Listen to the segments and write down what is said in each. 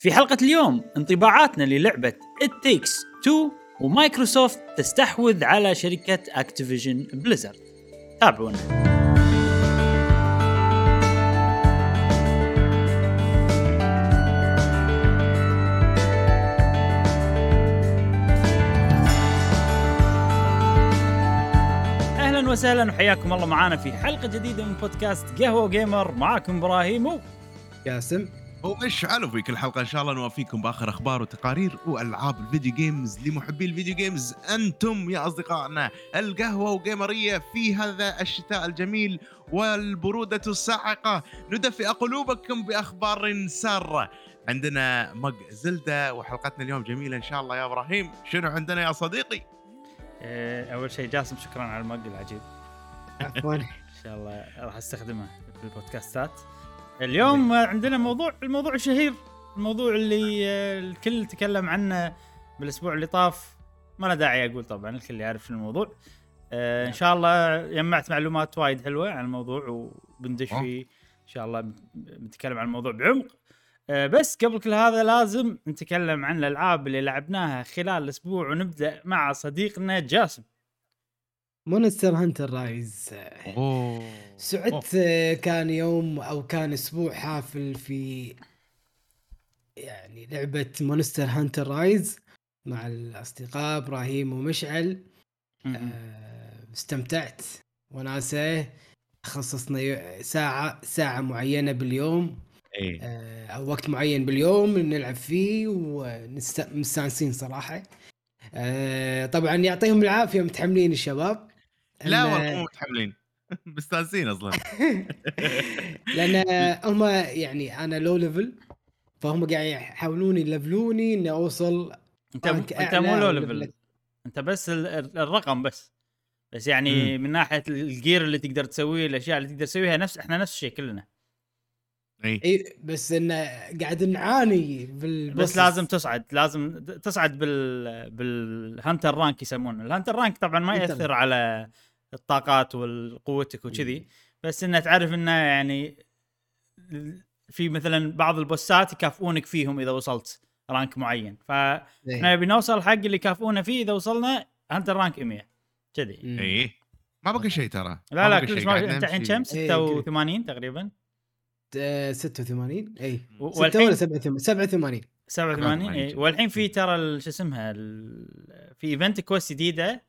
في حلقة اليوم انطباعاتنا للعبة It Takes Two ومايكروسوفت تستحوذ على شركة Activision Blizzard تابعونا. أهلا وسهلا وحياكم الله معانا في حلقة جديدة من بودكاست قهوة gamer معاكم إبراهيم و... جاسم ومشعل وفي كل حلقة إن شاء الله. نوافيكم بآخر أخبار وتقارير وألعاب ال video games لمحبي ال video games أنتم يا أصدقائنا القهوة جيمرية في هذا الشتاء الجميل والبرودة الصاعقه ندفئ قلوبكم بأخبار سارة. عندنا mug Zelda وحلقتنا اليوم جميلة إن شاء الله يا إبراهيم. شنو عندنا يا صديقي؟ آه، أول شيء جاسم شكرا على ال mug العجيب. عفوا. إن شاء الله راح أستخدمه في البودكاستات. اليوم عندنا موضوع الموضوع الشهير الموضوع اللي آه، الكل تكلم عنه بالأسبوع اللي طاف. ما له داعي أقول طبعا الكل يعرف شنو الموضوع. آه، إن شاء الله جمعت معلومات وايد حلوة عن الموضوع وبندش. فيه. إن شاء الله بنتكلم عن الموضوع بعمق. آه، بس قبل كل هذا لازم نتكلم عن الألعاب اللي لعبناها خلال الأسبوع ونبدأ مع صديقنا جاسم. Monster Hunter Rise. أوه. سعدت كان يوم أو كان أسبوع حافل في يعني لعبة Monster Hunter Rise مع الأصدقاء إبراهيم ومشعل. آه، استمتعت وناسة. خصصنا ساعة ساعة معينة باليوم. إيه. آه، أو وقت معين باليوم نلعب فيه ومستانسين صراحة. آه، طبعا يعطيهم العافية متحملين الشباب. لا والله مو متحملين. مستانسين أصلا. لأن هم يعني أنا low level فهم قاعد يحاولون يلفلوني إني أوصل أنت أنت مو low level أنت بس ال- ال- الرقم بس. بس يعني من ناحية ال gear اللي تقدر تسويه الأشياء اللي تقدر تسويها نفس إحنا نفس الشيء كلنا. إي. إي بس إنه قاعد نعاني بال بس لازم تصعد لازم تصعد بال بال hunter rank يسمونه. ال hunter rank طبعا ما. يأثر على الطاقات وقوتك وكذي. بس إنه تعرف إنه يعني في مثلا بعض البوسات يكافئونك فيهم إذا وصلت rank معين. فاحنا إيه. نبي نوصل حق اللي يكافئونا فيه إذا وصلنا hunter rank 100 كذي. اي ما بقى شيء ترى. لا لا كلش شيء، ما انت الحين. كم؟ إيه، 86 تقريبا. آه، 86 اي و- 6 والحين ولا 87 87 87 اي 87. والحين في ترى شو اسمها ال- في event quest جديدة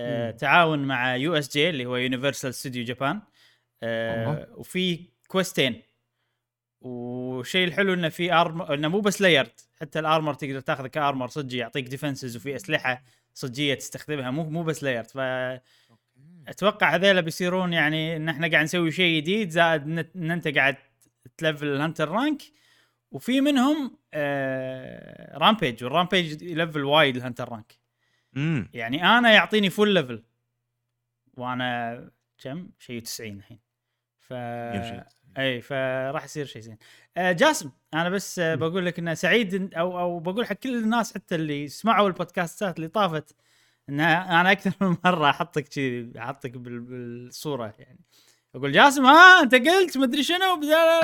آه. تعاون مع USJ اللي هو Universal Studio Japan آه. وفي كويستين والشيء الحلو إنه في armor إنه مو بس layered حتى ال armor تقدر تاخذه ك armor صجي يعطيك defenses وفي أسلحة صجية تستخدمها مو مو بس layered فاتوقع هذيلا بيصيرون يعني إن إحنا قاعد نسوي شيء جديد زائد إن أنت قاعد ت level ال hunter rank وفي منهم آه rampage وال rampage ي level وايد ال hunter rank امم يعني أنا يعطيني full level وأنا كم؟ شيء 90 الحين. ف. إي فراح يصير شيء زين. آه جاسم أنا بس آه بقول لك إنه سعيد أو أو بقول حق كل الناس حتى اللي سمعوا البودكاستات اللي طافت إن أنا أكثر من مرة أحطك كذي أحطك بال- بالصورة يعني. أقول جاسم ها أنت قلت مدري شنو.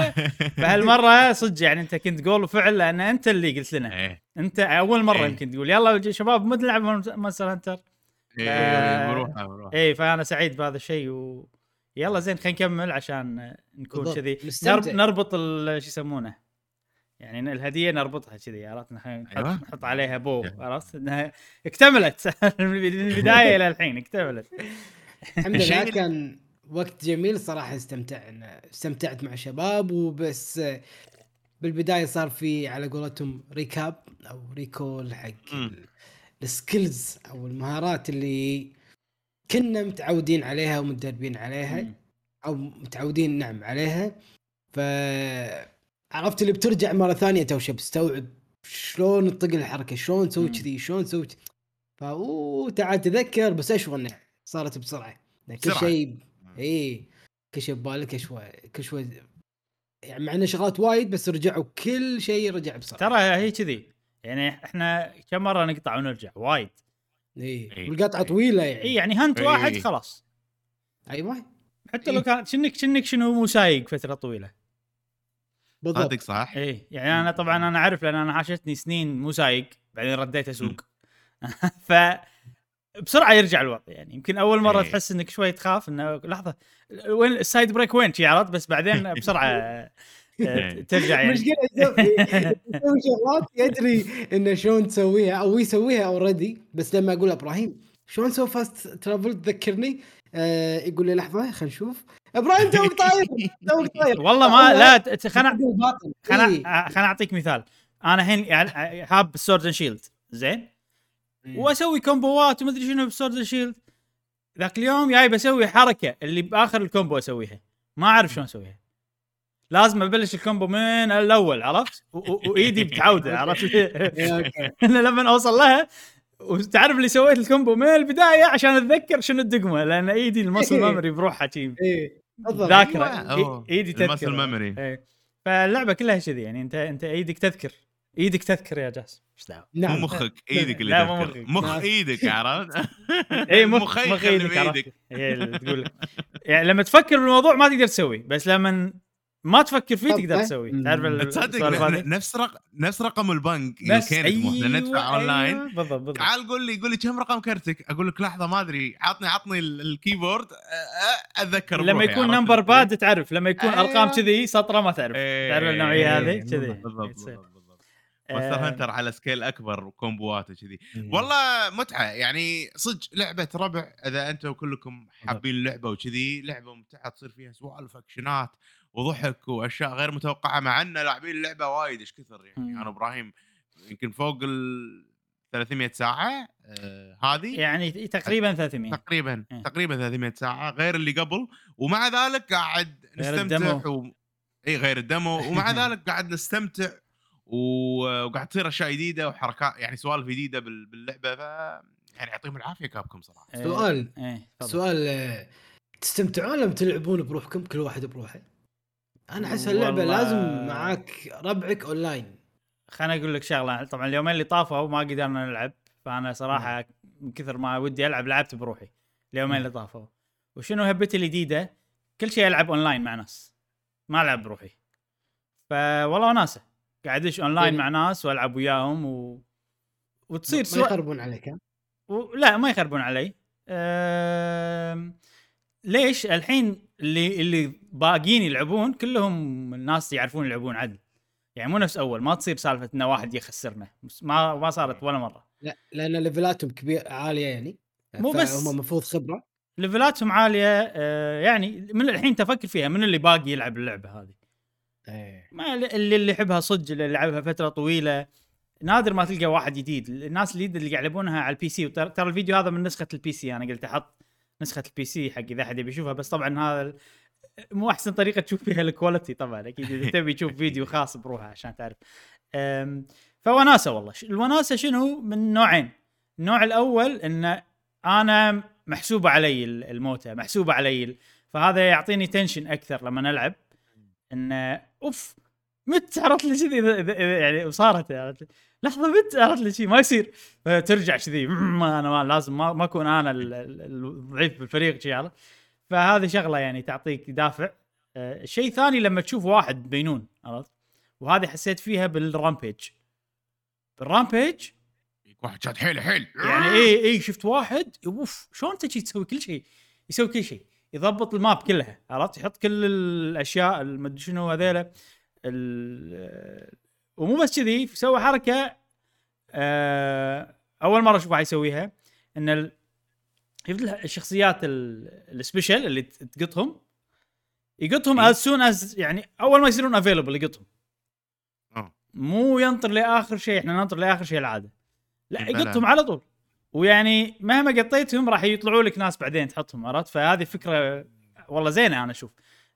فهالمرة صدق يعني أنت كنت تقول وفعل لأن أنت اللي قلت لنا. إيه. أنت أول مرة إيه. يمكن تقول يلا يا شباب مد نلعب مونستر هانتر إيه، بروح بروح. اي فأنا سعيد بهذا الشيء و يلا زين خلينا نكمل عشان نكون. كذي. نرب... نربط ال- شو يسمونه؟ يعني الهدية نربطها كذي عرفت؟ نحط, أيوة. نحط عليها bow. عرفت؟ إنها اكتملت. من البداية إلى الحين اكتملت. الحمد لله كان وقت جميل صراحة استمتعنا استمتعت مع الشباب وبس بالبداية صار في على قولتهم recap أو recall حق ال skills أو المهارات اللي كنا متعودين عليها ومتدربين عليها مم. أو متعودين نعم عليها ف عرفت اللي بترجع مرة ثانية توشه بستوعب شلون نطق الحركة شلون نسوي مم. كذي شلون نسوي. فا أوه تعال تذكر بس انه صارت بسرعة لأن كل بسرعة. شيء اي كل شيء ببالك اشوى كل شوي يعني مع إنه شغلات وايد بس رجعوا كل شيء رجع بسرعة. ترى هي كذي يعني إحنا كم مرة نقطع ونرجع؟ وايد. اي إي. والقطعة. طويلة إي يعني يعني hunt إي. واحد خلاص. أيوه. حتى لو كان شنك شنك شنو مو سايق فترة طويلة. بالضبط. صادق صح؟ إيه يعني أنا طبعا أنا أعرف لأن أنا عاشتني سنين مو سايق بعدين رديت أسوق. ف بسرعة يرجع الوضع يعني. يمكن أول مرة إيه. تحس إنك شوي تخاف إنه لحظة وين ال side brake وين؟ شي عرفت؟ بس بعدين بسرعة آه، ترجع يعني. مشكلة يسوي شغلات يدري إنه شلون تسويها أو يسويها already بس لما أقول إبراهيم شلون سوي fast travel تذكرني؟ آه يقول لي لحظة خلينا نشوف. إبراهيم توك طاير توك طاير. والله ما لا خلنا إيه. خلنا أعطيك مثال. أنا الحين يعني هاب sword and shield زين؟ إيه. واسوي combo ات ومدري شنو ب sword shield. ذاك اليوم جاي بسوي حركة اللي بآخر ال combo أسويها. ما أعرف شلون أسويها. لازم أبلش ال combo من الأول عرفت؟ وإيدي بتعودة عرفت؟ إيه،. أنا لما أوصل لها وتعرف اللي سويت ال combo من البداية عشان أتذكر شنو الدقمة لأن إيدي ال muscle memory بروحها شي. إيه. بالضبط. ذاكرة. أوه. إي- إيدي تذكر ال muscle memory. إيه. فاللعبة كلها كذي يعني انت أنت إيدك تذكر. إيدك تذكر يا جاس. إيش دعوة؟ مو نعم. مخك إيدك اللي لا، مو تذكر. مخك. مخ لا. إيدك عرفت؟ إي مخ مخ اللي إيدك عرفت. بإيدك. هي اللي تقول يعني لما تفكر بالموضوع ما تقدر تسوي بس لما ما تفكر فيه تقدر طب، تسوي. تعرف تصدق نفس رقم نفس رقم البنك بس إحنا ندفع أيوة، أونلاين. بالضبط بالضبط. تعال قول لي قول لي كم رقم كرتك؟ أقول لك لحظة ما أدري. عطني عطني ال- ال keyboard. أتذكر لما يكون؟ نمبر باد تعرف. لما يكون. أرقام كذي سطرة ما تعرف. إيه، تعرف النوعية إيه، هذه كذي. بالضبط. مونستر آه، هانتر على scale أكبر و combo ات كذي والله متعة يعني صدق لعبة ربع إذا أنتم كلكم حابين اللعبه وكذي لعبة ممتعة تصير فيها سوالف أكشنات وضحك وأشياء غير متوقعة مع إن لاعبين اللعبة وايد إيش كثر يعني. أنا إبراهيم يمكن فوق ال 300 ساعة آه هذه. يعني تقريبا 300 تقريبا إيه. تقريبا 300 ساعة غير اللي قبل. ومع ذلك قاعد غير نستمتع الدمو. و... إي غير الدمو. ومع ذلك قاعد نستمتع وقاعد تصير أشياء جديدة وحركات يعني سوالف جديدة بال- باللعبة ف يعني يعطيهم العافية كابكم صراحة. إيه، سؤال. تفضل. سؤال آه، تستمتعون لما تلعبون بروحكم كل واحد بروحه؟ أنا أحس اللعبة والله- لازم معاك ربعك أونلاين. خليني أقول لك شغلة طبعا اليومين اللي طافوا ما قدرنا نلعب فأنا صراحة من كثر ما ودي ألعب لعبت بروحي اليومين اللي طافوا. وشنو هبتي الجديدة؟ كل شيء ألعب أونلاين مع ناس ما ألعب بروحي. فوالله وناسه قاعد أدش اونلاين يعني- مع ناس وألعب وياهم و... وتصير ما سوا... يخربون عليك ها؟ و... لا ما يخربون علي. أم... ليش الحين اللي اللي باقيين يلعبون كلهم الناس يعرفون يلعبون عدل؟ يعني مو نفس أول ما تصير سالفة إنه واحد يخسرنا. ما ما صارت ولا مرة. لا لأن ليفلاتهم كبير عالية يعني. مو بس- هم المفروض خبرة. ليفلاتهم عالية أه يعني من الحين تفكر فيها من اللي باقي يلعب اللعبة هذه؟ إيه. ما اللي اللي يحبها صدق اللي لعبها فترة طويلة. نادر ما تلقى واحد جديد. الناس الجديده اللي يلعبونها على ال PC ترى الفيديو هذا من نسخة ال PC أنا قلت أحط نسخة ال PC حق إذا أحد يبي يشوفها بس طبعا هذا مو أحسن طريقة تشوف فيها ال quality طبعا. أكيد إذا تبي تشوف فيديو خاص بروحه عشان تعرف. فوناسة والله. الوناسة شنو؟ من نوعين. النوع الأول إن أنا محسوبة علي ال- الموتة محسوبة علي فهذا يعطيني tension أكثر لما نلعب انه أوف مت عرفت لي كذي يعني وصارت عرفت. لحظة مت عرفت لي شيء ما يصير. ترجع كذي. ما أنا ما لازم ما, ما أكون أنا ال- ال- الضعيف بالفريق شي عرفت. فهذه شغلة يعني تعطيك دافع. آه، الشيء الثاني لما تشوف واحد بينون عرفت. وهذه حسيت فيها بال rampage. بال rampage؟ واحد شاد حيل حيل. يعني اي اي شفت واحد أوف شلون انت تسوي كل شيء يسوي كل شيء يضبط ال map كلها عرفت يحط كل الأشياء المدري شنو هذيلا ومو بس كذي سوى حركة آه، أول مرة أشوف واحد يسويها ان شفت ال- الشخصيات ال- ال special اللي تقطهم يقطهم. as soon as يعني أول ما يصيرون available يقطهم آه. مو ينطر لآخر شيء إحنا ننطر لآخر شيء العادة لا إيه،. يقطهم على طول ويعني مهما قطيتهم راح يطلعوا لك ناس بعدين تحطهم عرفت؟ فهذه فكرة والله زينة أنا أشوف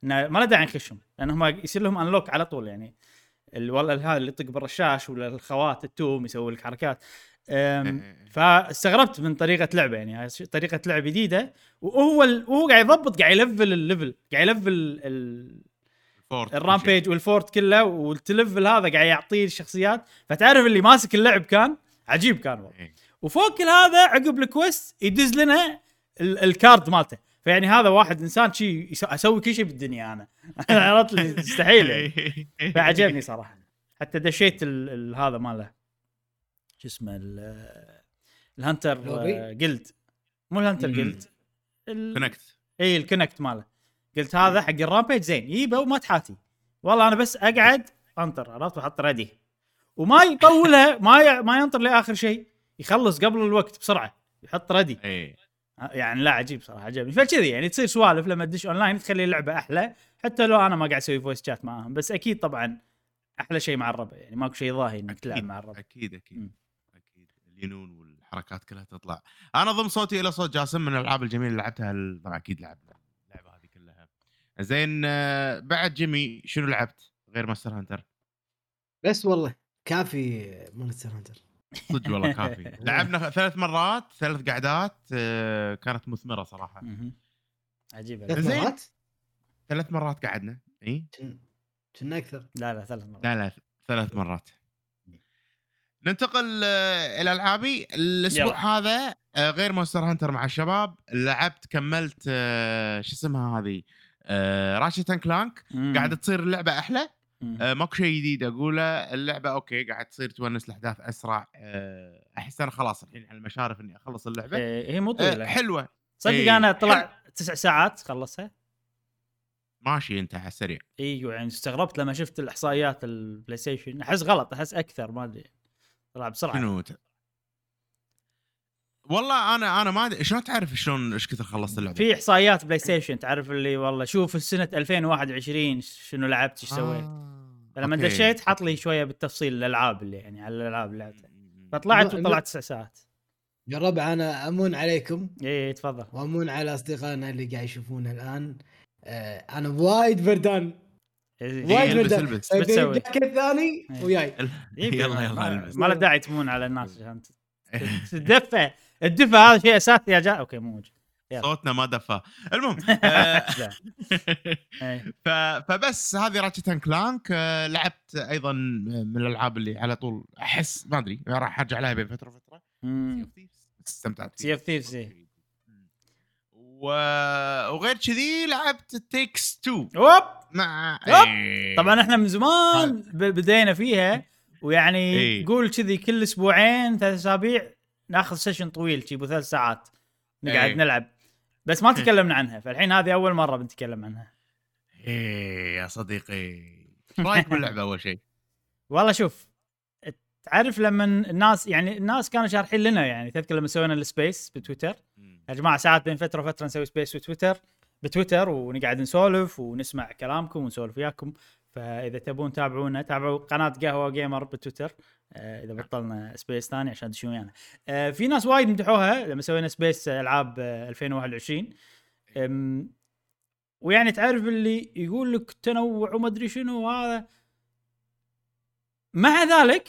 إنه ما له داعي نخشهم لأن هم يصير لهم unlock على طول يعني. ال- والله هذا اللي يطق بالرشاش ولا الخوات التوم يسوي لك حركات. فاستغربت من طريقة لعبة يعني طريقة لعب جديدة وهو ال- وهو قاعد يضبط قاعد يلفل ال level قاعد يلفل ال- ال fort ال rampage وال fort كله والتلفل هذا قاعد يعطيه الشخصيات. فتعرف اللي ماسك اللعب كان؟ عجيب كان والله. إيه. وفوق كل هذا عقب ال quest يدز لنا ال- ال card مالته. فيعني هذا واحد إنسان شي أسوي كل شيء بالدنيا أنا. عرفت لي مستحيل يعني. فعجبني صراحة. حتى دشيت ال... ال... هذا ماله. شو اسمه ال... ال hunter lobby؟ آه، guild مو ال hunter. guild ال... connect إي ال connect ماله. قلت هذا حق ال rampage زين. يجيبه وما تحاتي. والله أنا بس أقعد انطر عرفت؟ وأحط ready وما يطولها ما ي... ما ينطر لآخر شيء. يخلص قبل الوقت بسرعة يحط ready إي. يعني لا عجيب صراحة عجبني فكذي يعني تصير سوالف لما تدش اونلاين تخلي اللعبة أحلى. حتى لو أنا ما قاعد أسوي voice chat معاهم بس أكيد طبعا أحلى شيء مع الربع. يعني ماكو شيء ضاهي إنك تلعب مع الربع. أكيد أكيد. مم. أكيد. الينون والحركات كلها تطلع. أنا ضم صوتي إلى صوت جاسم من الألعاب الجميلة اللي لعبتها طبعا أكيد لعبنا اللعبة هذه كلها. زين آه، بعد جيمي شنو لعبت غير Monster Hunter بس والله كافي Monster Hunter صدق والله كافي. لعبنا ثلاث مرات ثلاث قعدات آه، كانت مثمرة صراحة. مهم. عجيب ثلاث. مرات؟ ثلاث مرات قعدنا إي؟ كن- كنا أكثر. لا لا ثلاث مرات. لا لا ثلاث مرات. ننتقل آه، إلى العابي. الأسبوع يلا. هذا آه، غير Monster Hunter مع الشباب لعبت كملت شو اسمها هذه؟ Ratchet Clank. قاعدة تصير اللعبة أحلى. ماكو شيء جديد أقوله. اللعبة أوكي قاعد تصير تونس الاحداث أسرع. آه، أحس أنا خلاص الحين على المشارف إني أخلص اللعبة. إيه، هي مو آه، طويلة. حلوة. صدق إيه، أنا طلع تسع ساعات خلصها. ماشي أنت على السريع. إيوه يعني استغربت لما شفت الإحصائيات ال PlayStation أحس غلط أحس أكثر ما أدري. طلع بسرعة. شنو والله أنا أنا ما أدري. شلون تعرف شلون إيش كثر خلصت اللعبة؟ في إحصائيات PlayStation تعرف اللي والله شوف السنة 2021 شنو لعبت إيش سويت؟ آه، فلما أوكي، دشيت حط لي. شوية بالتفصيل الألعاب اللي يعني على الألعاب اللي لعبتها. فطلعت لا- وطلعت تسع ساعات. يا ربع أنا أمون عليكم. اي تفضل. وأمون على أصدقائنا اللي قاعد يشوفونا الآن. آه أنا وايد بردان إيه، وايد البس- بردان البس. الجاكيت الثاني إيه. وياي. يلا يلا ما- البس. ما له داعي تمون على الناس عشان تدفى. الدفى هذا شيء أساسي يا جا أوكي مو موجود. صوتنا ما دفى المهم آه،. إيه. فبس هذه Ratchet Clank آه، لعبت أيضا من الألعاب اللي على طول أحس ما أدري راح أرجع لها بين فترة وفترة. استمتعت Thieves، إيه. و... وغير كذي لعبت Takes 2 أوب مع يب. إيه. طبعا إحنا من زمان بدينا فيها ويعني إيه. قول كذي كل أسبوعين ثلاث أسابيع ناخذ session طويل ابو ثلاث ساعات نقعد إيه. نلعب. بس ما تكلمنا عنها فالحين هذه أول مرة بنتكلم عنها. إيه يا صديقي. إيش رايك باللعبة أول شيء؟ والله شوف تعرف لما الناس يعني الناس كانوا شارحين لنا يعني تذكر لما سوينا ال space بتويتر؟ يا جماعة ساعات بين فترة وفترة نسوي space بتويتر بتويتر ونقعد نسولف ونسمع كلامكم ونسولف وياكم. فإذا تبون تابعونا تابعوا قناة قهوة Gamer بتويتر آه إذا بطلنا space ثاني عشان تشوفون ويانا. آه في ناس وايد مدحوها لما سوينا space ألعاب آه 2021 أم، ويعني تعرف اللي يقول لك تنوع وما أدري شنو وهذا؟ مع ذلك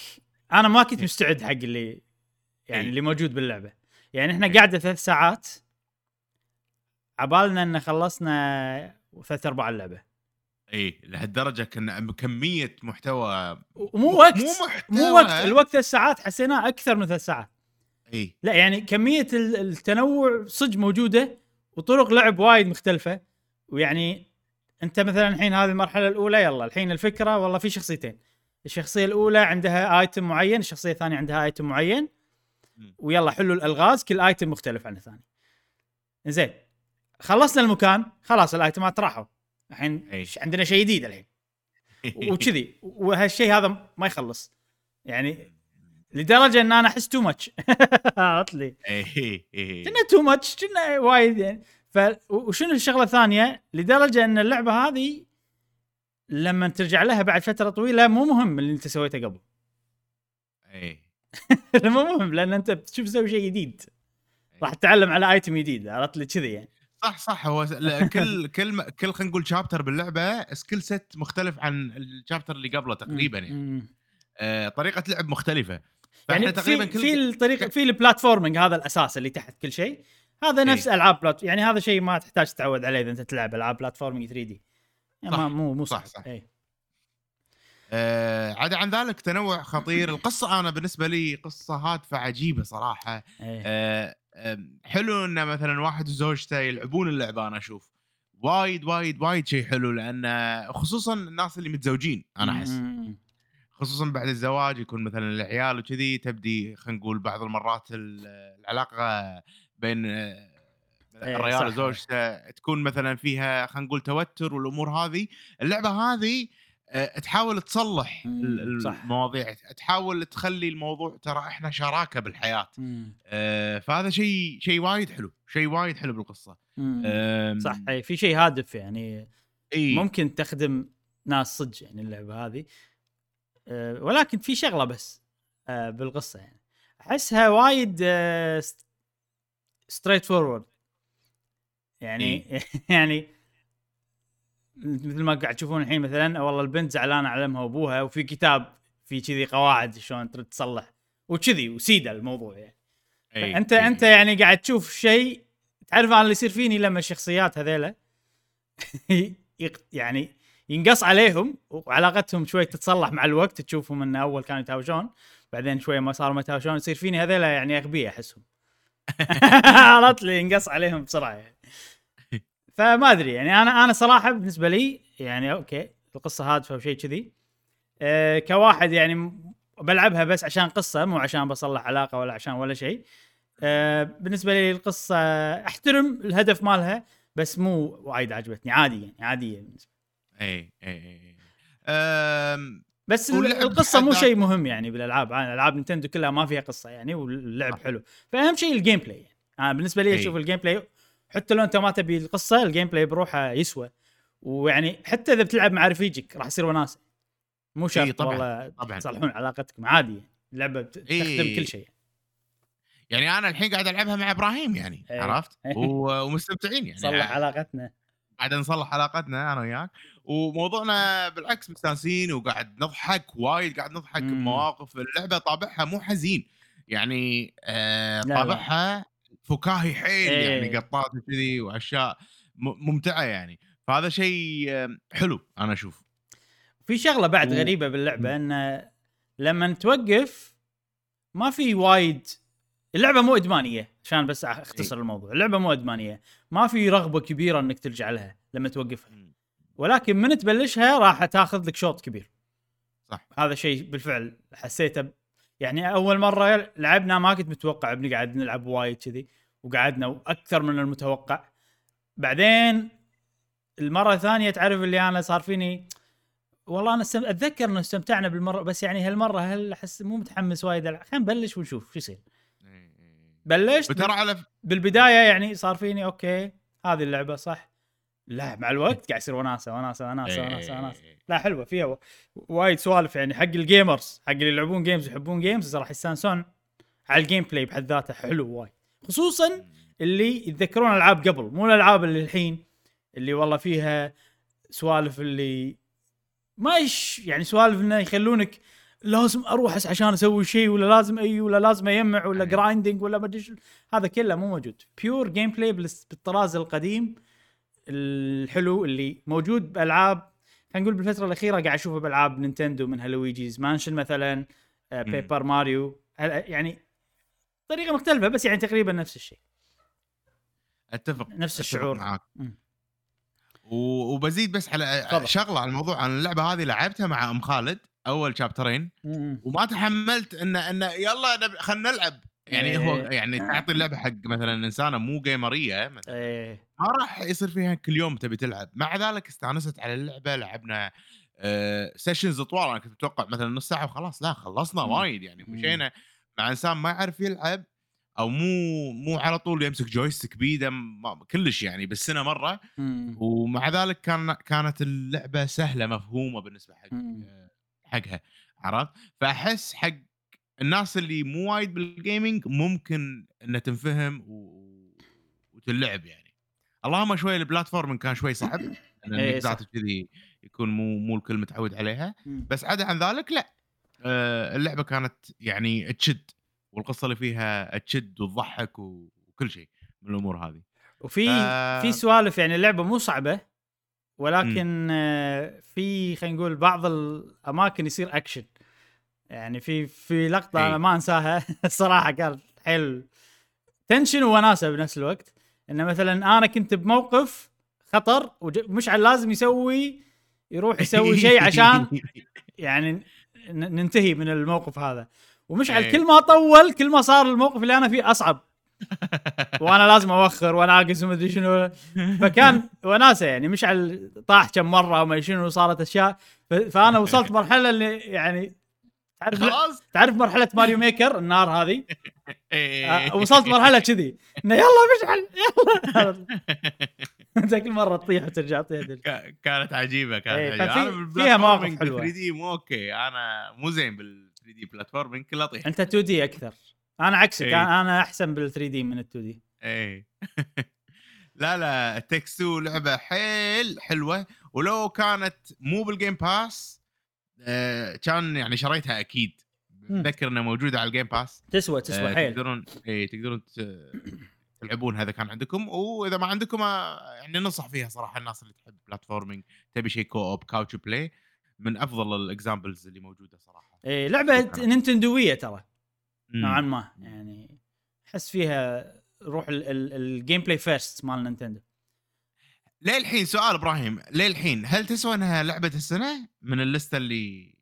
أنا ما كنت مستعد حق اللي يعني إي. اللي موجود باللعبة. يعني إحنا قاعدة ثلاث ساعات عبالنا إن خلصنا ثلاث أرباع اللعبة. اي لهالدرجة كنا كمية محتوى ومو وقت مو مو, محتوى. وقت الوقت ثلاث ساعات حسيناه أكثر من ثلاث ساعات. اي لا يعني كمية ال- التنوع صدق موجودة وطرق لعب وايد مختلفة. ويعني أنت مثلا الحين هذه المرحلة الأولى يلا الحين الفكرة والله في شخصيتين. الشخصية الأولى عندها ايتم معين الشخصية الثانية عندها ايتم معين. ويلا حلوا الألغاز كل item مختلف عن الثاني. زين خلصنا المكان خلاص الايتمات راحوا. الحين عندنا شيء جديد الحين. وكذي. وهالشيء هذا ما يخلص. يعني لدرجة إن أنا أحس too much عرفت لي؟ اي اي كنا too much كنا وايد يعني. ف وشنو الشغلة الثانية؟ لدرجة إن اللعبة هذه لما ترجع لها بعد فترة طويلة مو مهم اللي أنت سويته قبل. اي مو مهم لأن أنت بتشوف تسوي شيء جديد. راح تتعلم على item جديد عرفت لي؟ كذي يعني. صح صح هو س- لا، كل كل م- كل خلينا نقول chapter باللعبة skill set مختلف عن ال chapter اللي قبله تقريبا يعني مم. آه طريقة لعب مختلفة فإحنا يعني تقريبا في كل في الطريقة في ال platforming هذا الأساس اللي تحت كل شيء هذا نفس إيه. ألعاب plat يعني هذا شيء ما تحتاج تتعود عليه إذا أنت تلعب ألعاب platforming 3D يعني صح. ما مو مو صح، صح. إيه. آه عدا عن ذلك تنوع خطير القصة أنا بالنسبة لي قصة هادفة عجيبة صراحة إيه. آه حلو إن مثلا واحد وزوجته يلعبون اللعبة أنا أشوف وايد وايد وايد شيء حلو لأن خصوصا الناس اللي متزوجين أنا أحس. خصوصا بعد الزواج يكون مثلا العيال وكذي تبدي خلينا نقول بعض المرات ال- العلاقة بين آه، إيه، الرجال. وزوجته تكون مثلا فيها خلينا نقول توتر والأمور هذه اللعبة هذه تحاول تصلح. المواضيع. تحاول تخلي الموضوع ترى إحنا شراكة بالحياة. آه، فهذا شيء شيء وايد حلو. شيء وايد حلو بالقصة. صح. إيه، في شيء هادف يعني إي. ممكن تخدم ناس صدق يعني اللعبة هذه. أه ولكن في شغلة بس أه بالقصة يعني. أحسها وايد straightforward يعني يعني مثل ما قاعد تشوفون الحين مثلا والله البنت زعلانة على أمها وأبوها وفي كتاب في كذي قواعد شلون ترد تصلح. وكذي وسيدة الموضوع يعني. إي، انت إي. أنت يعني قاعد تشوف شيء تعرف أنا اللي يصير فيني لما الشخصيات هذيلا؟ يعني ينقص عليهم وعلاقتهم شوي تتصلح مع الوقت تشوفهم إن أول كانوا يتهاوشون بعدين شوي ما صاروا ما يتهاوشون يصير فيني هذيلا يعني اغبياء أحسهم. عرفت؟ لي ينقص عليهم بسرعة يعني. فما أدري يعني أنا أنا صراحة بالنسبة لي يعني okay القصة هادفه وشيء كذي أه كواحد يعني بلعبها بس عشان قصة مو عشان بصلح علاقة ولا عشان ولا شيء أه بالنسبة لي القصة أحترم الهدف مالها بس مو وايد عجبتني عادي يعني عاديه بالنسبة لي. إي إي إي أم، بس القصة مو شيء. مهم يعني بالألعاب أنا ألعاب نينتندو كلها ما فيها قصة يعني واللعب صح. حلو فأهم شيء ال gameplay يعني. أنا بالنسبة لي. أشوف ال gameplay حتى لو انت ما تبي القصة ال gameplay بروحه يسوى ويعني حتى إذا بتلعب مع رفيجك راح يصير وناسة مو شرط طبعاً، والله طبعاً. تصلحون علاقتكم عادي. اللعبة بت- إي. تخدم كل شيء يعني أنا الحين قاعد ألعبها مع إبراهيم يعني إي. عرفت. و- ومستمتعين يعني صلح علاقتنا قاعد نصلح علاقتنا أنا وياك وموضوعنا بالعكس مستانسين وقاعد نضحك وايد قاعد نضحك مم. بمواقف اللعبة طابعها مو حزين يعني آه. طابعها فكاهي حيل إيه. يعني قطات وكذي واشياء ممتعة يعني. فهذا شيء حلو أنا أشوف. في شغلة بعد و- غريبة باللعبة إن لما توقف ما في وايد اللعبة مو إدمانية عشان بس أختصر الموضوع. اللعبة مو إدمانية. ما في رغبة كبيرة إنك ترجع لها لما توقفها. ولكن من تبلشها راح تاخذ لك شوط كبير. صح. هذا شيء بالفعل حسيته يعني أول مرة لعبنا ما كنت متوقع بنقعد نلعب وايد كذي وقعدنا وأكثر من المتوقع. بعدين المرة الثانية تعرف اللي أنا صار فيني والله أنا استم... أتذكر إنه استمتعنا بالمرة بس يعني هالمرة هل أحس مو متحمس وايد. خلينا نبلش ونشوف شو يصير. بلشت وترى على بالبداية يعني صار فيني okay هذه اللعبة صح. لا مع الوقت قاعد يصير وناسة وناسة وناسة وناسة وناسة لا حلوة فيها و- وايد سوالف يعني حق ال gamers حق اللي يلعبون games ويحبون games راح يستانسون على ال gameplay بحد ذاته حلو وايد خصوصا اللي يتذكرون ألعاب قبل مو الألعاب اللي الحين اللي والله فيها سوالف اللي ما يش يعني سوالف إنه يخلونك لازم أروح عشان أسوي شيء ولا لازم أي ولا لازم اجمع ولا. grinding ولا ما أدري. هذا كله مو موجود pure gameplay بالطراز القديم الحلو اللي موجود بألعاب خلينا نقول بالفترة الأخيرة قاعد أشوفه بألعاب نينتندو من ها Luigi's Mansion مثلا آه،. Paper Mario يعني طريقة مختلفة بس يعني تقريبا نفس الشيء أتفق نفس أتفق الشعور معاك وبزيد بس على تفضل. شغلة على الموضوع عن اللعبة هذه لعبتها مع أم خالد أول chapter ين. وما تحملت ان ان يلا نب- خلينا نلعب يعني هو إيه. يعني تعطي اللعبة حق مثلا إنسانة مو gamer يه مثلاً، إيه ما راح يصير فيها كل يوم تبي تلعب مع ذلك استانست على اللعبة لعبنا آه sessions طوال أنا كنت متوقع مثلا نص ساعة وخلاص لا خلصنا. وايد يعني. مشينا مع إنسان ما يعرف يلعب أو مو مو على طول يمسك joystick بيده كلش يعني بالسنه مرة مم. ومع ذلك كان كانت اللعبة سهلة مفهومة بالنسبة حق مم. حقها عرفت فأحس حق الناس اللي مو وايد بالجيمنج ممكن انها تنفهم و... وتلعب يعني. اللهم شوي البلاتفورم كان شوي صعب لأن إيه، كذي يكون مو مو الكل متعود عليها. بس عدا عن ذلك لا. آه، اللعبة كانت يعني تشد والقصة اللي فيها تشد وتضحك وكل شيء من الأمور هذه. وفي ف- في سوالف يعني اللعبة مو صعبة ولكن آه، في خلينا نقول بعض الأماكن يصير اكشن يعني في في لقطة إي. أنا ما أنساها الصراحه كانت حيل tension ووناسة بنفس الوقت. إنه مثلا أنا كنت بموقف خطر ومشعل لازم يسوي يروح يسوي شيء عشان يعني ننتهي من الموقف هذا. ومشعل إيه. كل ما طول كل ما صار الموقف اللي أنا فيه أصعب. وأنا لازم أوخر واناقز وما أدري شنو. فكان وناسة يعني مشعل طاح كم مرة وما شنو وصارت أشياء. فأنا وصلت مرحلة اللي يعني تعرف خلاص. تعرف مرحلة Mario Maker؟ النار هذه. إيه. آه، وصلت مرحلة كذي. إنه يلا مشعل يلا. انت كل مره تطيح وترجع تطيح كانت عجيبة كانت إيه، عجيبة. أنا فيها مواقف حلوة. 3D مو okay. أنا مو زين بال 3D platforming كله اطيح أنت 2D أكثر. أنا عكسك. إيه. أنا أحسن بال 3D من ال 2D. إيه. لا لا Takes 2 لعبة حيل حلوة. ولو كانت مو بال Game Pass آه كان يعني شريتها أكيد. اتذكر انها موجودة على ال Game Pass تسوى تسوى آه حيل. تقدرون إيه تقدرون تلعبون هذا كان عندكم. وإذا ما عندكم آه، يعني ننصح فيها صراحة الناس اللي تحب platforming تبي شيء co-op couch play من أفضل ال examples اللي موجودة صراحة. إيه لعبة. نينتندوية ترى. نوعا ما يعني أحس فيها روح ال gameplay first مال نينتندو. ليه الحين سؤال إبراهيم ليه الحين هل تسوى إنها لعبة السنة من اللسته اللي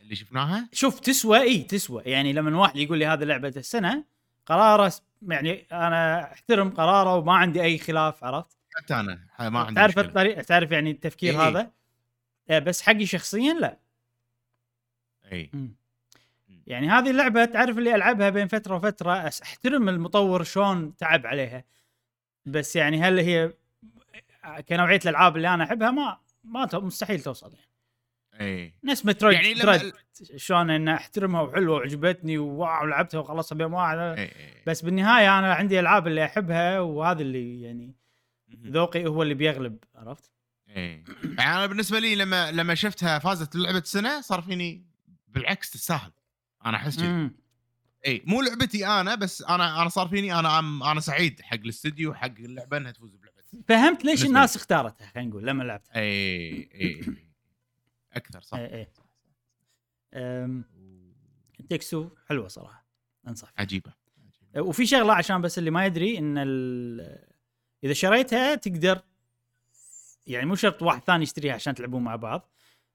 اللي شفناها؟ شوف تسوى إي تسوى يعني لما واحد يقول لي هذه لعبة السنة قراره يعني أنا أحترم قراره وما عندي أي خلاف عرفت حتى أنا ما عندي تعرف مشكلة. الطريقة تعرف يعني التفكير إيه. هذا بس حقي شخصيا لا إي. يعني هذه اللعبة تعرف اللي ألعبها بين فترة وفترة أحترم المطور شلون تعب عليها بس يعني هل هي كنوعية الألعاب اللي أنا أحبها ما ما مستحيل توصل يعني إي نفس مترويد يعني يعني لما- شلون إن أحترمها وحلوة وعجبتني وواو لعبتها وخلصها بيوم واحد إي. بس بالنهاية أنا عندي ألعاب اللي أحبها وهذا اللي يعني. ذوقي هو اللي بيغلب عرفت؟ إي يعني أنا بالنسبة لي لما لما شفتها فازت لعبة السنة صار فيني بالعكس تستاهل أنا أحس كذي. إي مو لعبتي أنا بس أنا أنا صار فيني أنا أنا سعيد حق الاستديو حق اللعبة إنها تفوز فهمت ليش بالنسبة الناس اختارتها خلينا نقول لما لعبتها. إي إي أكثر صح. إي إي. أم، Takes Two حلوة صراحة أنصح فيها. عجيبة. وفي شغلة عشان بس اللي ما يدري إن ال- إذا شريتها تقدر يعني مو شرط واحد ثاني يشتريها عشان تلعبون مع بعض.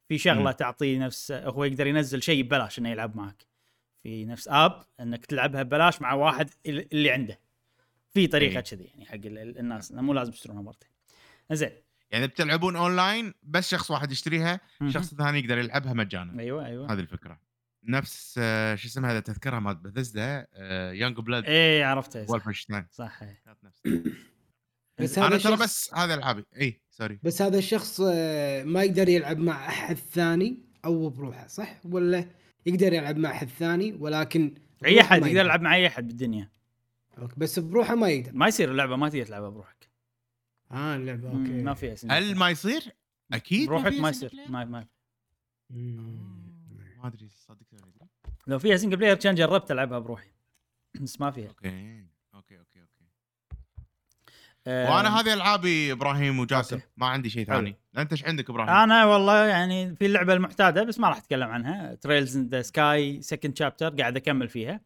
في شغلة مم. تعطيه نفس هو يقدر ينزل شيء ببلاش إنه يلعب معك. في نفس app إنك تلعبها ببلاش مع واحد ال- اللي عنده. في طريقة. كذي يعني حق ال- ال- الناس. مو لازم يشترونها مرتين. زين. يعني بتلعبون أونلاين بس شخص واحد يشتريها. شخص ثاني يقدر يلعبها مجانا. أيوه أيوه. هذه الفكرة. نفس آه، شو اسمها هذا تذكرها مال Bethesda Youngblood إيه عرفتها صح, صح. إيه. كانت نفس. بس أنا هذا ترى الشخص بس هذا ألعابي. إي sorry. بس هذا الشخص آه، ما يقدر يلعب مع أحد ثاني أو بروحه صح؟ ولا يقدر يلعب مع أحد ثاني ولكن أي أحد يقدر يلعب مع أي أحد بالدنيا. أوكي، بس بروحه ما يقدر ما يصير اللعبة ما تقدر تلعبها بروحك آه اللعبة مم، أوكي ما فيها single هل. ما يصير؟ أكيد بروحك ما يصير؟ ما ما. ما أدري صدق لو فيها single player كان جربت ألعبها بروحي بس ما فيها أوكي أوكي أوكي أوكي آه، وأنا هذه ألعابي إبراهيم وجاسم أوكي. ما عندي شيء. ثاني أنت إيش عندك إبراهيم؟ أنا والله يعني في اللعبة المعتاده بس ما راح أتكلم عنها Trails in the Sky second chapter قاعد أكمل فيها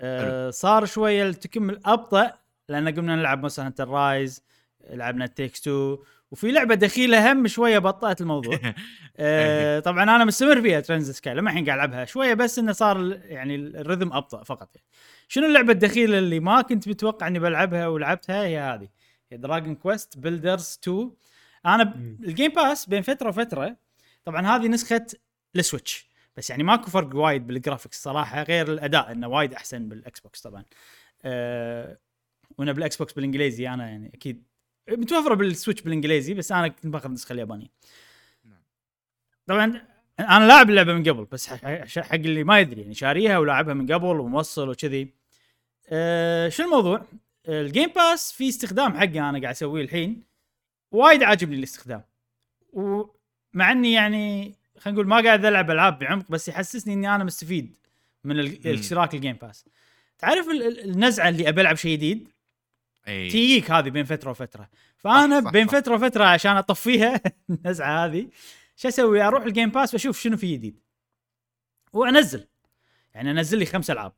آه صار شوية التكمل أبطأ لأن قمنا نلعب مثلا Hunter Rise لعبنا تيكس 2 وفي لعبة دخيلة هم شوية بطأت الموضوع. آه طبعا أنا مستمر فيها Trails Sky لما الحين قاعد ألعبها شوية بس إنه صار يعني الرذم أبطأ فقط يعني. شنو اللعبة الدخيلة اللي ما كنت متوقع إني بلعبها ولعبتها؟ هي هذه. هي Dragon Quest Builders 2 أنا. ال Game Pass بين فترة وفترة طبعا هذه نسخة ال Switch بس يعني ماكو فرق وايد بال graphics صراحة غير الأداء إنه وايد أحسن بال Xbox طبعا. أه وأنا بال Xbox بالإنجليزي أنا يعني أكيد متوفرة بال Switch بالإنجليزي بس أنا كنت باخذ النسخه اليابانية. نعم. طبعا أنا لاعب اللعبة من قبل بس حق حق اللي ما يدري يعني شاريها ولاعبها من قبل وموصل وكذي. أه شو الموضوع؟ ال Game Pass في استخدام حقي أنا قاعد أسويه الحين. وايد عاجبني الاستخدام. ومع إني يعني خلينا نقول ما قاعد ألعب ألعاب بعمق بس يحسسني إني أنا مستفيد من. الاشتراك ال Game Pass تعرف ال- ال- النزعة اللي أبي ألعب شيء جديد؟ إي. تجيك هذه بين فترة وفترة. فأنا صح، صح، بين صح. فترة وفترة عشان أطفيها النزعة هذه شو أسوي؟ أروح ال Game Pass وأشوف شنو في جديد. وأنزل. يعني أنزل لي خمس ألعاب.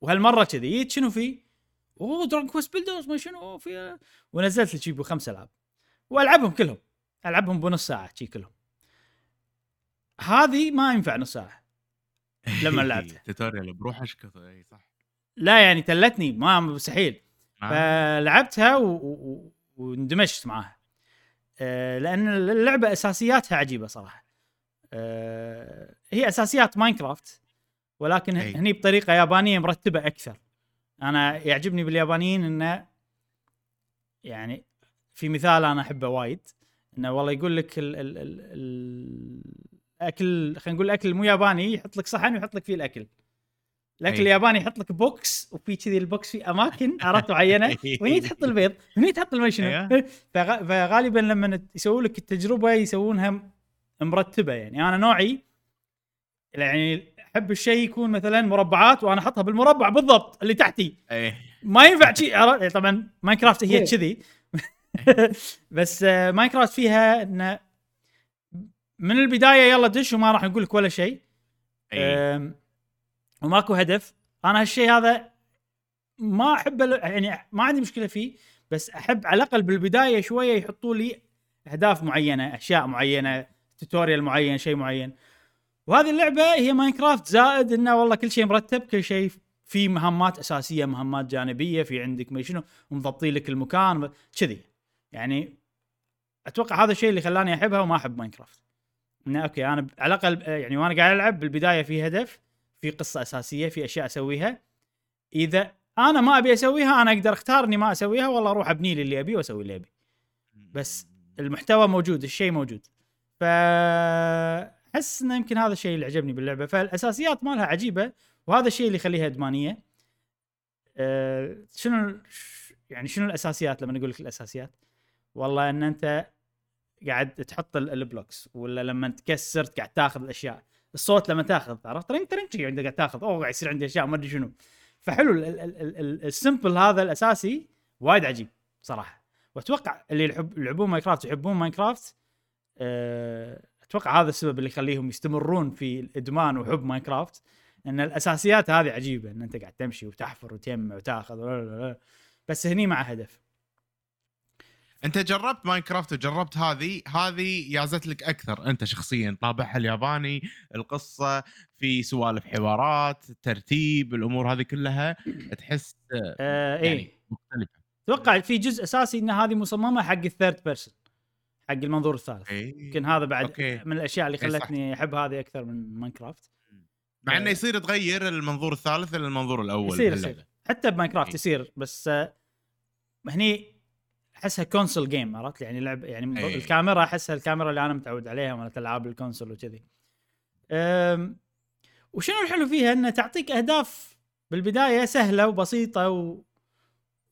وهالمرة كذي شنو في؟ أوه Dragon Quest Builders ما شنو؟ في ونزلت لي خمس ألعاب. وألعبهم كلهم. ألعبهم بنص ساعة شي كلهم. هذه ما ينفع نص ساعه لما لعبتها. tutorial بروحه إيش كثر إي صح لا يعني تلتني ما مستحيل آه. فلعبتها و... و... واندمجت معاها آه، لأن اللعبة أساسياتها عجيبة صراحة آه، هي أساسيات Minecraft ولكن أي. هني بطريقة يابانية مرتبة أكثر أنا يعجبني باليابانيين إنه يعني في مثال أنا أحبه وايد إنه والله يقول لك ال ال ال ال الاكل خلينا نقول الأكل مو ياباني يحط لك صحن ويحط لك فيه الأكل الأكل أي. الياباني يحط لك box وفي كذي ال box في أماكن عرفت معينة وهني تحط البيض هني تحط المي شنو أيوه. فغ- فغالبا لما يسوون لك التجربة يسوونها مرتبة يعني أنا نوعي يعني أحب الشيء يكون مثلا مربعات وأنا أحطها بالمربع بالضبط اللي تحتي ما ينفع شيء؟ طبعا Minecraft هي إيه. كذي بس آه، Minecraft فيها انه من البداية يلا دش وما راح نقول لك ولا شيء. أم، وماكو هدف. أنا هالشيء هذا ما احبه ل- يعني ما عندي مشكلة فيه بس أحب على الأقل بالبداية شوية يحطوا لي أهداف معينة أشياء معينة tutorial معين شيء معين. وهذه اللعبة هي Minecraft زائد إنه والله كل شيء مرتب كل شيء في مهمات أساسية مهمات جانبية في عندك ما شنو ومضبطين لك المكان كذي. يعني أتوقع هذا الشيء اللي خلاني أحبها وما أحب Minecraft إنه أوكي أنا على الأقل آه، يعني وأنا قاعد ألعب بالبداية في هدف في قصة أساسية في أشياء أسويها. إذا أنا ما أبي أسويها أنا أقدر أختار إني ما أسويها والله أروح أبني لي اللي ابيه وأسوي اللي أبي. بس المحتوى موجود الشيء موجود. ف احس إنه يمكن هذا الشيء اللي عجبني باللعبة. فالأساسيات مالها عجيبة وهذا الشيء اللي يخليها إدمانية. أه شنو يعني شنو الأساسيات؟ لما نقول لك الأساسيات. والله إن أنت قاعد تحط ال- ال blocks ولا لما تكسر قاعد تاخذ الأشياء. الصوت لما تاخذ عرفت؟ ترنج ترنج عندك قاعد تاخذ. أوه قاعد يصير عندي أشياء ما أدري شنو. فحلو ال- ال- ال- ال- ال simple هذا الأساسي وايد عجيب صراحة. وأتوقع اللي يلعبون Minecraft يحبون Minecraft أه أتوقع هذا السبب اللي يخليهم يستمرون في الإدمان وحب Minecraft. إن الأساسيات هذه عجيبة إن أنت قاعد تمشي وتحفر وتجمع وتاخذ بس هني مع هدف. انت جربت Minecraft وجربت هذه هذه جازت لك أكثر انت شخصيا طابعها الياباني القصة في سوالف حوارات ترتيب الأمور هذه كلها تحس آه يعني إيه مختلفة أتوقع في جزء أساسي إن هذه مصممة حق ال third person حق المنظور الثالث إيه. يمكن هذا بعد أوكي. من الأشياء اللي إيه،. خلتني أحب هذه أكثر من Minecraft مع إنه آه. يصير تغير المنظور الثالث إلى المنظور الأول يصير. يصير حتى ب Minecraft إيه. يصير بس آه، هني أحسها console game عرفت؟ يعني لعب يعني إيه. الكاميرا أحسها الكاميرا اللي أنا متعود عليها مالت ألعاب ال console وكذي. وشنو الحلو فيها؟ إنها تعطيك أهداف بالبداية سهلة وبسيطة و...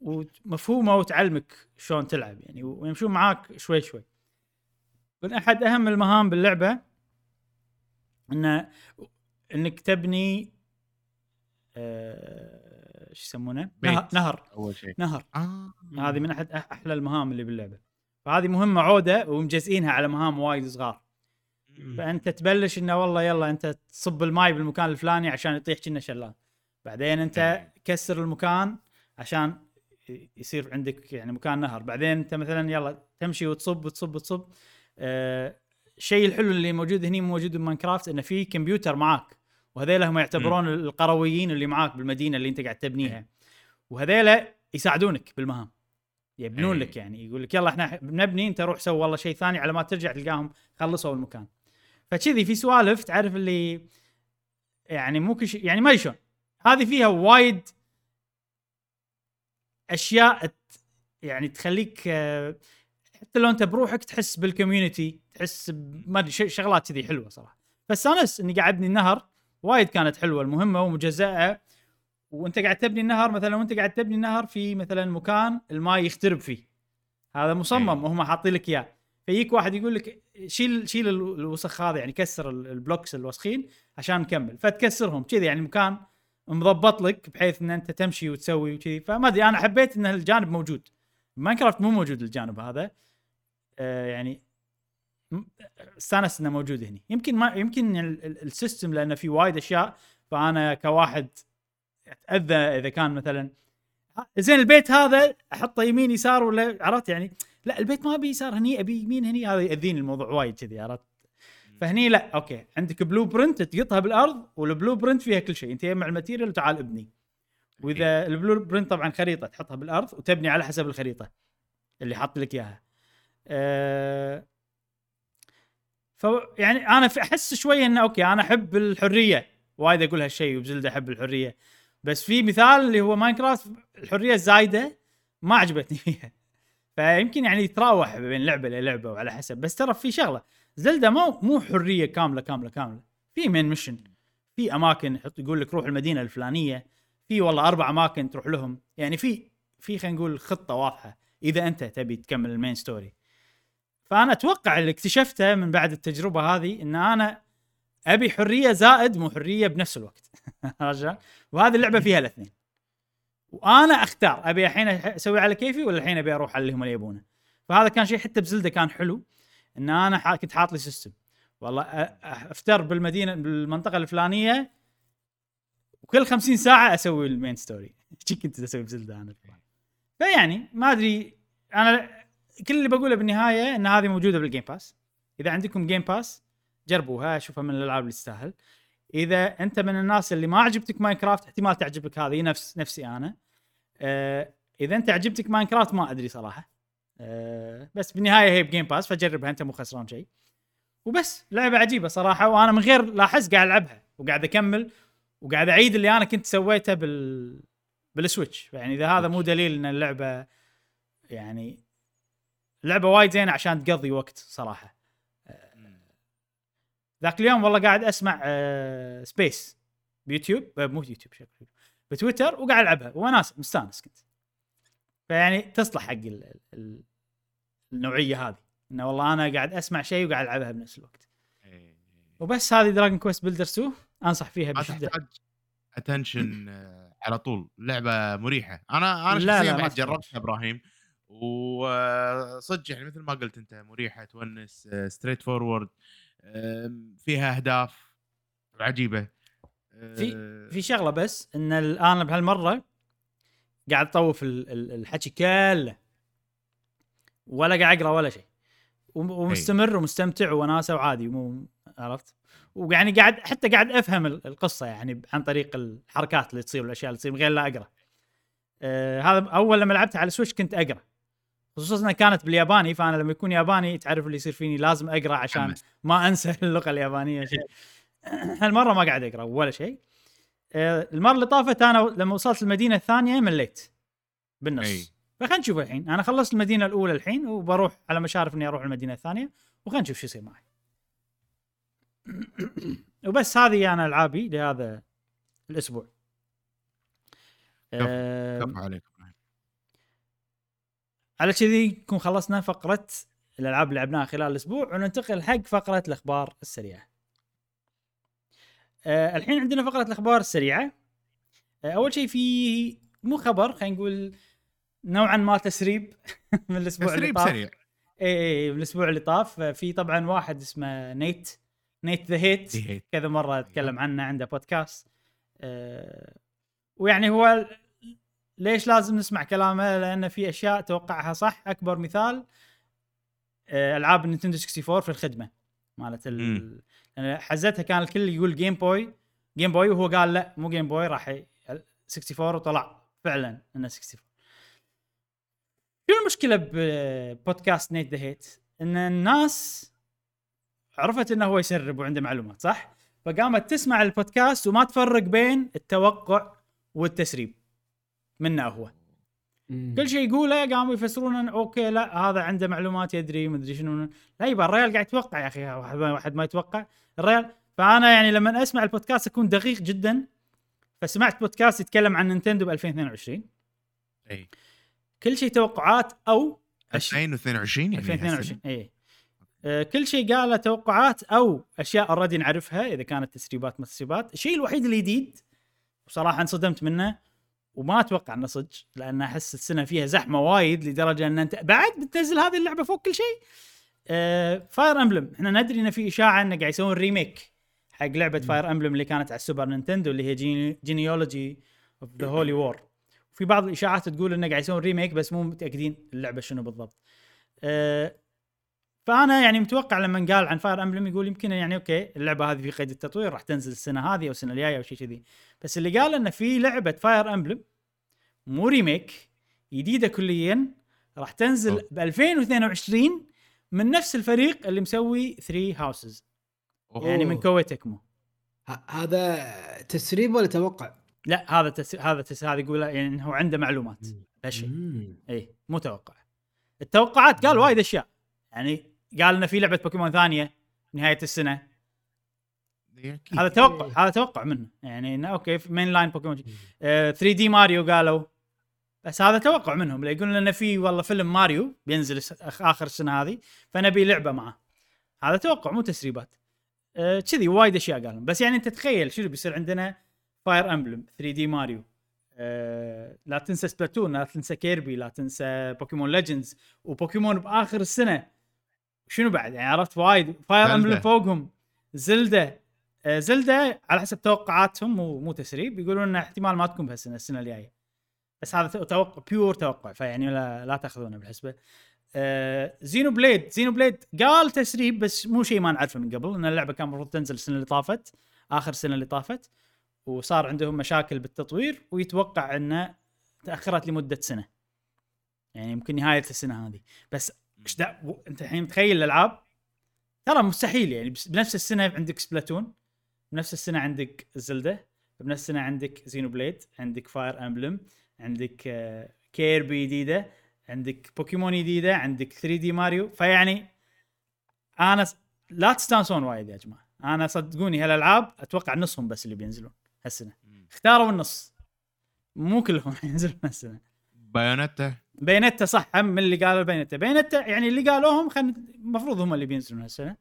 ومفهومة وتعلمك شلون تلعب يعني ويمشون معاك شوي شوي. من أحد أهم المهام باللعبة إنه إنك تبني آه، شو يسمونه؟ نهر. نهر. أول شيء. نهر. آه. هذه من احد أحلى المهام اللي باللعبة. فهذه مهمة عودة ومجزئينها على مهام وايد صغار. فأنت تبلش إنه والله يلا أنت تصب الماي بالمكان الفلاني عشان يطيح كنه شلال. بعدين أنت. كسر المكان عشان يصير عندك يعني مكان نهر. بعدين أنت مثلا يلا تمشي وتصب وتصب وتصب. آه الشيء الحلو اللي موجود هني موجود ب Minecraft إنه في كمبيوتر معاك. وهذيلا هم يعتبرون القرويين اللي معاك بالمدينة اللي انت قاعد تبنيها. وهذيلا يساعدونك بالمهام. يبنون إيه. لك يعني. يقول لك يلا إحنا بنبني انت روح سوي والله شيء ثاني على ما ترجع تلقاهم خلصوا المكان. فكذي في سوالف تعرف اللي يعني مو كل شيء يعني ما شلون. هذه فيها وايد أشياء يعني تخليك حتى لو انت بروحك تحس بال community تحس ما أدري شغلات كذي حلوة صراحة. بس انس إني قاعد أبني النهر وايد كانت حلوة المهمة ومجزأة. وانت قاعد تبني النهر مثلا وانت قاعد تبني النهر في مثلا مكان الماء يخترب فيه. هذا مصمم أي. وهم حاطين لك إياه. فيجيك واحد يقول لك شيل شيل ال- الوسخ هذا يعني كسر ال- ال blocks الوسخين عشان نكمل فتكسرهم كذي يعني مكان مضبط لك بحيث إن أنت تمشي وتسوي وكذي. فما أدري أنا حبيت إن الجانب موجود. Minecraft مو موجود الجانب هذا. آه يعني استانس إنه موجود هنا يمكن ما يمكن ال- ال- ال system لأنه في وايد أشياء فأنا كواحد أتأذى إذا كان مثلا زين البيت هذا أحطه يمين يسار ولا عرفت يعني؟ لا البيت ما أبي يسار هني أبي يمين هني هذا يأذيني الموضوع وايد كذي عرفت؟ فهني لا okay. عندك blueprint تقطها بالأرض وال blueprint فيها كل شيء. أنت يجمع ال material وتعال ابني. وإذا ال blueprint طبعا خريطة تحطها بالأرض وتبني على حسب الخريطة اللي حاط لك إياها. أه ف يعني أنا أحس شوية إنه okay أنا أحب الحرية. وايد أقول هالشيء وب Zelda أحب الحرية. بس في مثال اللي هو Minecraft الحرية الزايدة ما عجبتني فيها. فيمكن يعني يتراوح بين لعبة للعبه وعلى حسب. بس ترى في شغلة Zelda مو مو حرية كاملة كاملة كاملة. في main mission في أماكن يقول لك روح المدينة الفلانية. في والله أربع أماكن تروح لهم. يعني في في خلينا نقول خطة واضحة. إذا أنت تبي تكمل ال main story فأنا أتوقع اللي اكتشفته من بعد التجربة هذه إن أنا أبي حرية زائد مو حرية بنفس الوقت؟ وهذه اللعبة فيها الاثنين. وأنا أختار أبي الحين أسوي على كيفي ولا الحين أبي أروح على اللي هم اللي يبونه. فهذا كان شيء حتى ب Zelda كان حلو إن أنا كنت حاط لي system والله أفتر بالمدينة بالمنطقة الفلانية وكل 50 ساعة أسوي ال main story كنت أسوي ب Zelda أنا. فيعني ما أدري أنا كل اللي بقوله بالنهاية إن هذه موجودة بال Game Pass إذا عندكم Game Pass جربوها شوفها من الألعاب اللي تستاهل. إذا أنت من الناس اللي ما عجبتك Minecraft احتمال تعجبك هذه نفس نفسي أنا. آه إذا أنت عجبتك Minecraft ما أدري صراحة. آه بس بالنهاية هي ب Game Pass فجربها أنت مو خسران شيء. وبس لعبة عجيبة صراحة وأنا من غير لا ألاحظ قاعد ألعبها. وقاعد أكمل وقاعد أعيد اللي أنا كنت سويته بال بال Switch يعني إذا هذا مو دليل إن اللعبة يعني لعبة وايد زينة عشان تقضي وقت صراحة. ذاك اليوم والله قاعد أسمع آه space ب YouTube آه مو يوتيوب شكله بتويتر وقاعد ألعبها وناس مستانس كنت. فيعني تصلح حق ال- ال- النوعية هذه. إنه والله أنا قاعد أسمع شيء وقاعد ألعبها بنفس الوقت. إيه. وبس هذه Dragon Quest Builders 2 أنصح فيها بشدة. attention على طول. لعبة مريحة. أنا أنا شخصيا بعد. جربتها إبراهيم. وصدق يعني مثل ما قلت أنت مريحة تونس straightforward فيها أهداف عجيبة. في- في شغلة بس إن ال- أنا بهالمرة قاعد أطوف ال- ال- الحكي كله. ولا قاعد أقرأ ولا شيء. وم- ومستمر ومستمتع وناسة وعادي مو عرفت؟ ويعني قاعد حتى قاعد أفهم ال- القصة يعني عن طريق الحركات اللي تصير والأشياء اللي تصير من غير لا أقرأ. آه هذا أول لما لعبتها على سويتش كنت أقرأ. خصوصا إنها كانت بالياباني فأنا لما يكون ياباني تعرف اللي يصير فيني لازم أقرأ عشان. ما أنسى اللغة اليابانية شيء هالمرة ما قاعد أقرأ ولا شيء آه، المرة اللي طافت أنا لما وصلت المدينة الثانية مليت بالنص. فخلينا نشوف الحين أنا خلصت المدينة الأولى الحين وبروح على مشارف إني أروح المدينة الثانية وخلينا نشوف شو يصير معي وبس هذه أنا ألعابي لهذا الأسبوع آه، كفو عليك إبراهيم. على كذي نكون خلصنا فقرة الألعاب اللي لعبناها خلال الأسبوع وننتقل حق فقرة الأخبار السريعة. آه الحين عندنا فقرة الأخبار السريعة. آه أول شيء في مو خبر خلينا نقول نوعا ما تسريب من الأسبوع اللي تسريب طاف. سريع اي اي من الأسبوع اللي طاف في طبعا واحد اسمه Nate Nate the Hate. كذا مرة أتكلم عنه عنده بودكاست آه ويعني هو ليش لازم نسمع كلامه؟ لأن في أشياء توقعها صح. أكبر مثال آه ألعاب ال Nintendo 64 في الخدمة مالت ال... حزتها كان الكل يقول Game Boy Game Boy وهو قال لا مو Game Boy راح ي- 64 وطلع فعلا إنه 64 شو المشكلة ببودكاست Nate the Hate؟ إن الناس عرفت إنه هو يسرب وعنده معلومات صح؟ فقامت تسمع البودكاست وما تفرق بين التوقع والتسريب. منه هو. كل شيء يقوله قاموا يفسرون okay لا هذا عنده معلومات يدري مدري شنو. لا يبا الريال قاعد يتوقع يا أخي واحد واحد ما يتوقع. الريال فأنا يعني لما أسمع البودكاست أكون دقيق جدا فسمعت بودكاست يتكلم عن Nintendo ب 2022 إي. كل شيء توقعات أو أش- 2022 يعني 2022 إي. آه، كل شيء قاله توقعات أو أشياء already نعرفها إذا كانت تسريبات ما تسريبات. الشيء الوحيد الجديد بصراحه انصدمت منه وما أتوقع إنه صدق لأن أحس السنة فيها زحمة وايد لدرجة إن أنت بعد بتنزل هذه اللعبة فوق كل شيء. آه Fire Emblem إحنا ندري ان في إشاعة إنه قاعد يسوون remake حق لعبة Fire Emblem اللي كانت على ال Super Nintendo اللي هي Genealogy of the Holy War في بعض الإشاعات تقول إنه قاعد يسوون remake بس مو متأكدين اللعبة شنو بالضبط. أه فأنا يعني متوقع لما قال عن Fire Emblem يقول يمكن يعني okay اللعبة هذه في قيد التطوير راح تنزل السنة هذه أو السنة الجاية أو شيء كذي. بس اللي قال إنه في لعبة Fire Emblem مو remake جديدة كليا راح تنزل. ب 2022 من نفس الفريق اللي مسوي 3 Houses يعني من أوه. Koei Tecmo. ه- هذا تسريب ولا توقع؟ لا هذا تس... هذا تس... هذا يقول يعني هو عنده معلومات. هالشيء. اي مو توقع. التوقعات قال وايد أشياء. يعني قال إنه في لعبة بوكيمون ثانية نهاية السنة. أكيد. هذا توقع هذا توقع منه. يعني إنه okay mainline Pokémon 3D Mario قالوا. بس هذا توقع منهم. يقولون لنا في والله فيلم ماريو بينزل آخر السنة هذه فنبي لعبة معه. هذا توقع مو تسريبات. آه، كذي وايد أشياء قالوا بس يعني أنت تخيل شنو بيصير عندنا Fire Emblem 3D Mario لا تنسى Splatoon لا تنسى Kirby لا تنسى Pokémon Legends و Pokémon بآخر السنة شنو بعد؟ يعني عرفت وايد. Fire. Emblem فوقهم Zelda. آه، Zelda على حسب توقعاتهم مو مو تسريب. يقولون إن احتمال ما تكون بهالسنة السنة الجاية. بس هذا تو- توقع pure توقع فيعني لا, لا تأخذونه بالحسبة. آه Xenoblade. Xenoblade قال تسريب بس مو شيء ما نعرفه من قبل إن اللعبة كان المفروض تنزل السنة اللي طافت آخر السنة اللي طافت وصار عندهم مشاكل بالتطوير ويتوقع انه تأخرت لمدة سنة. يعني يمكن نهاية السنة هذه. بس إيش دا أنت الحين متخيل الألعاب؟ ترى مستحيل يعني بنفس السنة عندك Splatoon بنفس السنة عندك Zelda بنفس السنة عندك Xenoblade عندك Fire Emblem عندك آه، Kirby جديده عندك بوكيمون جديده عندك 3 دي ماريو. فيعني أنا س... لا تستانسون وايد يا جماعة. أنا صدقوني هالألعاب أتوقع نصهم بس اللي بينزلون هالسنة. اختاروا النص. مو كلهم ينزلون هالسنة. Bayonetta. Bayonetta صح هم من اللي قالوا Bayonetta Bayonetta يعني اللي قالوهم خل المفروض هم اللي بينزلون هالسنة.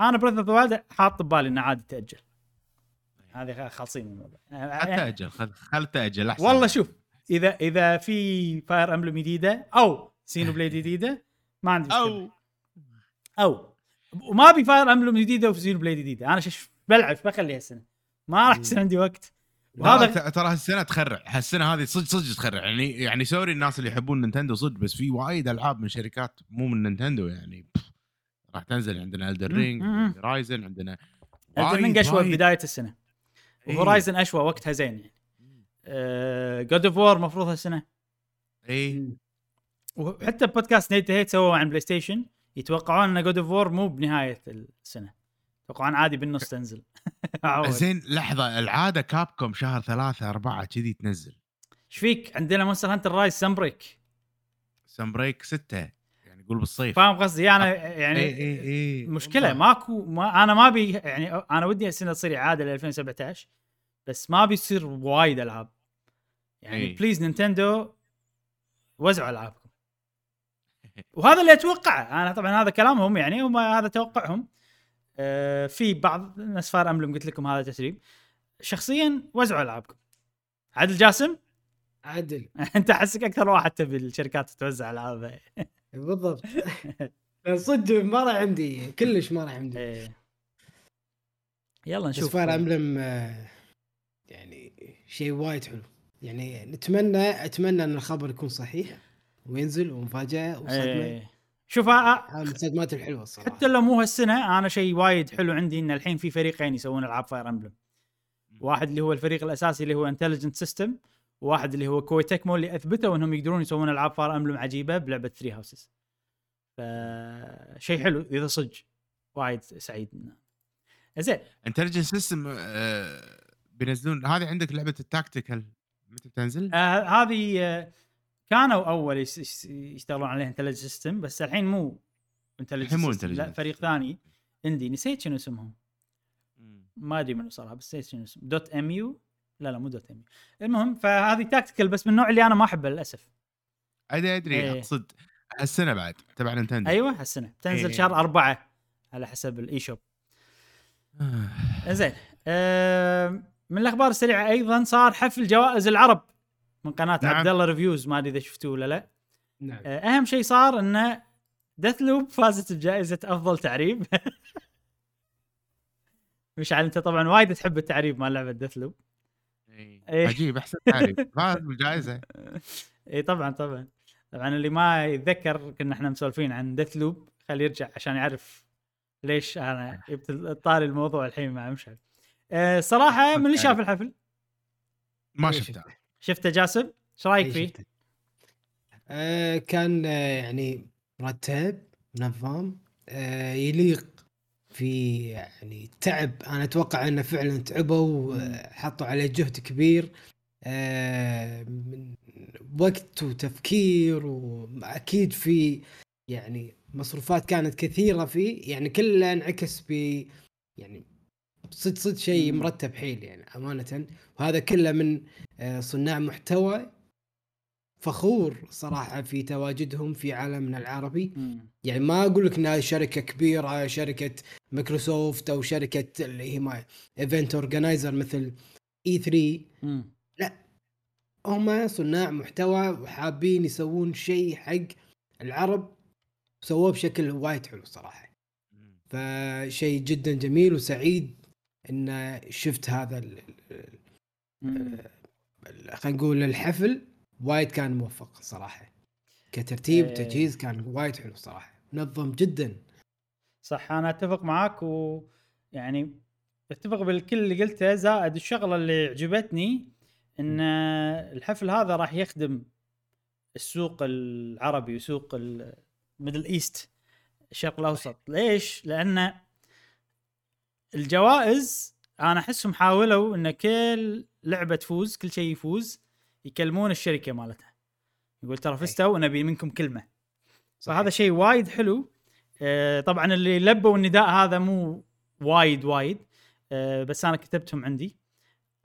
أنا Breath of the حاط ببالي إنه عادي تأجل. هذه خالصين من الموضوع. يعني تأجل خل خل تأجل أحسن. والله شوف إذا إذا في Fire Emblem جديدة أو Xenoblade جديدة ما عندي أو. أو. وما ابي Fire Emblem جديدة و Xenoblade جديدة. أنا شش بلعب بخليها السنة ما راح يصير عندي وقت. وهذا ترى هالسنة تخرع. هالسنة هذه صدق صدق تخرع. يعني يعني sorry الناس اللي يحبون Nintendo صدق بس في وايد ألعاب من شركات مو من Nintendo يعني. راح تنزل عندنا Elden Ring. Horizon عندنا Elden Ring أشوى وايد. بداية السنة. و Horizon أشوى وقتها زين يعني. God of War مفروض هالسنة. اي وحتى بودكاست Nate Hate سووا عن PlayStation يتوقعون إن God of War مو بنهاية السنة. يتوقعون عادي بالنص تنزل. زين لحظة العادة Capcom شهر ثلاثة أربعة كذي تنزل. إيش فيك؟ عندنا Monster Hunter Rise Sunbreak. Sunbreak ستة يعني قول بالصيف. فاهم قصدي؟ أنا يعني اي اي اي مشكلة ماكو ما أنا ما ابي يعني أنا ودي السنة تصير إعادة ل 2017 بس ما بيصير وايد ألعاب. يعني إي. please Nintendo وزعوا ألعابكم. وهذا اللي أتوقعه. أنا طبعا هذا كلامهم يعني هم هذا توقعهم. آه في بعض ناس Fire Emblem قلت لكم هذا تسريب. شخصيا وزعوا ألعابكم. عادل جاسم؟ عدل. أنت أحسك أكثر واحد تبي الشركات توزع العابها بالضبط. صدق ما راح عندي كلش ما راح عندي. إيه. يلا بس نشوف. Fire Emblem آه، يعني شيء وايد حلو. يعني نتمنى أتمنى أن الخبر يكون صحيح وينزل ومفاجأة وصدمة. إيه. شوف آه، آه، الصدمات الحلوه الصراحة. حتى لو مو هالسنة أنا شيء وايد حلو عندي إن الحين في فريقين يسوون ألعاب Fire Emblem واحد اللي هو الفريق الأساسي اللي هو Intelligent Systems وواحد اللي هو Koei Tecmo اللي أثبتوا إنهم يقدرون يسوون ألعاب Fire Emblem عجيبة بلعبة Three Houses ف شيء حلو إذا صدق وايد سعيد زين. Intelligent Systems بينزلون هذه عندك لعبة ال tactical متى تنزل؟ آه هذه آه كانوا أول يشتغلون عليها Intelligent Systems بس الحين مو الحين مو لا فريق. ثاني indie نسيت شنو اسمهم. ما أدري منو صراحة بس نسيت شنو اسمه. Dotemu؟ لا لا مو Dotemu. المهم فهذه tactical بس من النوع اللي أنا ما أحبه للأسف. أدري أدري. إيه. أقصد هالسنة بعد تبع Nintendo. أيوه هالسنة. تنزل إيه. شهر أربعة على حسب ال eShop زين من الأخبار السريعة أيضا صار حفل جوائز العرب. من قناة نعم. عبد الله Reviews ما أدري إذا شفتوه ولا لا. نعم. آه، أهم شيء صار انه Deathloop فازت بجائزة أفضل تعريب. مشعل أنت طبعا وايد تحب التعريب مال لعبة Deathloop إيه. إيه. عجيب أحسن تعريف فاز بالجائزة. اي طبعا طبعا. طبعا اللي ما يتذكر كنا إحنا مسولفين عن Deathloop خليه يرجع عشان يعرف ليش أنا جبت طاري الموضوع الحين مع مشعل. أه صراحة من اللي شاف الحفل؟ ما شفته. شفته. جاسم إيش رأيك إيه، فيه؟ آه كان آه يعني مرتب منظم آه يليق في يعني تعب أنا أتوقع إنه فعلا تعبوا وحطوا عليه جهد كبير آه من وقت وتفكير وأكيد في يعني مصروفات كانت كثيرة فيه يعني كله انعكس ب يعني صدق صدق شيء. مرتب حيل يعني أمانة وهذا كله من آه، صناع محتوى فخور صراحة في تواجدهم في عالمنا العربي مم. يعني ما أقول لك انها شركة كبيرة شركة مايكروسوفت أو شركة اللي هي ما event organizer مثل E3 مم. هم صناع محتوى وحابين يسوون شيء حق العرب سووه بشكل وايد حلو صراحة فشيء جدا جميل وسعيد إن شفت هذا خلينا نقول الحفل وايد كان موفق صراحة. كترتيب إيه. وتجهيز كان وايد حلو صراحة. منظم جدا. صح أنا أتفق معاك ويعني أتفق بالكل اللي قلته. زائد الشغلة اللي عجبتني إن الحفل هذا راح يخدم السوق العربي وسوق الميدل ايست الشرق الأوسط. ليش؟ لأن الجوائز أنا أحسهم حاولوا إن كل لعبة تفوز كل شيء يفوز يكلمون الشركة مالتها. يقول ترى فزتوا ونبي منكم كلمة. فهذا شيء وايد حلو. آه، طبعا اللي لبوا النداء هذا مو وايد وايد. آه، بس أنا كتبتهم عندي.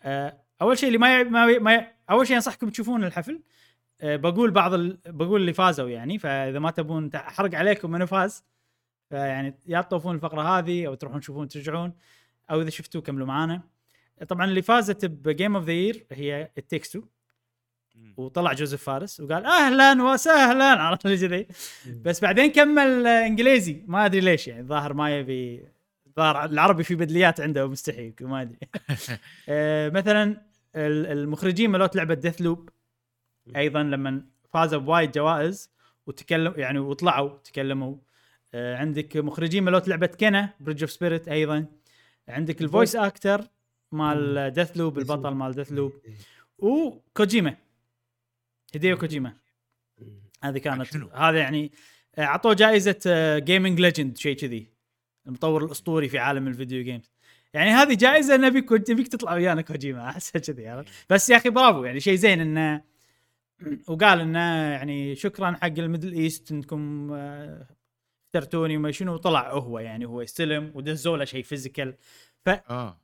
آه، أول شيء اللي ما ي... ما, ي... ما ي... أول شيء أنصحكم تشوفون الحفل. بقول بعض ال... بقول اللي فازوا يعني فإذا ما تبون احرق عليكم منو فاز. فيعني يا تطوفون الفقرة هذه أو تروحون تشوفون ترجعون أو إذا شفتوه كملوا معانا. طبعا اللي فازت ب game of the year هي It Takes Two وطلع جوزيف فارس وقال أهلا وسهلا. عرفت اللي كذي. بس بعدين كمل إنجليزي. ما أدري ليش يعني ظاهر ما يبي ظاهر العربي في بداليات عنده مستحي ما أدري. آه، مثلا ال- المخرجين مالوت لعبة Deathloop أيضا لما فازوا بوايد جوائز وتكلم يعني وطلعوا تكلموا عندك مخرجين مالوت لعبة Kena: Bridge of Spirits أيضا. عندك ال voice actor مال Deathloop البطل مال Deathloop وكوجيما هيديو كوجيما هذه كانت؟ هذا يعني آه، أعطوه جائزة gaming legend شيء كذي. المطور الأسطوري في عالم ال video games يعني هذه جائزة نبيك نبيك تطلع ويانا كوجيما. احسها كذي عرفت؟ بس يا أخي برافو يعني شيء زين إنه وقال إنه يعني شكرا حق الميدل إيست إنكم آه، اخترتوني وما شنو طلع هو يعني هو يستلم ودزوا له شيء physical آه.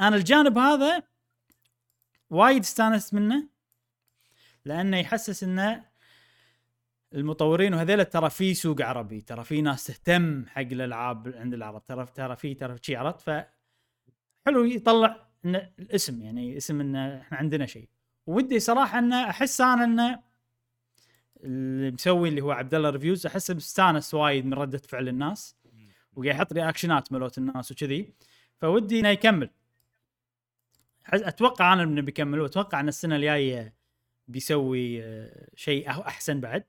أنا الجانب هذا وايد استانست منه لأنه يحسس إنه المطورين وهذيلا ترى في سوق عربي ترى في ناس تهتم حق الألعاب عند العرب ترى ترى في ترى شي عرفت؟ ف حلو يطلع إن الاسم يعني اسم إنه إحنا عندنا شيء ودي صراحة إنه أحس أنا إنه اللي مسوي اللي هو عبد الله ريفيوز احسه مستانس وايد من ردة فعل الناس. وقاعد يحط رياكشنات مالوت الناس وكذي. فودي إنه يكمل. أتوقع أنا إنه بيكمل وأتوقع إن السنة الجاية بيسوي آه، شيء أحسن بعد.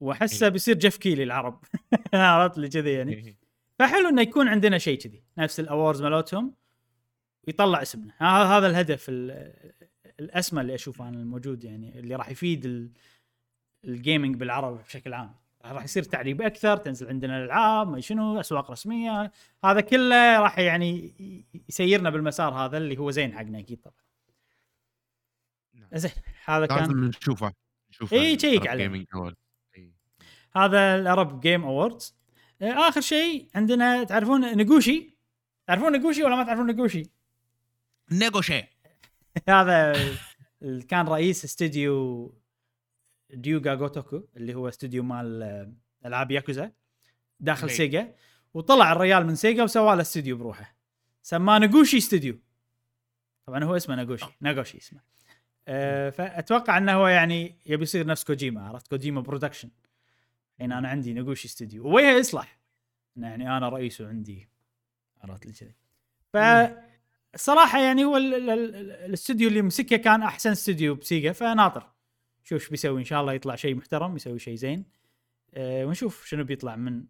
وأحسه إيه. بيصير جيف كيلي العرب. عرفت لي كذي يعني. إيه. فحلو إنه يكون عندنا شيء كذي. نفس ال awards مالتهم يطلع اسمنا. هذا الهدف ال- الأسمى اللي أشوفه أنا الموجود يعني اللي راح يفيد ال gaming بالعرب بشكل عام. راح يصير تعريب أكثر تنزل عندنا الألعاب ما شنو أسواق رسمية. هذا كله راح يعني يسيرنا بالمسار هذا اللي هو زين حقنا أكيد طبعا. نعم. زين هذا كان لازم نشوفه نشوفه إيه، check عليه. هذا ال Arab Game Awards آخر شيء عندنا تعرفون ناقوشي؟ تعرفون ناقوشي ولا ما تعرفون ناقوشي؟ ناقوشي هذا كان رئيس استوديو ريو قا قوتوكو اللي هو استوديو مال آه، العاب ياكوزا داخل. سيجا وطلع الريال من سيجا وسوى له استوديو بروحه. سماه ناقوشي استوديو. طبعا هو اسمه ناقوشي ناقوشي اسمه. أه فأتوقع إنه هو يعني يبي يصير نفس كوجيما عرفت؟ Kojima Productions الحين أنا عندي ناقوشي استوديو ويا يصلح. يعني أنا رئيسه عندي عرفت؟ لي كذي. ف الصراحه يعني هو ال- ال- ال- الاستوديو اللي مسكه كان أحسن استوديو بسيجا فناطر. شوف إيش بيسوي إن شاء الله يطلع شيء محترم يسوي شيء زين. أه ونشوف شنو بيطلع من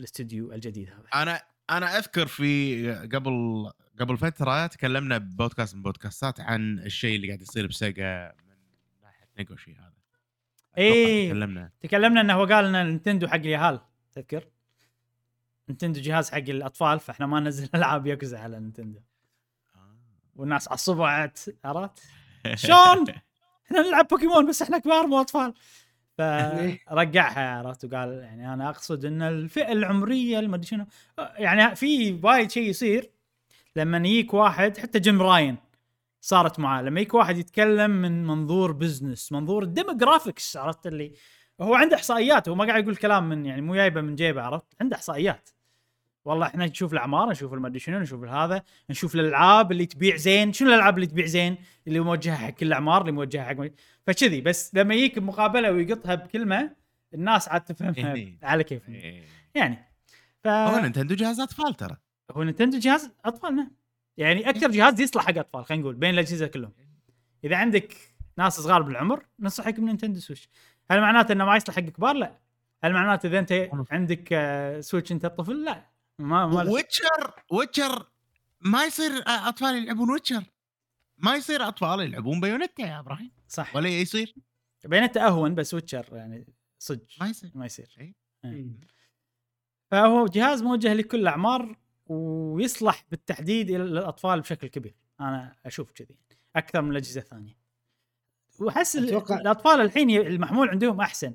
الاستوديو الجديد هذا. أنا أنا أذكر في قبل قبل فترة تكلمنا ببودكاست من بودكاستات عن الشيء اللي قاعد يصير بسيجا من ناحية ناقوشي هذا. إيه. تكلمنا. تكلمنا إنه هو قال لنا نينتندو حق اليهال تذكر؟ نينتندو جهاز حق الأطفال فإحنا ما ننزل ألعاب ياكوزا على نينتندو. آه. والناس عصبوا عت- عرفت؟ شلون؟ إحنا نلعب بوكيمون بس إحنا كبار مو أطفال. فرجعها عرفت وقال يعني أنا أقصد إن الفئة العمرية المدري شنو يعني في وايد شيء يصير. لما يجيك واحد حتى جيم راين صارت معاه لما يجيك واحد يتكلم من منظور business منظور ال demographics عرفت اللي هو عنده إحصائيات هو ما قاعد يقول كلام من يعني مو جايبه من جيبه عرفت؟ عنده إحصائيات. والله إحنا نشوف الأعمار نشوف المدري شنو نشوف هذا نشوف الألعاب اللي تبيع زين. شنو الألعاب اللي تبيع زين؟ اللي موجهة حق كل الأعمار اللي موجهة حق فكذي. بس لما يجيك بمقابله ويقطها بكلمة الناس عاد تفهمها إيه. على كيف إيه. يعني ف هو نينتندو جهاز أطفال ترى. هو نينتندو جهاز أطفالنا. يعني أكثر جهاز يصلح حق أطفال خلينا نقول بين الأجهزة كلهم. إذا عندك ناس صغار بالعمر ننصحك بنينتندو سويتش. هل معناته إنه ما يصلح حق كبار؟ لا. هل معناته إذا أنت عندك آه، سويتش أنت طفل لا. ما ما ويتشر ويتشر ما يصير أطفال يلعبون ويتشر. ما يصير أطفال يلعبون بايونيتا يا إبراهيم. صح. ولا يصير. بايونيتا أهون بس ويتشر يعني صدق. ما يصير. ما يصير. إيه. فهو جهاز موجه لكل الاعمار ويصلح بالتحديد إلى الأطفال بشكل كبير. أنا أشوف كذي. أكثر من الأجهزة الثانية. وأحس أتوقع- الأطفال الحين المحمول عندهم أحسن.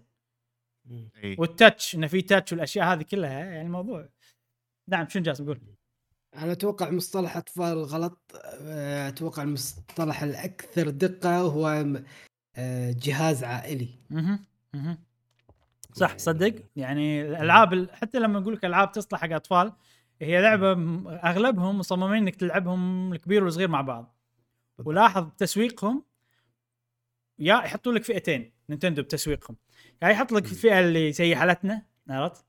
إيه. وال touch إنه في touch والأشياء هذه كلها يعني الموضوع نعم شنو جاسم؟ قول. أنا أتوقع مصطلح أطفال غلط. أه، أتوقع المصطلح الأكثر دقة هو أه، جهاز عائلي. مهم. مهم. صح صدق. يعني الألعاب ال- حتى لما نقول لك ألعاب تصلح حق أطفال هي لعبة أغلبهم مصممين إنك تلعبهم الكبير والصغير مع بعض. ولاحظ تسويقهم يا يحطوا لك فئتين نينتندو بتسويقهم. يا يحط لك الفئة اللي زي حالتنا عرفت؟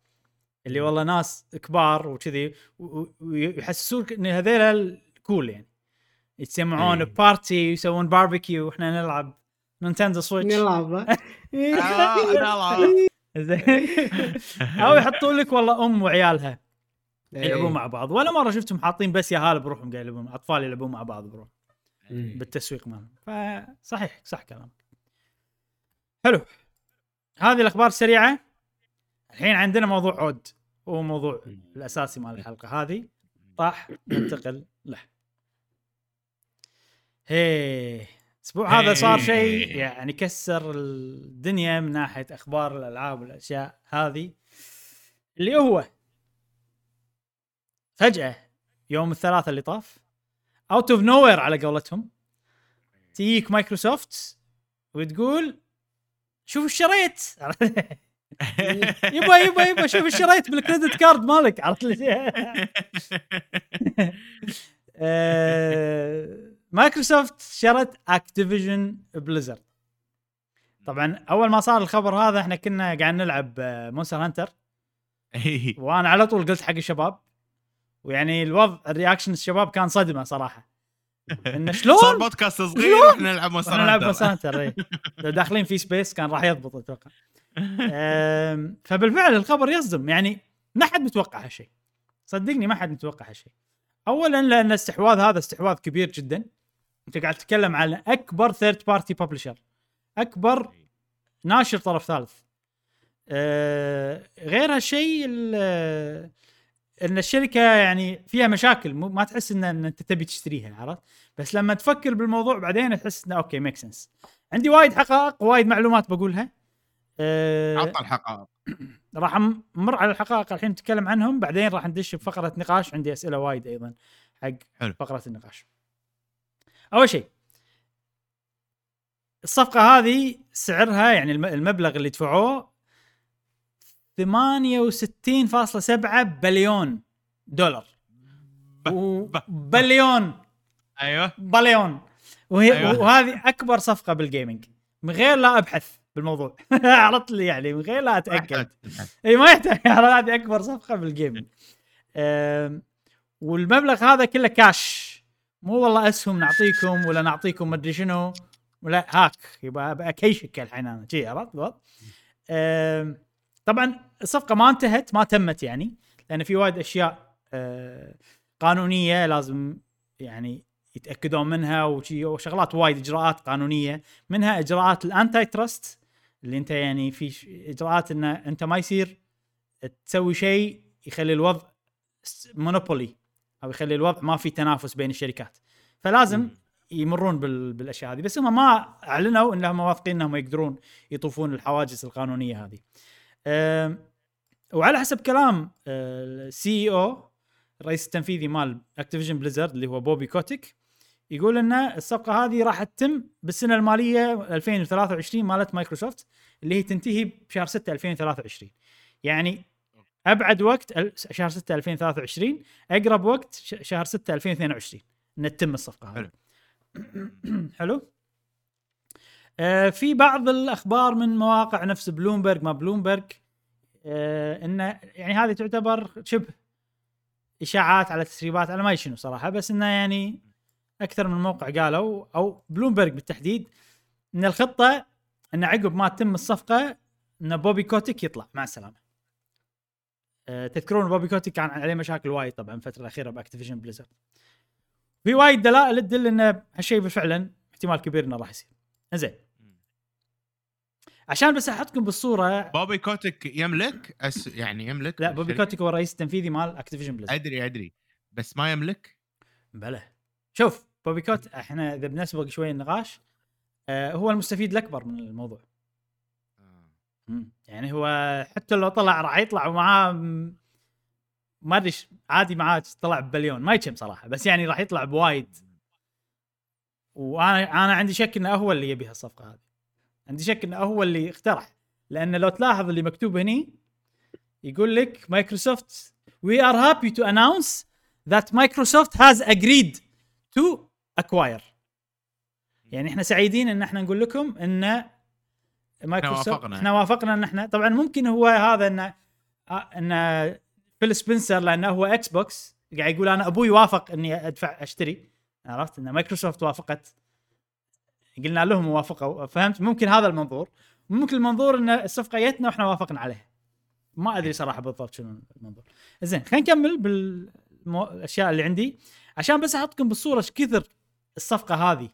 اللي والله ناس كبار وكذي و- و- ويحسسوك إن هذيلا ال cool يعني. يتجمعون إيه. party ويسوون باربيكيو وإحنا نلعب Nintendo Switch نلعب. آه، أو يحطوا لك والله أم وعيالها إيه. يلعبون مع بعض. ولا مرة شفتهم حاطين بس ياهال بروحهم قاعد يلعبون أطفال يلعبون مع بعض بروح. مم. بالتسويق مالهم. فصحيح صح كلامك. حلو. هذه الأخبار السريعه الحين عندنا موضوع عود. هو موضوع الأساسي مال الحلقة هذه. راح ننتقل له. هي الأسبوع هذا صار شيء يعني كسر الدنيا من ناحية أخبار الألعاب والأشياء هذه. اللي هو فجأة يوم الثلاثاء اللي طاف out of nowhere على قولتهم تجيك مايكروسوفت وتقول شوف اشتريت يبا يبا يبا شوف اشتريت بال credit card مالك عرفت لي آه، مايكروسوفت شرت Activision Blizzard طبعا أول ما صار الخبر هذا إحنا كنا قاعد نلعب Monster Hunter إيه. وأنا على طول قلت حق الشباب ويعني الوضع ال reaction الشباب كان صدمة صراحة انه صار شلون بودكاست صغير وإحنا نلعب Monster إحنا نلعب Hunter. Monster Hunter. لو داخلين في space كان راح يضبط أتوقع فبالفعل الخبر يصدم. يعني ما حد متوقع هالشيء. صدقني ما حد متوقع هالشيء. اولا لأن الاستحواذ هذا استحواذ كبير جدا. أنت قاعد تتكلم عن أكبر third party publisher أكبر ناشر طرف ثالث. أه غير هالشيء ال- إن الشركة يعني فيها مشاكل. ما تحس إن أنت تبي تشتريها عرفت؟ بس لما تفكر بالموضوع بعدين تحس إنه okay make sense عندي وايد حقائق وايد معلومات بقولها. أه عطى الحقائق. راح نمر على الحقائق الحين نتكلم عنهم بعدين راح ندش بفقره نقاش عندي أسئلة وايد أيضا حق حلو. فقرة النقاش. أول شيء الصفقة هذه سعرها يعني الم- المبلغ اللي دفعوه 68.7 بليون دولار. بليون. أيوه. بليون. وهي أيوة. وهذه أكبر صفقة بال gaming من غير لا أبحث. بالموضوع. عرفت لي يعني من غير لا أتأكد. إي ما يحتاج. هذه أكبر صفقه بال gaming والمبلغ هذا كله كاش مو والله أسهم نعطيكم ولا نعطيكم مدري شنو. ولا هاك يبقى اكيشك الحين أنا. شي عرفت؟ طبعا الصفقة ما انتهت ما تمت يعني لأن في وايد أشياء آه، قانونية لازم يعني يتأكدون منها وشغلات وايد إجراءات قانونية. منها إجراءات ال antitrust اللي انت يعني في اجراءات إن انت ما يصير تسوي شيء يخلي الوضع monopoly أو يخلي الوضع ما في تنافس بين الشركات. فلازم يمرون بال... بالأشياء هذه. بس هم ما أعلنوا انهم واثقين إنهم يقدرون يطوفون الحواجز القانونية هذه. وعلى حسب كلام ال CEO الرئيس التنفيذي مال Activision Blizzard اللي هو بوبي كوتيك يقول إن الصفقة هذه راح تتم بالسنة المالية 2023 مالت مايكروسوفت اللي هي تنتهي بشهر 6 2023 يعني أبعد وقت شهر 6 2023 أقرب وقت شهر 6 2022 إن تتم الصفقة هذه. حلو. آه في بعض الأخبار من مواقع نفس بلومبرج ما بلومبرج آه انه يعني هذه تعتبر شبه إشاعات على تسريبات على ما شنو صراحة بس إنه يعني أكثر من موقع قالوا أو بلومبرج بالتحديد إن الخطة إن عقب ما تتم الصفقة إن بوبي كوتيك يطلع مع السلامة. أه تذكرون بوبي كوتيك كان عليه مشاكل وايد طبعا الفترة الأخيرة ب Activision Blizzard. في وايد دلائل تدل إن هالشيء فعلا احتمال كبير إنه راح يصير. زين عشان بس أحطكم بالصورة بوبي كوتيك يملك أس يعني يملك لا بوبي؟ كوتيك هو الرئيس التنفيذي مال Activision Blizzard. أدري أدري بس ما يملك بلى شوف بوبي كوتيك إحنا إذا بنسبق شوي النقاش آه هو المستفيد الأكبر من الموضوع. مم. يعني هو حتى لو طلع راح يطلع ومعاه ما أدري عادي معاه طلع ببليون ما يكم صراحة بس يعني راح يطلع بوايد. وأنا أنا عندي شك إنه هو اللي يبي هالصفقه هذه. عندي شك إنه هو اللي اقترح لأن لو تلاحظ اللي مكتوب هني يقول لك مايكروسوفت we are happy to announce that Microsoft has agreed to acquire. يعني إحنا سعيدين إن إحنا نقول لكم إن مايكروسوفت وافقنا. إحنا وافقنا إن إحنا طبعا ممكن هو هذا ان آه، إن فيل سبنسر لأنه هو Xbox قاعد يقول أنا أبوي وافق إني أدفع أشتري. عرفت؟ إن مايكروسوفت وافقت. قلنا لهم وافقوا. فهمت؟ ممكن هذا المنظور. ممكن المنظور إن الصفقة جتنا وإحنا وافقنا عليها ما أدري صراحة بالضبط شنو المنظور. زين خلينا نكمل بالاشياء اللي عندي. عشان بس أحطكم بالصورة إيش كثر الصفقة هذه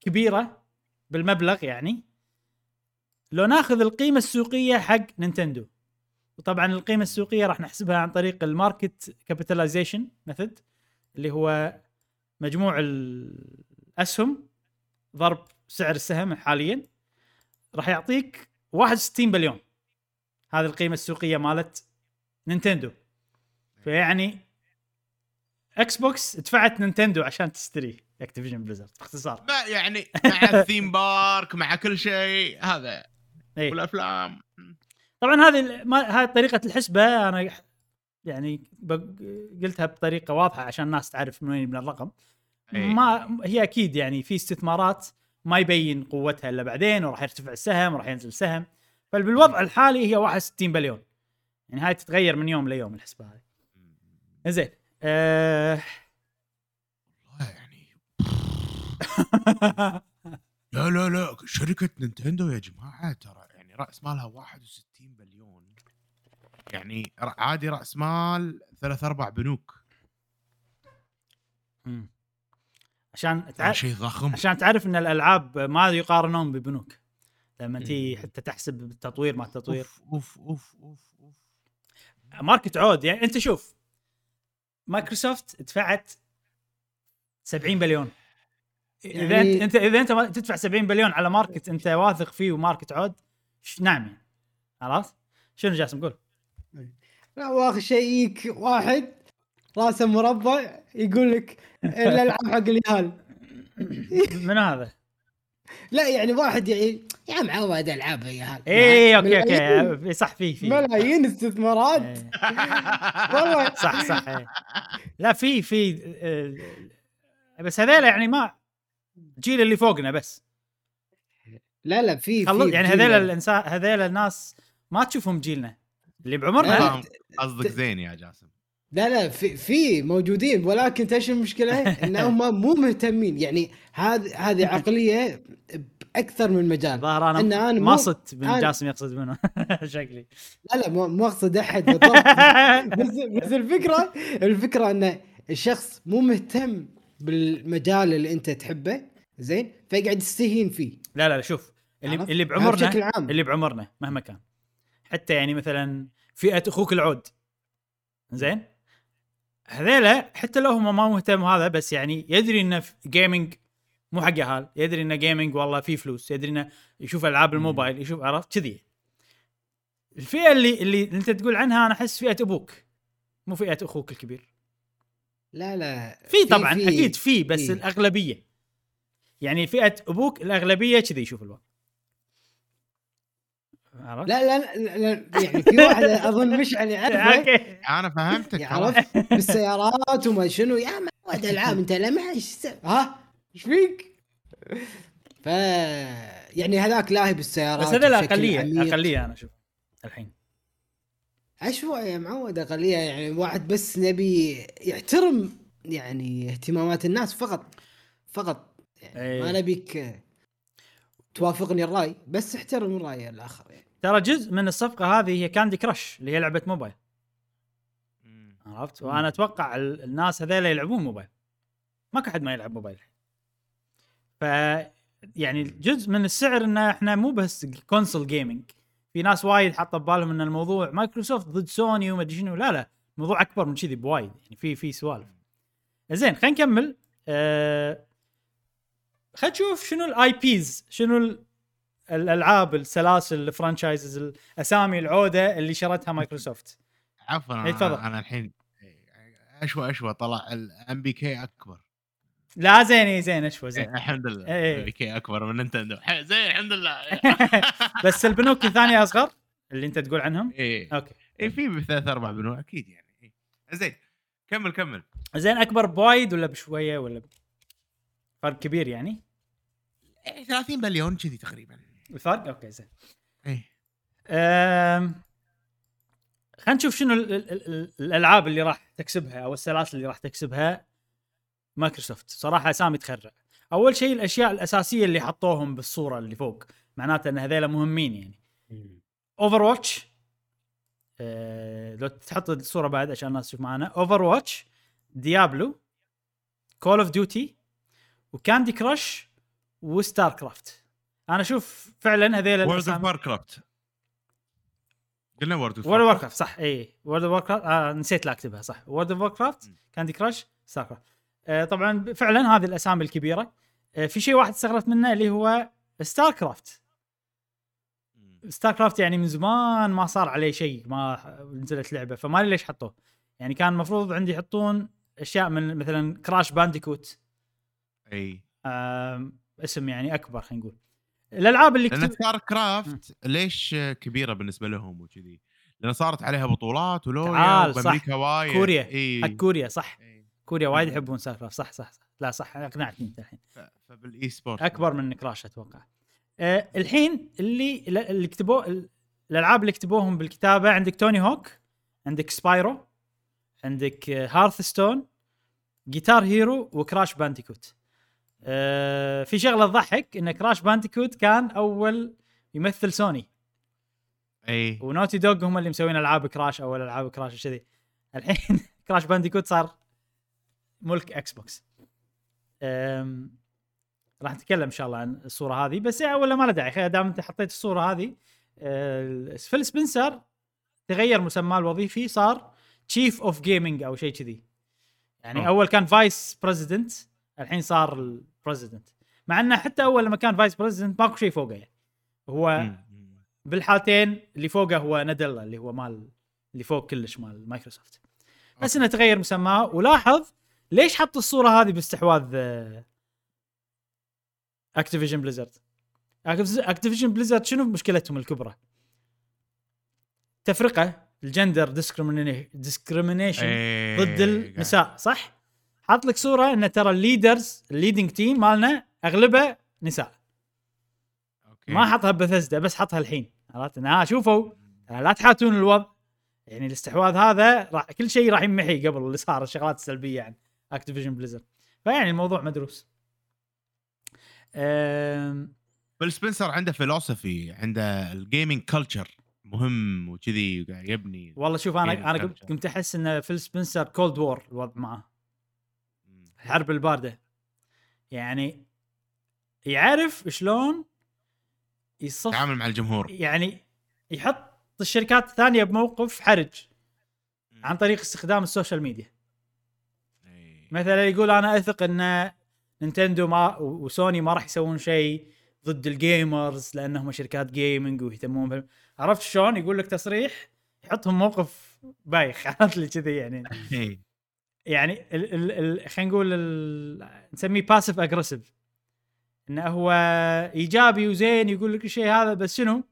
كبيرة بالمبلغ يعني. لو ناخذ القيمة السوقية حق Nintendo وطبعا القيمة السوقية راح نحسبها عن طريق ال market capitalization method اللي هو مجموع الأسهم ضرب سعر السهم حاليا راح يعطيك 61 بليون. هذه القيمة السوقية مالت Nintendo. فيعني Xbox دفعت Nintendo عشان تشتري Activision Blizzard باختصار. ما يعني مع ال theme park مع كل شيء هذا. إيه. والأفلام. طبعا هذه ما هذه طريقة الحسبة أنا يعني قلتها بطريقة واضحة عشان الناس تعرف من وين يبنى الرقم. إيه. ما هي أكيد يعني في استثمارات ما يبين قوتها إلا بعدين وراح يرتفع السهم وراح ينزل السهم. فبالوضع الحالي هي 61 بليون. يعني هاي تتغير من يوم ليوم الحسبة هذه زين أه... والله يعني. لا لا لا شركة نينتندو يا جماعة ترى يعني رأس مالها 61 بليون. يعني عادي رأس مال ثلاث أربع بنوك. مم. عشان تعرف شيء ضخم. عشان تعرف إن الألعاب ما يقارنون ببنوك. لما تي مم. حتى تحسب التطوير ما التطوير. أوف أوف أوف أوف, أوف. market عود يعني أنت شوف. مايكروسوفت دفعت 70 بليون. إذا يعني- انت إذا أنت ما تدفع 70 بليون على market أنت واثق فيه و market عود نعم. يعني خلاص؟ شنو جاسم؟ قول. لا وآخر شيء يجيك واحد راسه مربع يقول لك الالعاب حق اليهال. من هذا؟ لا يعني واحد يعني يا معود ألعاب يا اي okay okay صح في في. ملايين استثمارات. إيه. والله. صح صح إيه. لا في في آه، بس هذيلا يعني ما الجيل اللي فوقنا بس. لا لا في خلص في يعني جيل- هذيلا الانسان هذيلا الناس ما تشوفهم جيلنا اللي بعمرنا. قصدك زين يا جاسم. لا لا في في موجودين ولكن شو المشكلة؟ ان هم مو مهتمين. يعني هذه هذه عقلية بأكثر من مجال. ظاهر أنا إن أنا ما مو- صدت أنا- جاسم يقصد منه. شكلي. لا لا مو أقصد أحد بالضبط. بس بس الفكرة الفكرة إن الشخص مو مهتم بالمجال اللي أنت تحبه زين فيقعد يستهين فيه. لا لا شوف اللي؟ اللي بعمرنا بشكل عام. اللي بعمرنا مهما كان. حتى يعني مثلا فئة أخوك العود. زين؟ هذيلا حتى لو هم ما مهتم هذا بس يعني يدري انه جيمنج مو حق أهل يدري انه جيمنج والله في فلوس. يدري إنه يشوف ألعاب الموبايل يشوف عرفت؟ كذي. الفئة اللي اللي أنت تقول عنها أنا أحس فئة أبوك مو فئة أخوك الكبير. لا لا. في طبعا في- أكيد في بس في. الأغلبية. يعني فئة أبوك الأغلبية كذي يشوف الوضع. عرفت؟ لا لا, لا, لا يعني في واحدة أظن مشعل يعرفه أنا فهمتك عرفت؟ بالسيارات وما شنو. يا معود العاب أنت لا ما ها؟ إيش فيك؟ ف يعني هذاك لاهي بالسيارات بس هذا الأقلية عميق. الأقلية أنا أشوف الحين. اشوى يا معود أقلية يعني واحد بس نبي يحترم يعني اهتمامات الناس فقط فقط. يعني أي. ما نبيك توافقني الرأي بس احترم الرأي الآخر يعني. ترى جزء من الصفقة هذه هي Candy Crush اللي هي لعبة موبايل. عرفت؟ وأنا أتوقع ال- الناس هذول يلعبون موبايل. ماكو حد ما يلعب موبايل. ف يعني جزء من السعر انه إحنا مو بس console gaming في ناس وايد حاطة ببالهم إن الموضوع مايكروسوفت ضد سوني وما أدري شنو. لا لا الموضوع أكبر من كذي بوايد. يعني في في سوالف. زين خلينا نكمل. أه خلينا نشوف شنو ال IPs شنو الألعاب السلاسل ال franchises الأسامي العودة اللي شرتها مايكروسوفت. عفوا تفضل. أنا, أنا الحين أشوى أشوى طلع ال N BK أكبر. لا زين زين أشوى زين. الحمد لله. NBK أكبر من نينتندو. زين الحمد لله. بس البنوك الثانية أصغر؟ اللي أنت تقول عنهم؟ إيه okay. إيه في ثلاث أربع بنوك أكيد يعني. إيه. زين كمل كمل. زين أكبر بوايد ولا بشوية ولا ب- فرق كبير يعني؟ إيه 30 مليون كذي تقريبا. الفرق okay زين. إيه. أم... خلينا نشوف شنو ال- ال- ال- الألعاب اللي راح تكسبها أو السلاسل اللي راح تكسبها مايكروسوفت. صراحة اسامي تخرع. أول شيء الأشياء الأساسية اللي حطوهم بالصورة اللي فوق معناته إن هذيلا مهمين يعني. Overwatch أه... لو تحط الصورة بعد عشان الناس تشوف معنا Overwatch Diablo Call of Duty و Candy Crush و StarCraft أنا أشوف فعلا هذيل World of Warcraft قلنا World of World of Warcraft صح. إي World of Warcraft آه نسيت لا أكتبها صح. World of Warcraft. Candy Crush StarCraft آه طبعا فعلا هذه الأسامي الكبيرة. آه في شيء واحد استغربت منه اللي هو StarCraft StarCraft يعني من زمان ما صار عليه شيء ما نزلت لعبة فما أدري ليش حطوه. يعني كان المفروض عندي يحطون أشياء من مثلا Crash Bandicoot إي. آم، اسم يعني أكبر خلينا نقول. الألعاب اللي كتب... StarCraft ليش كبيرة بالنسبة لهم وكذي؟ لأن صارت عليها بطولات ولويا صح. وبأمريكا وايد. كوريا. إي. حق كوريا صح. إي. كوريا وايد يحبون StarCraft صح صح صح. لا صح. أقنعتني أنت الحين. فبال esports أكبر من Crash أتوقع. آه الحين اللي اللي كتبوه ال- الألعاب اللي كتبوهم بالكتابة عندك Tony Hawk عندك Spyro عندك Hearthstone Guitar Hero و Crash Bandicoot آه في شغلة تضحك إن Crash Bandicoot كان أول يمثل سوني أي. و Naughty Dog هم اللي مسوين ألعاب Crash اول العاب Crash وكذي الحين Crash Bandicoot صار ملك Xbox أم... راح نتكلم إن شاء الله عن الصورة هذه. بس يعني ولا ما له داعي. دام أنت حطيت الصورة هذه أه... فيل سبنسر تغير مسماه الوظيفي صار chief of gaming أو شيء كذي. يعني أوه. أول كان vice president الحين صار ال president مع إنه حتى أول لما كان vice president ماكو شيء فوقه يعني هو. بالحالتين اللي فوقه هو ناديلا اللي هو مال اللي فوق كلش مال مايكروسوفت بس إنه تغير مسماه ولاحظ ليش حط الصورة هذه باستحواذ Activision Blizzard Activision Blizzard شنو مشكلتهم الكبرى؟ تفرقة ال gender discrimination إيه، ضد النساء صح؟ حاط لك صورة إن ترى ال leaders ال leading team مالنا أغلبه نساء. okay. ما حطها بثزدا بس حطها الحين. عرفت؟ ها شوفوا لا تحاتون الوضع. يعني الاستحواذ هذا راح كل شيء راح يمحي قبل اللي صار الشغلات السلبية يعني. Activision Blizzard فيعني الموضوع مدروس. أم... فيل سبنسر عنده philosophy عنده ال gaming culture مهم وكذي قاعد يبني والله شوف أنا أنا قمت أحس إن فيل سبنسر cold war الوضع معاه الحرب البارده. يعني يعرف شلون يصف تعامل مع الجمهور. يعني يحط الشركات الثانية بموقف حرج عن طريق استخدام ال social media. إيه. مثلا يقول أنا أثق إن نينتندو ما وسوني ما راح يسوون شيء ضد ال gamers لأنهم شركات gaming ويهتمون بال- عرفت شلون؟ يقول لك تصريح يحطهم موقف بايخ. عرفت لي كذي يعني. إيه. يعني ال ال ال خلينا نقول ال- نسميه باسف اجريسيف إنه هو إيجابي وزين يقول لك الشيء هذا بس شنو؟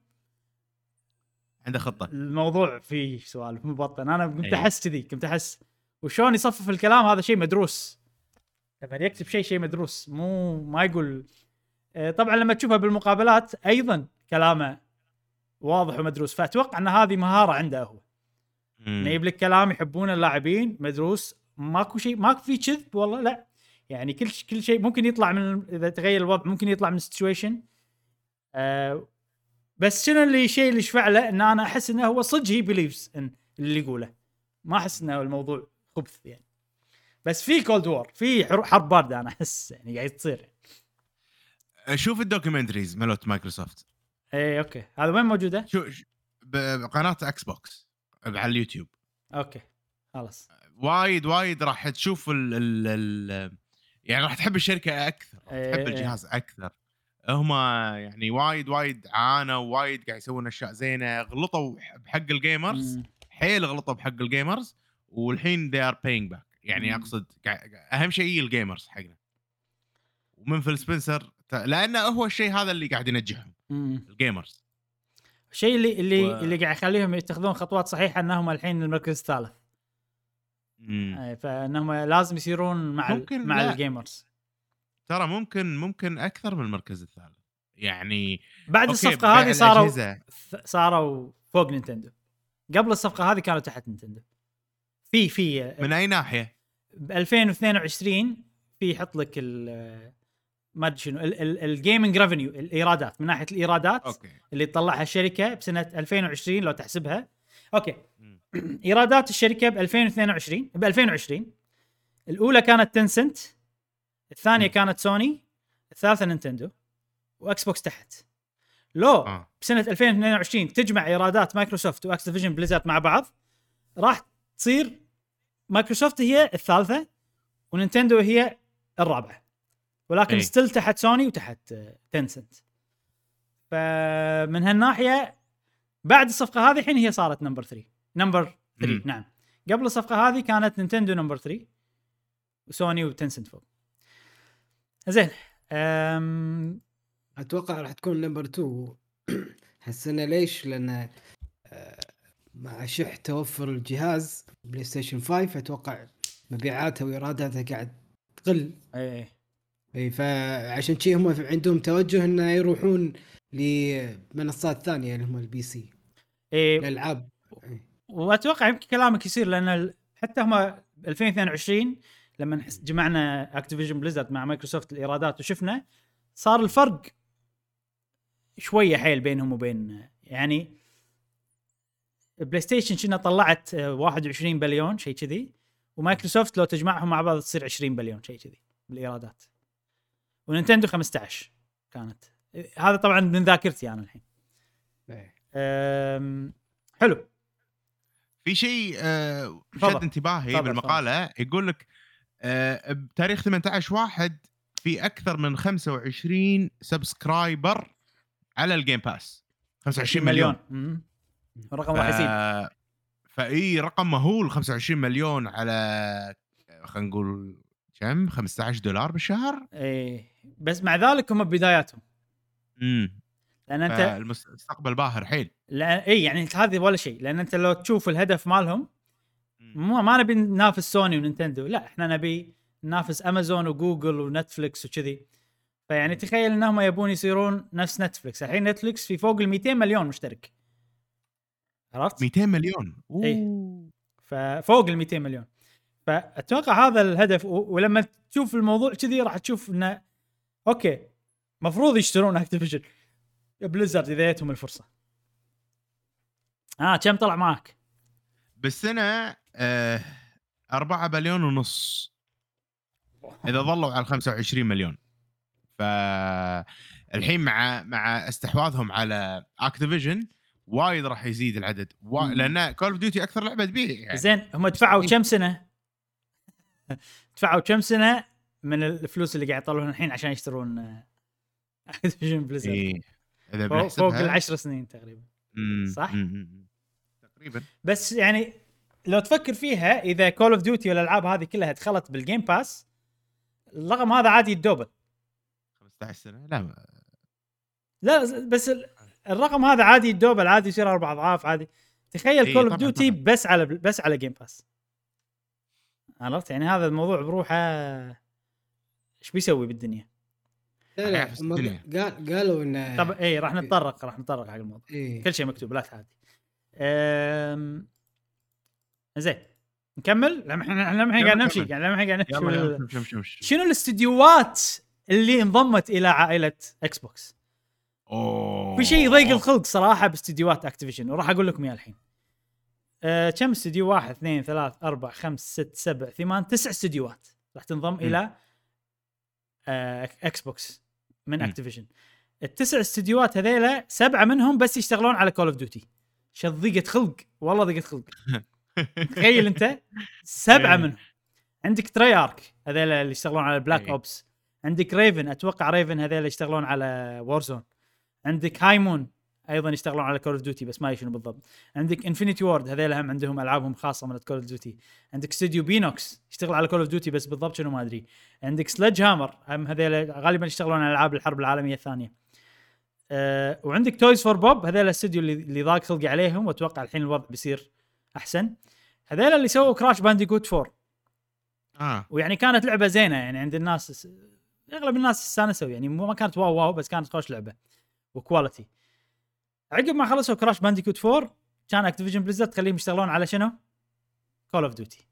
عنده خطة. الموضوع فيه سوالف مبطن أنا كنت أي. أحس كذي كنت أحس وشلون يصفف الكلام هذا شيء مدروس. لما يكتب شيء شيء مدروس مو ما يقول. آه، طبعا لما تشوفها بالمقابلات أيضا كلامه واضح ومدروس. فأتوقع إن هذه مهارة عنده هو. إنه يجيب لك كلام يحبون اللاعبين مدروس. ماكو شيء ماكو في كذب والله لا. يعني كل كل شيء ممكن يطلع من إذا تغير الوضع ممكن يطلع من ال situation آه بس شنو اللي الشيء اللي يشفع له؟ إن أنا أحس إنه هو صدق he believes إن اللي يقوله. ما أحس إنه الموضوع خبث يعني. بس في cold war في حر- حرب باردة أنا أحس يعني قاعد تصير. شوف ال documentaries مالت مايكروسوفت. اي أوكي. هذا وين موجودة؟ شو بقناة إكس بوكس على اليوتيوب. أوكي. خلاص وايد وايد راح تشوف ال ال ال يعني راح تحب الشركة أكثر راح تحب إيه. الجهاز أكثر هم يعني وايد وايد عانوا وايد قاعد يسوون أشياء زينة غلطوا بحق ال gamers. حيل غلطوا بحق ال gamers والحين they are paying back يعني مم. أقصد أهم شيء ال gamers حقنا ومن فيل سبنسر لأنه هو الشيء هذا اللي قاعد ينجحهم. ال gamers الشيء اللي اللي و- اللي قاعد يخليهم يتخذون خطوات صحيحة إنهم الحين المركز الثالث فإنهم لازم يصيرون مع ممكن مع لا. ال gamers. ترى ممكن ممكن أكثر من المركز الثالث. يعني بعد أوكي، الصفقة هذه صاروا صاروا فوق نينتندو. قبل الصفقة هذه كانوا تحت نينتندو. في في من أي ناحية؟ ب 2022 في يحط لك ال ما أدري شنو ال gaming revenue الإيرادات. من ناحية الإيرادات أوكي. اللي تطلعها الشركة بسنة 2020 لو تحسبها. أوكي. ايرادات الشركة ب 2022 ب 2020 الأولى كانت تنسنت الثانية مم. كانت سوني الثالثة نينتندو وإكس بوكس تحت. لو آه. بسنة 2022 تجمع إيرادات مايكروسوفت واكتيفيجن بليزرد مع بعض راح تصير مايكروسوفت هي الثالثة ونينتندو هي الرابعة. ولكن إي. still تحت سوني وتحت تنسنت فمن هالناحية بعد الصفقة هذه الحين هي صارت number 3 number 3 مم. نعم. قبل الصفقة هذه كانت نينتندو number 3 وسوني وتنسنت فوق. زين أم... أتوقع راح تكون number 2 حسنا ليش؟ لأن آه، مع شح توفر الجهاز بلاي ستيشن 5 أتوقع مبيعاتها وايراداتها قاعد تقل. إيه إي فعشان شي هم عندهم توجه إنه يروحون لمنصات ثانية اللي هم ال PC. إيه. الالعاب وأتوقع يمكن كلامك يصير لأن حتى هم 2022 لما جمعنا اكتيفيجن بليزرد مع مايكروسوفت الإيرادات وشفنا صار الفرق شوية حيل بينهم وبين يعني بلاي ستيشن كنا طلعت آه، 21 بليون شيء كذي ومايكروسوفت لو تجمعهم مع بعض تصير 20 بليون شيء كذي بالإيرادات. ونينتندو 15 كانت. هذا طبعا من ذاكرتي أنا الحين. إيه. حلو. في شيء آه شد. انتباهي تفضل، بالمقالة يقول لك آه بتاريخ 18 واحد في أكثر من 25 subscriber على ال Game Pass 25 مليون, مليون. الرقم راح ف... فإي رقم مهول 25 مليون على خلينا نقول كم؟ 15 دولار بالشهر؟ إيه بس مع ذلك هم بداياتهم. امم لأن أنت فالمستقبل باهر حيل لا إي يعني هذه ولا شيء لأن أنت لو تشوف الهدف مالهم. مو ما نبي ننافس سوني ونينتندو لا إحنا نبي ننافس أمازون وجوجل ونتفلكس وكذي فيعني تخيل انهم يبون يصيرون نفس نتفلكس الحين نتفلكس في فوق ال 200 مليون مشترك عرفت؟ 200 مليون. أوه. ففوق ال 200 مليون فأتوقع هذا الهدف و- ولما تشوف الموضوع كذي راح تشوف إنه أوكي مفروض يشترون اكتيفيجن بليزرد إذا جتهم الفرصة آه كم طلع معك؟ بالسنه آه 4 بليون ونص إذا ظلوا على 25 مليون فالحين مع مع استحواذهم على اكتيفيجن وايد راح يزيد العدد. مم. لأن Call of Duty أكثر لعبة تبيع يعني زين هم دفعوا كم سنة؟ دفعوا كم سنة من الفلوس اللي قاعد يطلعون الحين عشان يشترون اكتيفيجن بليزرد إيه. إذا فوق, فوق العشر سنين تقريبا. صح؟ تقريبا. بس يعني لو تفكر فيها إذا Call of Duty والألعاب هذه كلها دخلت بال Game Pass الرقم هذا عادي يتدوبل. 15 سنة؟ لا ما- لا بس ال- الرقم هذا عادي يتدوبل عادي يصير أربع أضعاف عادي. تخيل Call of Duty. بس على بس على Game Pass عرفت؟ يعني هذا الموضوع بروحه إيش بيسوي بالدنيا؟ لا لا. قال قالوا انه طب اي راح نتطرق راح نتطرق حق الموضوع. إيه. كل شيء مكتوب لا تعادي أم... زين نكمل؟ لما إحنا إحنا قاعد نمشي كمل. يعني قاعد نمشي يلا شمش شمش شمش شنو الاستديوهات اللي انضمت إلى عائلة إكس بوكس أوه. في شيء يضيق الخلق صراحة باستديوهات اكتيفيشن وراح أقول لكم إياه الحين. أه كم استديو؟ واحد اثنين ثلاث أربع خمس ست سبع ثمان تسع استديوهات راح تنضم إلى آه إكس بوكس من. Activision التسع استديوهات هذيلا سبعة منهم بس يشتغلون على Call of Duty شو ضيقة خلق. والله ضيقة خلق. تخيل أنت. سبعة إيه. منهم. عندك Treyarch هذيلا اللي يشتغلون على Black إيه. Ops عندك Raven أتوقع Raven هذيلا يشتغلون على Warzone عندك High Moon أيضا يشتغلون على Call of Duty بس ما أدري شنو بالضبط. عندك Infinity Ward هذيلا هم عندهم ألعابهم خاصة من Call of Duty عندك استوديو Beenox يشتغل على Call of Duty بس بالضبط شنو ما أدري. عندك Sledgehammer هم هذيلا غالبا يشتغلون على ألعاب الحرب العالمية الثانية. أه وعندك Toys for Bob هذيلا الاستوديو اللي اللي ضاق خلقي عليهم وأتوقع الحين الوضع بيصير أحسن. هذيلا اللي سووا Crash Bandicoot 4 آه. ويعني كانت لعبة زينة يعني عند الناس أغلب الناس استانسوا يعني مو ما كانت wow wow بس كانت خوش لعبة. و quality عقب ما خلصوا Crash Bandicoot 4 كان Activision Blizzard تخليهم يشتغلون على شنو؟ Call of Duty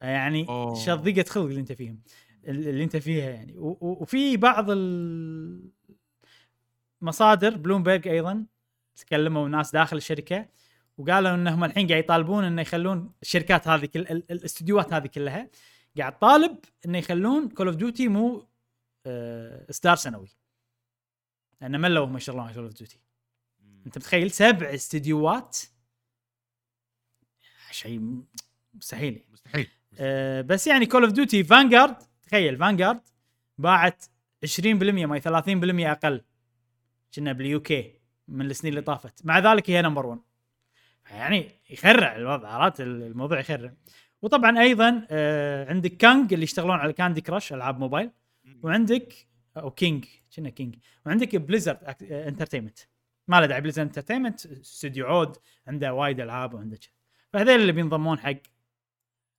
يعني أوه. شضيقه خلق اللي انت فيهم اللي انت فيها يعني وفي بعض المصادر بلومبرج أيضا تكلموا ناس داخل الشركة وقالوا انهم الحين قاعد يطالبون إنه يخلون الشركات هذه كل ال- الاستديوهات هذه كلها قاعد طالب إنه يخلون Call of Duty مو آه، إصدار سنوي لأن ملوا هم يشتغلون على Call of Duty أنت متخيل سبع استديوهات؟ شيء مستحيل. يعني. مستحيل. أه بس يعني Call of Duty Vanguard تخيل Vanguard باعت 20% ما هي 30% أقل. كنا بال UK من السنين اللي طافت. مع ذلك هي number 1 يعني يخرع الوضع عرفت؟ الموضوع يخرع. وطبعا أيضا آه عندك King اللي يشتغلون على Candy Crush ألعاب موبايل. وعندك أو King كنا King وعندك Blizzard Entertainment ما له داعي Blizzard Entertainment استوديو عود عنده وايد ألعاب وعنده كذا فهذول اللي بينضمون حق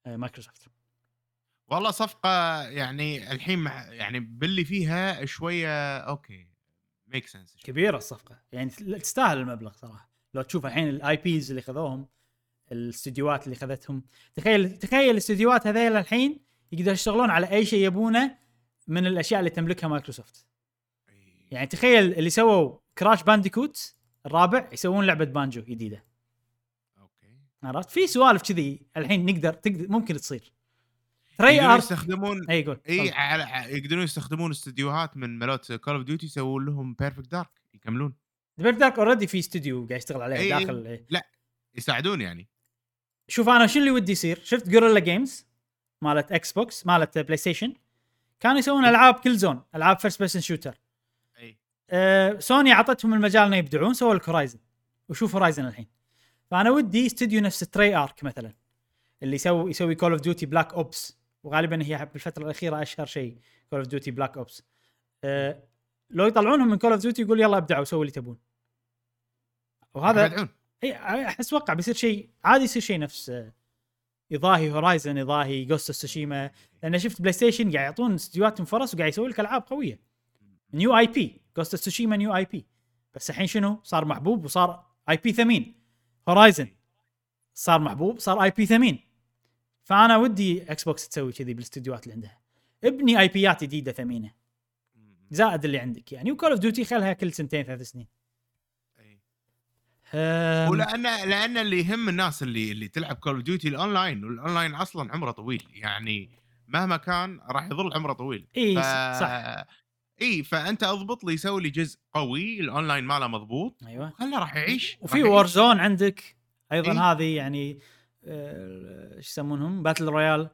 آه، مايكروسوفت. والله صفقة يعني الحين مع يعني باللي فيها شوية okay make sense كبيرة الصفقة. يعني تستاهل المبلغ صراحة. لو تشوف الحين ال IPs اللي خذوهم الاستديوهات اللي خذتهم. تخيل تخيل الاستديوهات هذيل الحين يقدروا يشتغلون على أي شيء يبونه من الأشياء اللي تملكها مايكروسوفت. يعني تخيل اللي سووا Crash Bandicoot الرابع يسوون لعبة بانجو جديدة. okay. عرفت؟ في سوالف كذي الحين نقدر تقدر ممكن تصير. Treyarch يستخدمون إي يقول إي. على يقدرون يستخدمون استديوهات من ملوا من Call of Duty يسوون لهم Perfect Dark يكملون. Perfect Dark already في استوديو قاعد يشتغل عليه إي. داخل إيه. يساعدون يعني. شوف أنا شو اللي ودي يصير؟ شفت Guerrilla Games مالت إكس بوكس مالت بلاي ستيشن كانوا يسوون ألعاب Killzone ألعاب first person shooter أه سوني أعطتهم المجال إنه يبدعون سووا لك Horizon وشوف Horizon الحين. فأنا ودي استوديو نفس Treyarch مثلا اللي يسوي يسوي Call of Duty Black Ops وغالبا هي بالفترة الأخيرة أشهر شيء Call of Duty Black Ops أه لو يطلعونهم من Call of Duty يقول يلا ابدعوا سووا اللي تبون. وهذا. إي أحس أتوقع بيصير شيء عادي يصير شيء نفس آه، يضاهي Horizon يضاهي Ghost of Tsushima لأن شفت بلاي ستيشن قاعد يعطون استديوهاتهم فرص وقاعد يسوي لك ألعاب قوية. new IP Ghost of Tsushima new IP بس الحين شنو؟ صار محبوب وصار IP ثمين. Horizon صار محبوب صار IP ثمين. فأنا ودي إكس بوكس تسوي كذي بالاستديوهات اللي عندها. ابني IP ات جديدة ثمينة. زائد اللي عندك يعني. و Call of Duty خلها كل سنتين ثلاث سنين. ولان لأن اللي يهم الناس اللي اللي تلعب Call of Duty ال online وال online أصلا عمره طويل. يعني مهما كان راح يظل عمره طويل. إي ف... صح. إي فأنت أضبط لي سوي لي جزء قوي الأونلاين ماله مضبوط. أيوه. خله راح يعيش. وفي. Warzone عندك أيضا إيه. هذه يعني آه، إيش يسمونهم؟ battle royale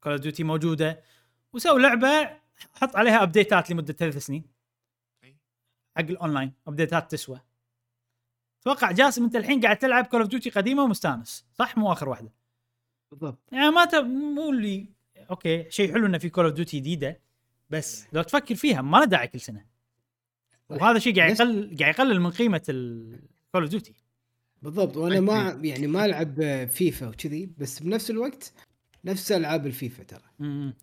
Call of Duty موجودة. وسوي لعبة حط عليها update ات لمدة ثلاث سنين. حق ال online update ات تسوى. أتوقع جاسم أنت الحين قاعد تلعب Call of Duty قديمة ومستانس صح؟ مو آخر واحدة. بالضبط. يعني ما ت... مو اللي okay شيء حلو إنه في Call of Duty جديدة. بس. لو تفكر فيها ما له داعي كل سنة. وهذا شيء قاعد يقل قاعد يقلل من قيمة ال Call of Duty بالضبط. وأنا ما يعني ما ألعب فيفا وكذي بس بنفس الوقت نفس ألعاب الفيفا ترى.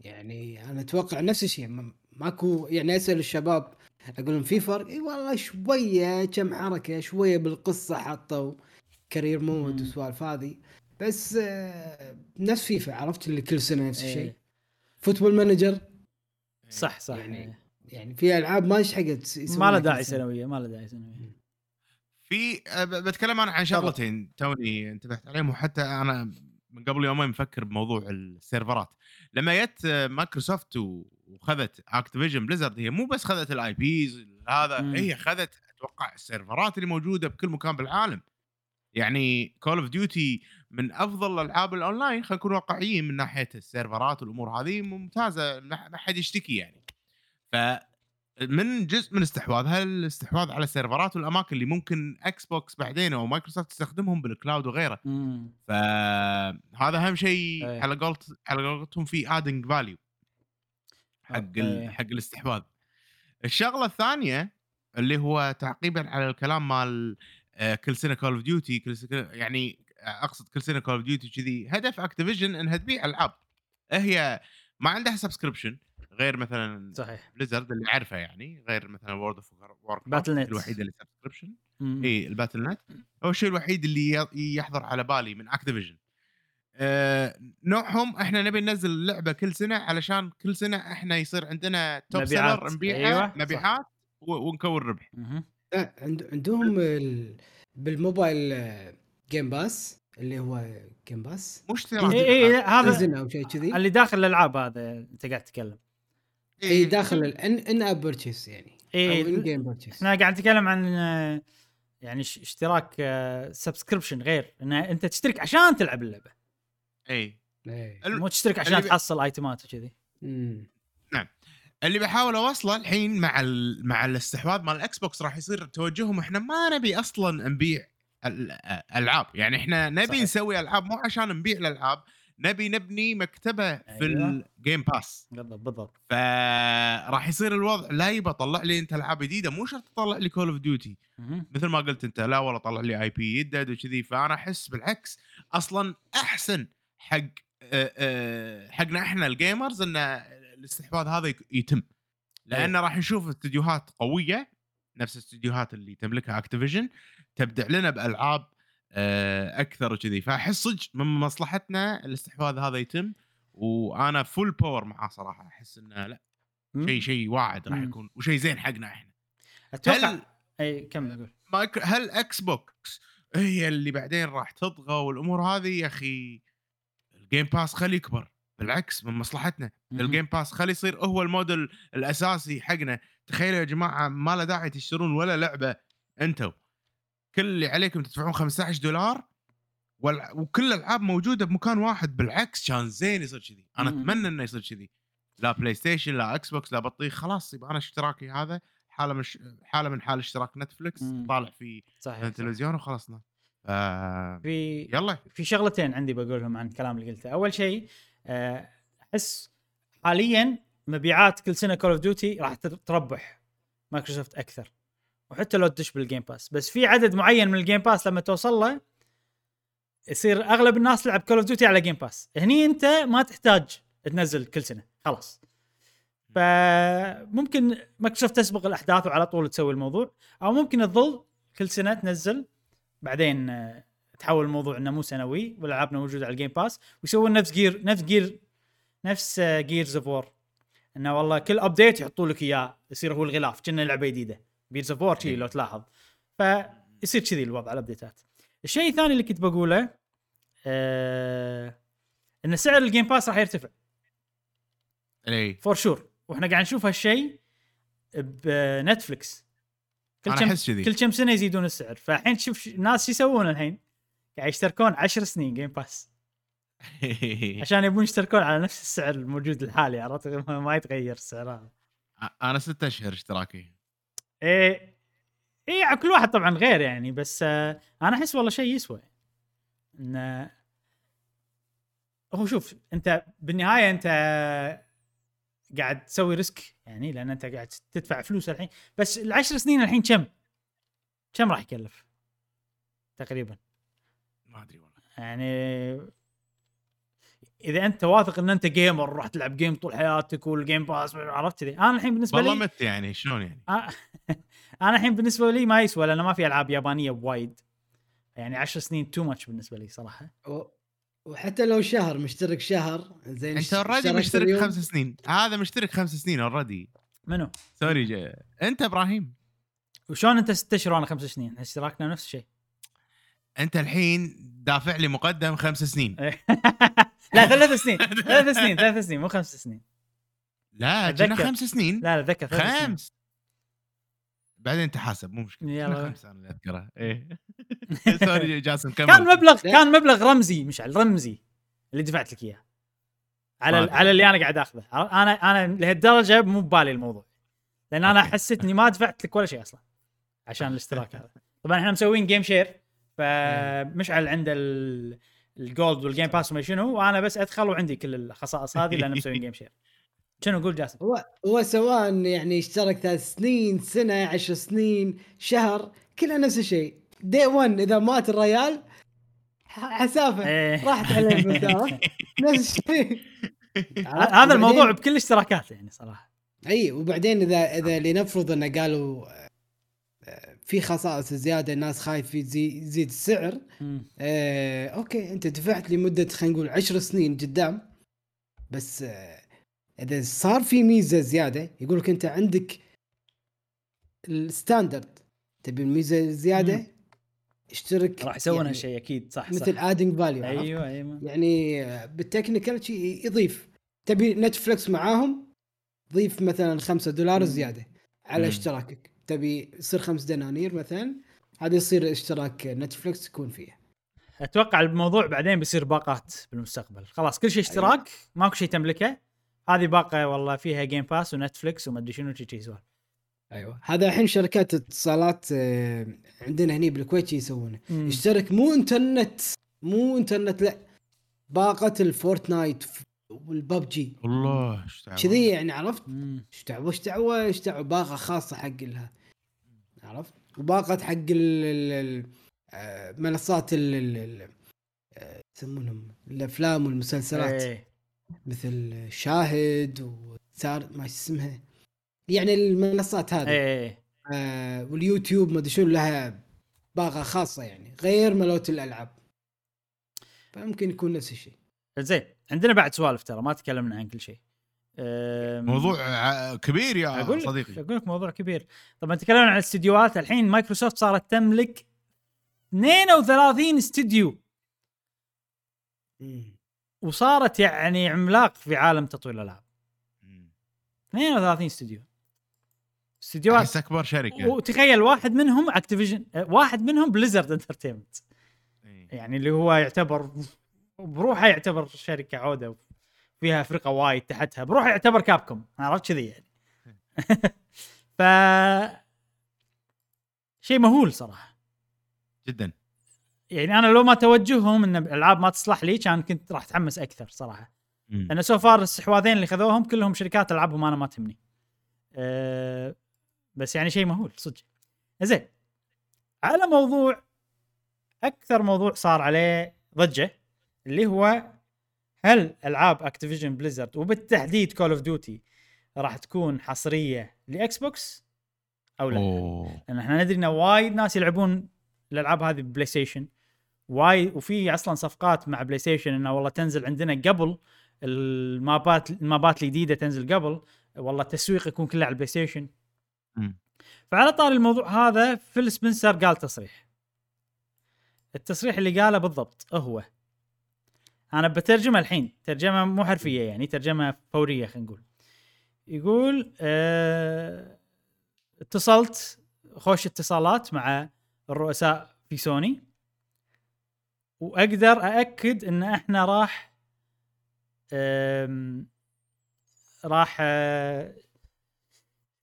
يعني أنا أتوقع نفس الشيء. ما- ماكو يعني أسأل الشباب أقول لهم في فرق إي والله شوية كم حركة شوية بالقصة حطوا career mode مم. والسوالف هذه. بس آه، نفس فيفا عرفت اللي كل سنة نفس الشيء. إيه. Football Manager صح صح يعني يعني يعني في ألعاب ما شحقت يسوونها ما له كل داعي. سنوية ما له داعي سنوية. في أه، ب- بتكلم أنا عن شغلتين توني انتبهت عليهم وحتى أنا من قبل يومين مفكر بموضوع ال server ات. لما جت أه، مايكروسوفت وخذت Activision Blizzard هي مو بس خذت ال IPs هذا مم. هي خذت أتوقع ال server ات اللي موجودة بكل مكان بالعالم. يعني Call of Duty من أفضل الألعاب الأونلاين خلينا نكون واقعيين من ناحية ال server ات والأمور هذه ممتازة ما حد يشتكي يعني ف من جزء من استحواذها الاستحواذ على ال server ات والأماكن اللي ممكن إكس بوكس بعدين أو مايكروسوفت تستخدمهم بال cloud وغيره مم. فهذا أهم شيء أي. على قولت على قولتهم في adding value حق. okay. حق الاستحواذ الشغلة الثانية اللي هو تعقيبا على الكلام مال آه، كل سنة Call of Duty كل سنة يعني أقصد كل سنة Call of Duty كذي هدف Activision إنها تبيع ألعاب هي ما عندها subscription غير مثلا صحيح Blizzard اللي اعرفه يعني غير مثلا World of War Battle.net. الوحيده اللي subscription. إي ال Battle.net هو الشيء الوحيد اللي يحضر على بالي من Activision آه نوعهم إحنا نبي ننزل لعبة كل سنة علشان كل سنة إحنا يصير عندنا top. seller نبيعها أيوة،. مبيعات ونكون ربح عندهم ال... بالموبايل آه، Game Pass اللي هو Game Pass مو اشتراك اي اي هذا أو شيء كذي. اللي داخل الألعاب هذا أنت قاعد تتكلم. اي داخل الان in-app purchase يعني. أو in-game purchase إحنا قاعد نتكلم عن آه، يعني ش- اشتراك subscription غير. إن أنت تشترك عشان تلعب اللعبة. اي إيه. مو تشترك عشان تحصل item ات وكذي. أمم. اللي بحاول أوصله الحين مع ال... مع الاستحواذ مال ال Xbox راح يصير توجههم إحنا ما نبي أصلا نبيع الألعاب. يعني إحنا نبي صحيح. نسوي ألعاب مو عشان نبيع الألعاب نبي نبني مكتبة في أيوة. ال Game Pass بالضبط. بالضبط فراح يصير الوضع لا يبى طلع لي أنت ألعاب جديدة مو شرط تطلع لي Call of Duty. مثل ما قلت أنت لا والله طلع لي IP يدد وكذي فأنا أحس بالعكس. أصلا أحسن حق حقنا إحنا ال gamers إن الاستحواذ هذا يتم. لأن راح نشوف استديوهات قوية نفس الاستديوهات اللي تملكها Activision تبدع لنا بألعاب آه، أكثر وكذي. فأحس صدق من مصلحتنا الاستحواذ هذا يتم وأنا full power معاه صراحة. أحس إنه لا. شيء شيء واعد راح. يكون وشيء زين حقنا إحنا. أتوقع هل إي كمل قول. مايكرو هل Xbox هي اللي بعدين راح تطغى والأمور هذه؟ يا أخي ال Game Pass خلي يكبر. بالعكس من مصلحتنا. ال Game Pass خلي يصير هو الموديل الأساسي حقنا. تخيلوا يا جماعة ما له داعي تشترون ولا لعبة أنتم كل اللي عليكم تدفعون 15 دولار وكل الألعاب موجودة بمكان واحد بالعكس كان زين يصير كذي. أنا. أتمنى إنه يصير كذي. لا PlayStation لا Xbox لا بطيخ خلاص يبقى أنا اشتراكي هذا حالة مش حالة من حال اشتراك Netflix. طالع في صحيح. التلفزيون وخلصنا ف في يلا. في شغلتين عندي بقولهم عن الكلام اللي قلته. أول شيء آه، أحس حاليا مبيعات كل سنة Call of Duty راح تر- تربح مايكروسوفت أكثر. وحتى لو تدش بال Game Pass بس في عدد معين من ال Game Pass لما توصل له يصير أغلب الناس تلعب Call of Duty على Game Pass هني أنت ما تحتاج تنزل كل سنة خلاص. فممكن مايكروسوفت تسبق الأحداث وعلى طول تسوي الموضوع أو ممكن تظل كل سنة تنزل بعدين آه، تحول الموضوع إنه مو سنوي والألعابنا موجودة على ال Game Pass ويسوون نفس Gear نفس Gear نفس Gears of War إنه والله كل update يحطوا لك إياه يصير هو الغلاف كأنه لعبة جديدة. Gears of War لو تلاحظ. فيصير كذي الوضع على ال update ات الشيء الثاني اللي كنت بقوله آه إن سعر ال Game Pass راح يرتفع. اي for sure وإحنا قاعد نشوف هالشيء ب Netflix كل كم كل كم سنة يزيدون السعر. فالحين تشوف الناس شو يسوون الحين؟ قاعد يشتركون 10 سنين Game Pass عشان يبون يشتركون على نفس السعر الموجود الحالي عرفت؟ ما ما يتغير السعر هذا. أنا ست أشهر اشتراكي. إيه إيه على كل واحد طبعا غير يعني بس آه أنا أحس والله شيء يسوى انه هو شوف أنت بالنهاية أنت قاعد تسوي risk يعني لأن أنت قاعد تدفع فلوس الحين بس العشر سنين الحين كم؟ كم راح يكلف؟ تقريبا ما أدري والله يعني إذا أنت واثق إن أنت gamer راح تلعب game طول حياتك وال Game Pass عرفت كذي؟ أنا الحين بالنسبة والله لي مت يعني شلون يعني؟ آه، أنا الحين بالنسبة لي ما يسوى لأنه ما في ألعاب يابانية بوايد يعني 10 سنين too much بالنسبة لي صراحة. و- وحتى لو شهر مشترك شهر زين أنت already مشترك اليوم. خمس سنين. هذا مشترك خمس سنين already منو؟ sorry جا. أنت إبراهيم. وشلون أنت ست أشهر وأنا خمس سنين؟ اشتراكنا نفس الشيء. أنت الحين دافع لي مقدم خمس سنين. لا ثلاث سنين. ثلاث سنين ثلاث سنين مو خمس سنين. لا جينا. خمس سنين. لا لا ذكر ثلاث سنين. خمس. بعدين انت حاسب مو مشكلة. يلا. خمس أنا اللي أذكره. إيه. sorry جاسم كمل. كان مبلغ. كان مبلغ رمزي مش رمزي اللي دفعت لك إياه. على على اللي أنا قاعد آخذه. أنا أنا لهالدرجة مو ببالي الموضوع. لأن أنا. حسيت إني ما دفعت لك ولا شيء أصلا عشان الاشتراك هذا. طبعا إحنا مسوين game share فمشعل عنده ال- ال Gold وال Game Pass وما شنو وأنا بس أدخل وعندي كل الخصائص هذه لأن مسوين game share شنو قول جاسم؟ هو هو سواء يعني اشترك ثلاث سنين سنة عشر سنين شهر كلها نفس الشيء. دي 1 إذا مات الريال حسافة. إيه. راحت عليه نفس الشيء؟ هذا الموضوع بكل الاشتراكات يعني صراحة. اي وبعدين إذا إذا لنفرض إنه قالوا في خصائص زيادة الناس خايف يزي- يزيد السعر. آه، أوكي أنت دفعت لمدة خلينا نقول 10 سنين قدام. بس آه، إذا صار في ميزة زيادة يقول لك أنت عندك ال standard. تبي الميزة زيادة؟ مم. اشترك راح يسوون يعني هالشيء أكيد. صح مثل صح adding value أيوه أيوه. يعني آه، بال technical شيء يضيف. تبي Netflix معاهم؟ ضيف مثلا 5 دولار مم. زيادة على مم. اشتراكك. تبي يصير 5 دنانير مثلا هذا يصير اشتراك Netflix يكون فيه. أتوقع الموضوع بعدين بيصير باقات بالمستقبل. خلاص كل شيء اشتراك ماكو شيء تملكه. هذه باقة والله فيها Game Pass ونتفلكس وما أدري شنو شي سوالف أيوه. هذا الحين شركات اتصالات آه، عندنا هني بالكويت شي يسوونه. اشترك مو انترنت مو انترنت لا. باقة ال Fortnite وال PUBG والله إيش. كذي يعني عرفت. إيش دعوة إيش دعوة؟ إيش دعوة؟ باقة خاصة حق لها. عرفت؟ وباقة حق ال- ال- آه، منصات ال- ال- آه، يسمونهم الأفلام والمسلسلات. إيه. مثل شاهد وسار ما اسمها. يعني المنصات هذه. إيه. آه واليوتيوب ما أدري شنو لها باقة خاصة يعني غير ملوت الألعاب. فممكن يكون نفس الشيء. زين عندنا بعد سوالف ترى ما تكلمنا عن كل شيء. موضوع ع- كبير يا أقول لك صديقي. أقول لك موضوع كبير. طبعا تكلمنا عن الاستديوهات الحين مايكروسوفت صارت تملك 32 استديو. وصارت يعني عملاق في عالم تطوير الألعاب. 32 استديو. استديوهات أحس أكبر شركة. وتخيل واحد منهم Activision واحد منهم Blizzard Entertainment. يعني اللي هو يعتبر بروحه يعتبر شركة عودة. فيها فرقة وايد تحتها. بروحه يعتبر كابكم عرفت كذي يعني. ف شيء مهول صراحة. جدا. يعني أنا لو ما توجههم إن الألعاب ما تصلح لي كان كنت راح أتحمس أكثر صراحة. مم. لأن سو فار الاستحواذين اللي خذوهم كلهم شركات ألعابهم أنا ما تهمني. أه بس يعني شيء مهول صدق. زين. على موضوع أكثر موضوع صار عليه ضجة اللي هو هل ألعاب Activision Blizzard وبالتحديد Call of Duty راح تكون حصرية ل Xbox أو لا؟ لأن إحنا ندري إن وايد ناس يلعبون الألعاب هذه ب PlayStation وايد وفي أصلا صفقات مع PlayStation إنه والله تنزل عندنا قبل ال maps ال maps الجديدة تنزل قبل والله التسويق يكون كله على ال PlayStation. فعلى طار الموضوع هذا فيل سبنسر قال تصريح. التصريح اللي قاله بالضبط هو أنا بترجمة الحين ترجمة مو حرفية يعني ترجمة فورية خلينا نقول. يقول آه اتصلت خوش اتصالات مع الرؤساء في سوني. وأقدر أأكد إن إحنا راح آم، راح آه،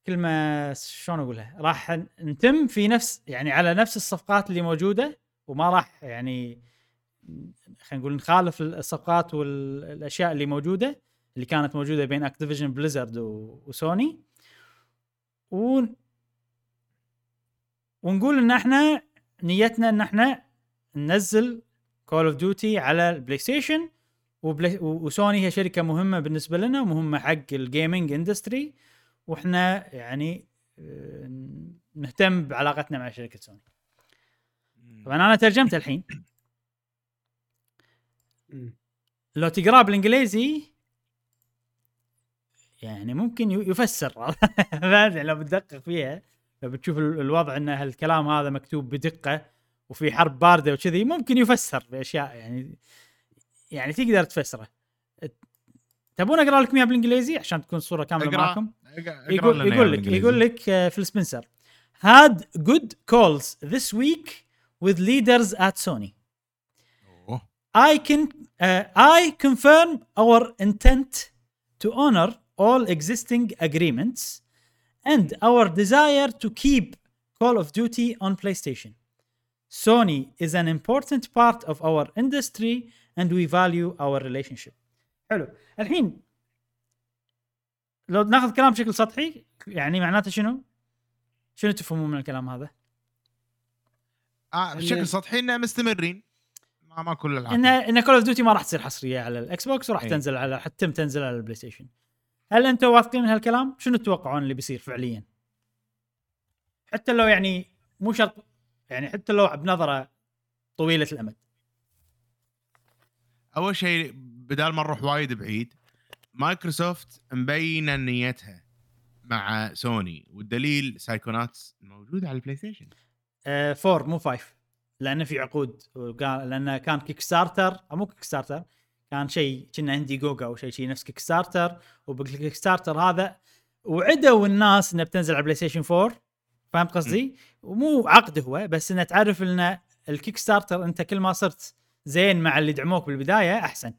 كلمة شلون أقولها؟ راح نتم في نفس يعني على نفس الصفقات اللي موجودة وما راح يعني خلينا نقول نخالف الصفقات والأشياء اللي موجودة اللي كانت موجودة بين Activision Blizzard و Sony و ونقول إن إحنا نيتنا إن إحنا ننزل Call of Duty على ال PlayStation وبلاي وسوني هي شركة مهمة بالنسبة لنا ومهمه حق ال gaming industry وإحنا يعني آه، نهتم بعلاقتنا مع شركة سوني طبعا أنا ترجمت الحين. لو تقراه بالإنجليزي يعني ممكن يفسر فهمت؟ لو بتدقق فيها لو بتشوف ال- الوضع إن الكلام هذا مكتوب بدقة وفي حرب باردة وكذي ممكن يفسر بأشياء يعني يعني تقدر تفسره تبون أقرأ لكم إياها بالإنجليزي عشان تكون الصورة كاملة أقرأ. معكم يقول يقول لك. يقول لك آه، فيل سبنسر had good calls this week with leaders at Sony. I can uh, I confirm our intent to honor all existing agreements and our desire to keep Call of Duty on PlayStation. Sony is an important part of our industry and we value our relationship. حلو الحين لو ناخذ كلام بشكل سطحي يعني معناته شنو؟ شنو تفهمون من الكلام هذا؟ آه بشكل سطحي انه مستمرين ما ما كل العاب ان ان Call of Duty ما راح تصير حصرية على ال Xbox وراح إي. تنزل على حتى تنزل على ال PlayStation. هل أنتم واثقين من هالكلام؟ شنو تتوقعون اللي بيصير فعليا؟ حتى لو يعني مو شرط يعني حتى لو بنظرة طويلة الأمد. أول شيء بدال ما نروح وايد بعيد مايكروسوفت مبينة نيتها مع سوني والدليل Psychonauts موجود على ال PlayStation آه four مو five لأنه في عقود وقال لأنه كان Kickstarter أو مو Kickstarter كان شيء كنا Indiegogo أو شيء شيء نفس Kickstarter وبال Kickstarter هذا وعدوا الناس إنه بتنزل على PlayStation 4 فهمت قصدي؟ ومو عقد هو بس إنه تعرف إن ال Kickstarter أنت كل ما صرت زين مع اللي دعموك بالبداية أحسن.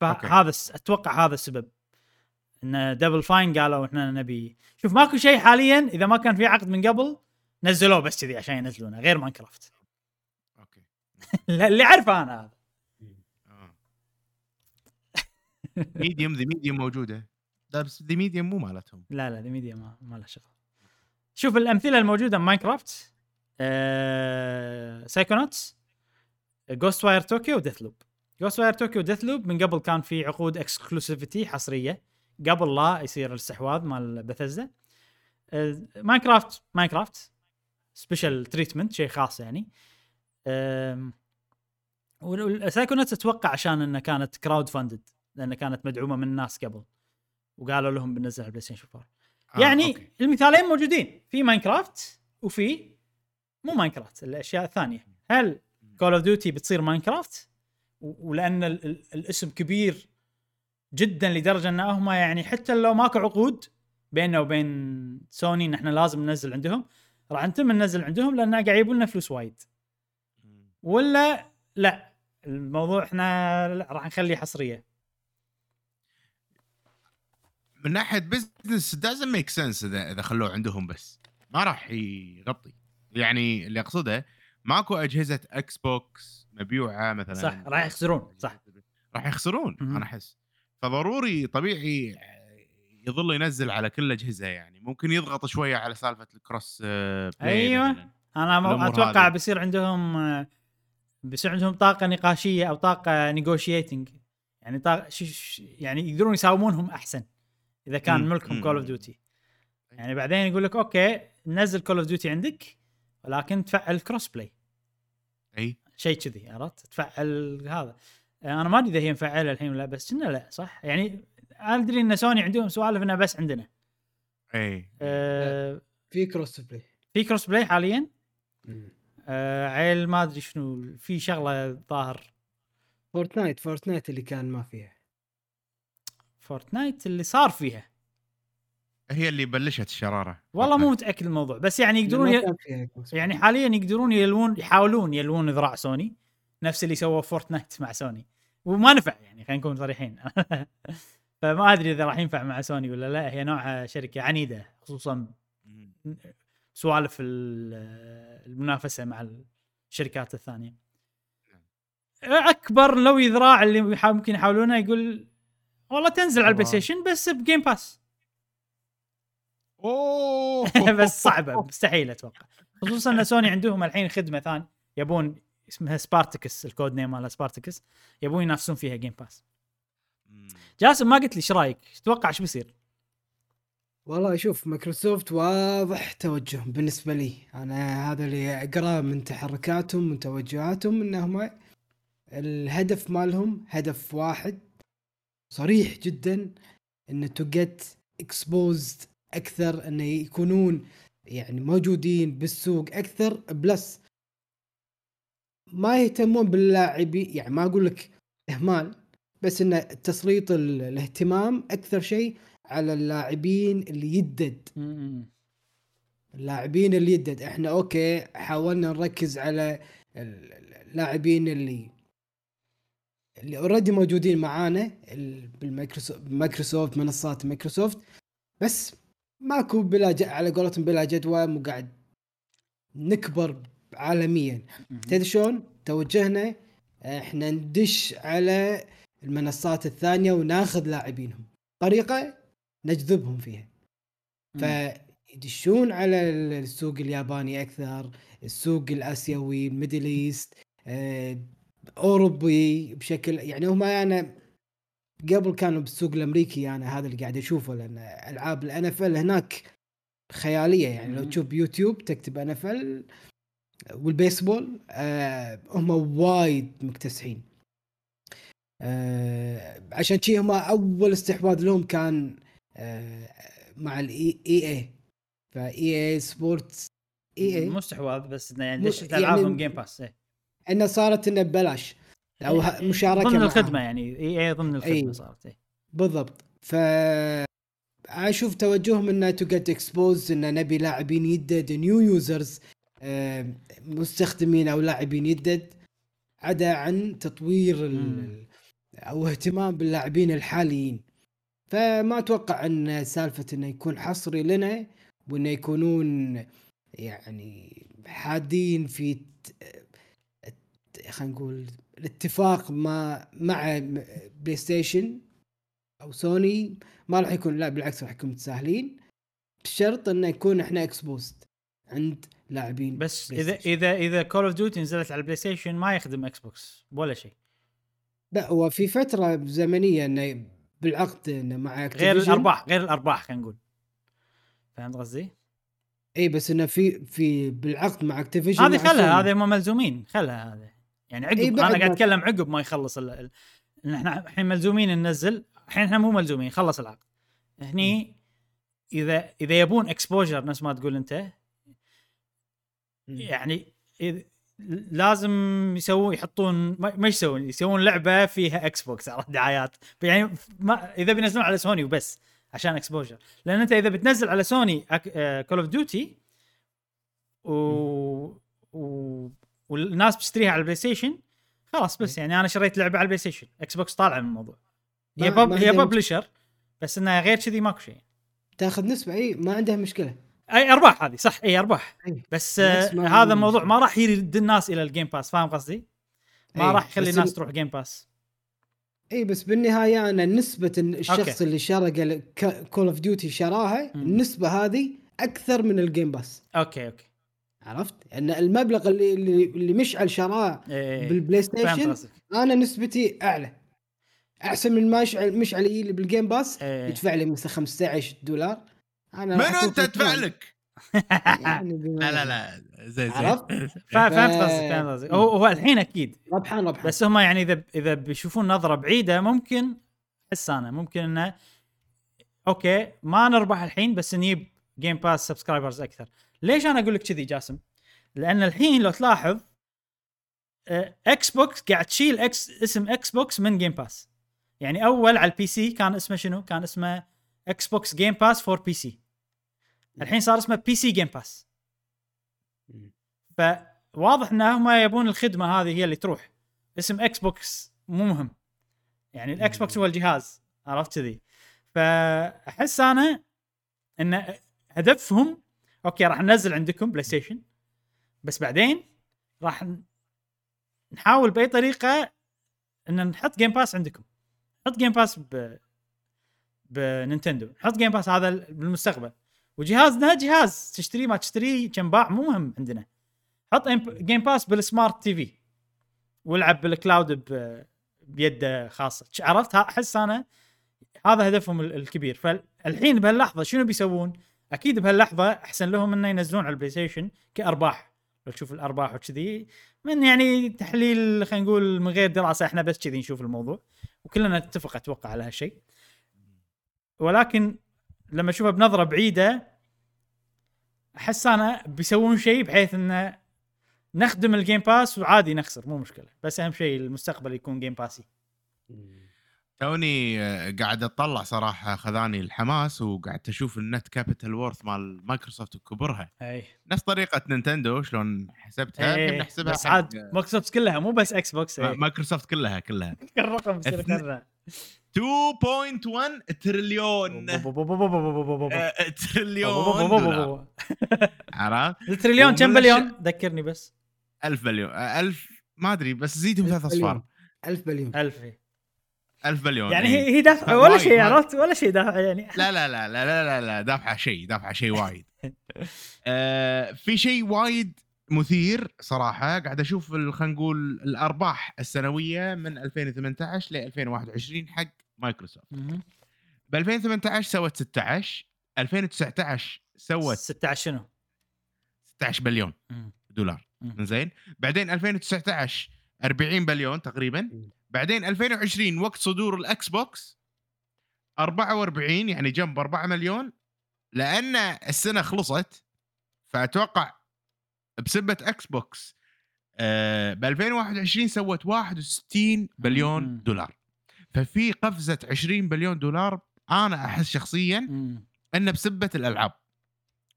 فهذا الس- أتوقع هذا السبب إن Double Fine قالوا إحنا نبي شوف ماكو شيء حاليا إذا ما كان في عقد من قبل نزلوه بس كذي عشان ينزلونه غير Minecraft اللي اعرفه أنا هذا. آه. Medium The Medium موجودة. لا بس The Medium مو مالتهم. لا لا The Medium ما, ما له شغل. شوف الأمثلة الموجودة Minecraft آه... Psychonauts Ghostwire Tokyo و Deathloop Ghostwire Tokyo و Deathloop من قبل كان في عقود exclusivity حصرية. قبل لا يصير الاستحواذ مال بثزدا آه... Minecraft Minecraft special treatment شيء خاص يعني. آم، وال Psychonauts أتوقع عشان إنها كانت crowdfunded لأن كانت مدعومة من الناس قبل وقالوا لهم بننزل على ال PlayStation 4 آه، يعني okay. المثالين موجودين في Minecraft وفي مو Minecraft الأشياء الثانية. هل Call of Duty بتصير Minecraft ولأن ال- ال- الاسم كبير جدا لدرجة إن هم يعني حتى لو ماكو عقود بيننا وبين سوني ان إحنا لازم ننزل عندهم. راح نتم ننزل عندهم لأن قاعد يجيبوا لنا فلوس وايد. ولا لا الموضوع إحنا لا راح نخليه حصرية من ناحية business doesn't make sense إذا إذا خلوه عندهم بس ما راح يغطي يعني اللي أقصده ماكو أجهزة Xbox مبيوعة مثلا صح راح يخسرون صح راح يخسرون. أنا أحس فضروري طبيعي يظل ينزل على كل الاجهزه يعني ممكن يضغط شوية على سالفة ال cross آه، play أيوة. مثلاً. أنا أتوقع هذه. بيصير عندهم آه، بيصير عندهم طاقة نقاشية أو طاقة negotiating يعني طاقة ش- ش- يعني يقدرون يساومونهم أحسن إذا كان مم. ملكهم. Call of Duty يعني بعدين يقول لك okay نزل Call of Duty عندك ولكن تفعل cross play أي. شيء كذي عرفت؟ تفعل هذا. آه، أنا ما أدري إذا هي مفعلة الحين ولا بس كنا لأ صح؟ يعني أدري إن سوني عندهم سوالف إنها بس عندنا. أي. آه في cross play في cross play حاليا آه عيل ما أدري شنو في شغلة ظاهر. فورتنايت فورتنايت اللي كان ما فيها. فورتنايت اللي صار فيها. هي اللي بلشت الشرارة. والله مو متأكد الموضوع بس يعني يقدرون ي... يعني حاليا يقدرون يلوون يحاولون يلوون ذراع سوني. نفس اللي سووا فورتنايت مع سوني. وما نفع يعني خلينا نكون صريحين. فما أدري إذا راح ينفع مع سوني ولا لا. هي نوعها شركة عنيدة خصوصا. سوالف ال- المنافسة مع الشركات الثانية أكبر لو ذراع اللي ممكن يحاولونه يقول والله تنزل على البلاي. ستيشن بس ب Game Pass أوه بس صعبة مستحيل أتوقع خصوصا إن سوني عندهم الحين خدمة ثانية يبون اسمها Spartacus ال code name مالها Spartacus يبون ينافسون فيها Game Pass. جاسم ما قلت لي إيش رأيك؟ تتوقع إيش بيصير؟ والله شوف مايكروسوفت واضح توجههم بالنسبة لي. أنا هذا اللي أقرأه من تحركاتهم من توجهاتهم انهم الهدف مالهم هدف واحد صريح جدا إن to get exposed أكثر انه يكونون يعني موجودين بالسوق أكثر. plus ما يهتمون باللاعبين يعني ما أقول لك إهمال بس إن تسليط ال- الاهتمام أكثر شيء على اللاعبين اللي يدد. اللاعبين اللي يدد. إحنا أوكي حاولنا نركز على ال- ال- اللاعبين اللي اللي already موجودين معانا ال- بالمايكروسوفت مايكروسوفت منصات مايكروسوفت. بس ماكو بلا ج... على قولتهم بلا جدوى مو قاعد نكبر عالميا. تدري شلون؟ توجهنا إحنا ندش على المنصات الثانية وناخذ لاعبينهم. طريقة نجذبهم فيها. فيدشون على السوق الياباني أكثر السوق الآسيوي ال Middle East آه، أوروبي بشكل يعني هم أنا قبل كانوا بالسوق الأمريكي أنا هذا اللي قاعد أشوفه لأن ألعاب الان اف هناك خيالية يعني. لو. تشوف بيوتيوب تكتب ان اف والبيسبول آه هم وايد مكتسحين. آه عشان شي هم أول استحواذ لهم كان مع الاي اي اي فاي اي سبورتس EA مو استحواذ بس إنه يعني مو- دشت يعني- العابهم Game Pass إيه. انه صارت إنه ببلاش. أو ه- مشاركة ضمن. الخدمة يعني EA ضمن الخدمة أي. صارت إيه. بالضبط. ف أشوف توجههم انه to get exposed إن نبي لاعبين يدد new users مستخدمين أو لاعبين يدد. عدا عن تطوير ال... أو اهتمام باللاعبين الحاليين. فما أتوقع أن سالفة إنه يكون حصري لنا وإنه يكونون يعني حادين في خلينا نقول الاتفاق مع مع بلاي ستيشن أو سوني ما راح يكون لا بالعكس راح يكون متساهلين. بشرط إنه يكون إحنا exposed عند لاعبين بس اذا. اذا إذا Call of Duty نزلت على البلاي ستيشن ما يخدم إكس بوكس ولا شيء. لا هو في فترة زمنية إنه بالعقد انه مع غير. الأرباح غير الأرباح خلينا نقول. فهمت قصدي؟ إي بس إنه في في بالعقد مع Activision هذه خلها هذه هم ملزومين خلها هذه. يعني عقب أنا قاعد أتكلم عقب ما يخلص ال... إحنا الحين ملزومين ننزل الحين إحنا مو ملزومين خلص العقد. هني إذا إذا يبون exposure نفس ما تقول أنت يعني لازم يسوون يحطون ما يسوون يسوون لعبة فيها إكس بوكس عرفت؟ دعايات. يعني ما إذا بينزلون على سوني وبس عشان exposure لأن أنت إذا بتنزل على سوني Call of Duty و... و... والناس بتشتريها على البلاي ستيشن خلاص بس. يعني أنا شريت لعبة على البلاي ستيشن إكس بوكس طالعة من الموضوع. هي. ما هي publisher بس إنها غير كذي ماكو شيء. تاخذ نسبة إي ما عندها مشكلة. أي أرباح هذه صح أي أرباح. بس آه هذا الموضوع. ما راح يرد الناس إلى ال Game Pass فاهم قصدي؟ ما راح يخلي الناس ال- تروح Game Pass أي بس بالنهاية أنا نسبة الشخص أوكي. اللي شرى Call of Duty شراها. النسبة هذه أكثر من ال Game Pass أوكي أوكي عرفت؟ ان المبلغ اللي اللي, مشعل شراه إيه. بالبلاي فهمت ستيشن قصدك أنا نسبتي أعلى أحسن من ما مشعل مشعل يجي لي بال Game Pass إيه. يدفع لي مثلا 15 دولار أنا من أنت أدفع. لك؟ يعني لا لا. لا زين زين. عرفت؟ فهمت قصدك فهمت قصدك. هو هو الحين أكيد. ربحان ربحان. بس هم يعني إذا إذا بيشوفون نظرة بعيدة ممكن احس أنا ممكن إنه أوكي ما نربح الحين بس نجيب Game Pass subscribers أكثر. ليش أنا أقول لك كذي جاسم؟ لأن الحين لو تلاحظ آه، إكس بوكس قاعد تشيل إكس اسم إكس بوكس من Game Pass يعني أول على ال PC كان اسمه شنو؟ كان اسمه Xbox Game Pass for PC الحين صار اسمه PC Game Pass فواضح إن هم يبون الخدمة هذه هي اللي تروح. اسم إكس بوكس مو مهم. يعني الاكس بوكس هو الجهاز عرفت كذي. فأحس أنا إن هدفهم أوكي راح ننزل عندكم بلاي ستيشن بس بعدين راح نحاول بأي طريقة إن نحط جيم باس عندكم. نحط جيم باس ب بنينتندو. نحط جيم باس هذا بالمستقبل. وجهازنا جهاز. تشتريه ما تشتريه كم باع مو مهم عندنا. حط جيم باس بال smart TV والعب بال cloud بيده خاصة. عرفت؟ أحس أنا هذا هدفهم ال- الكبير. فالحين بهاللحظة شنو بيسوون؟ أكيد بهاللحظة أحسن لهم إنه ينزلون على البلاي ستيشن كأرباح. لو تشوف الأرباح وكذي. من يعني تحليل خلينا نقول من غير دراسة. إحنا بس كذي نشوف الموضوع. وكلنا نتفق أتوقع على هالشيء. ولكن لما أشوفها بنظرة بعيدة أحس أنا بيسوون شيء بحيث انه نخدم الجيم باس وعادي نخسر مو مشكلة بس أهم شيء المستقبل يكون جيم باس توني آه، قاعد اطلع صراحة خذاني الحماس وقعدت أشوف ال net capital worth مال مايكروسوفت وكبرها اي نفس طريقه نينتندو شلون حسبتها إيه الحين نحسبها بس عاد مايكروسوفت كلها مو بس إكس بوكس ما- إيه. مايكروسوفت كلها كلها الرقم يصير اثنين- كذا. 2.1 تريليون آه، تريليون عرفت التريليون كم بليون ذكرني بس 1000 بليون آه، 1000 ما ادري بس زيدهم ثلاث اصفار 1000 بليون 1000 إيه. 1000 بليون يعني إيه. هي هي دافعة ولا شيء. عرفت ولا شيء دافعة يعني لا لا لا لا لا لا, لا دافعة شيء دافعة شيء وايد آه في شيء وايد مثير صراحة قاعد أشوف خلينا نقول الأرباح السنوية من 2018 ل 2021 حق مايكروسوفت. ب 2018 سوت 16 2019 سوت 16 شنو؟ 16 بليون. دولار. زين بعدين 2019 40 بليون تقريبا. بعدين 2020 وقت صدور الأكس بوكس 44 يعني جنب 4 مليون لأن السنة خلصت فأتوقع بسبة أكس بوكس آه ب 2021 سوت 61 بليون مم. دولار ففي قفزة 20 بليون دولار أنا أحس شخصيا. إنه بسبة الألعاب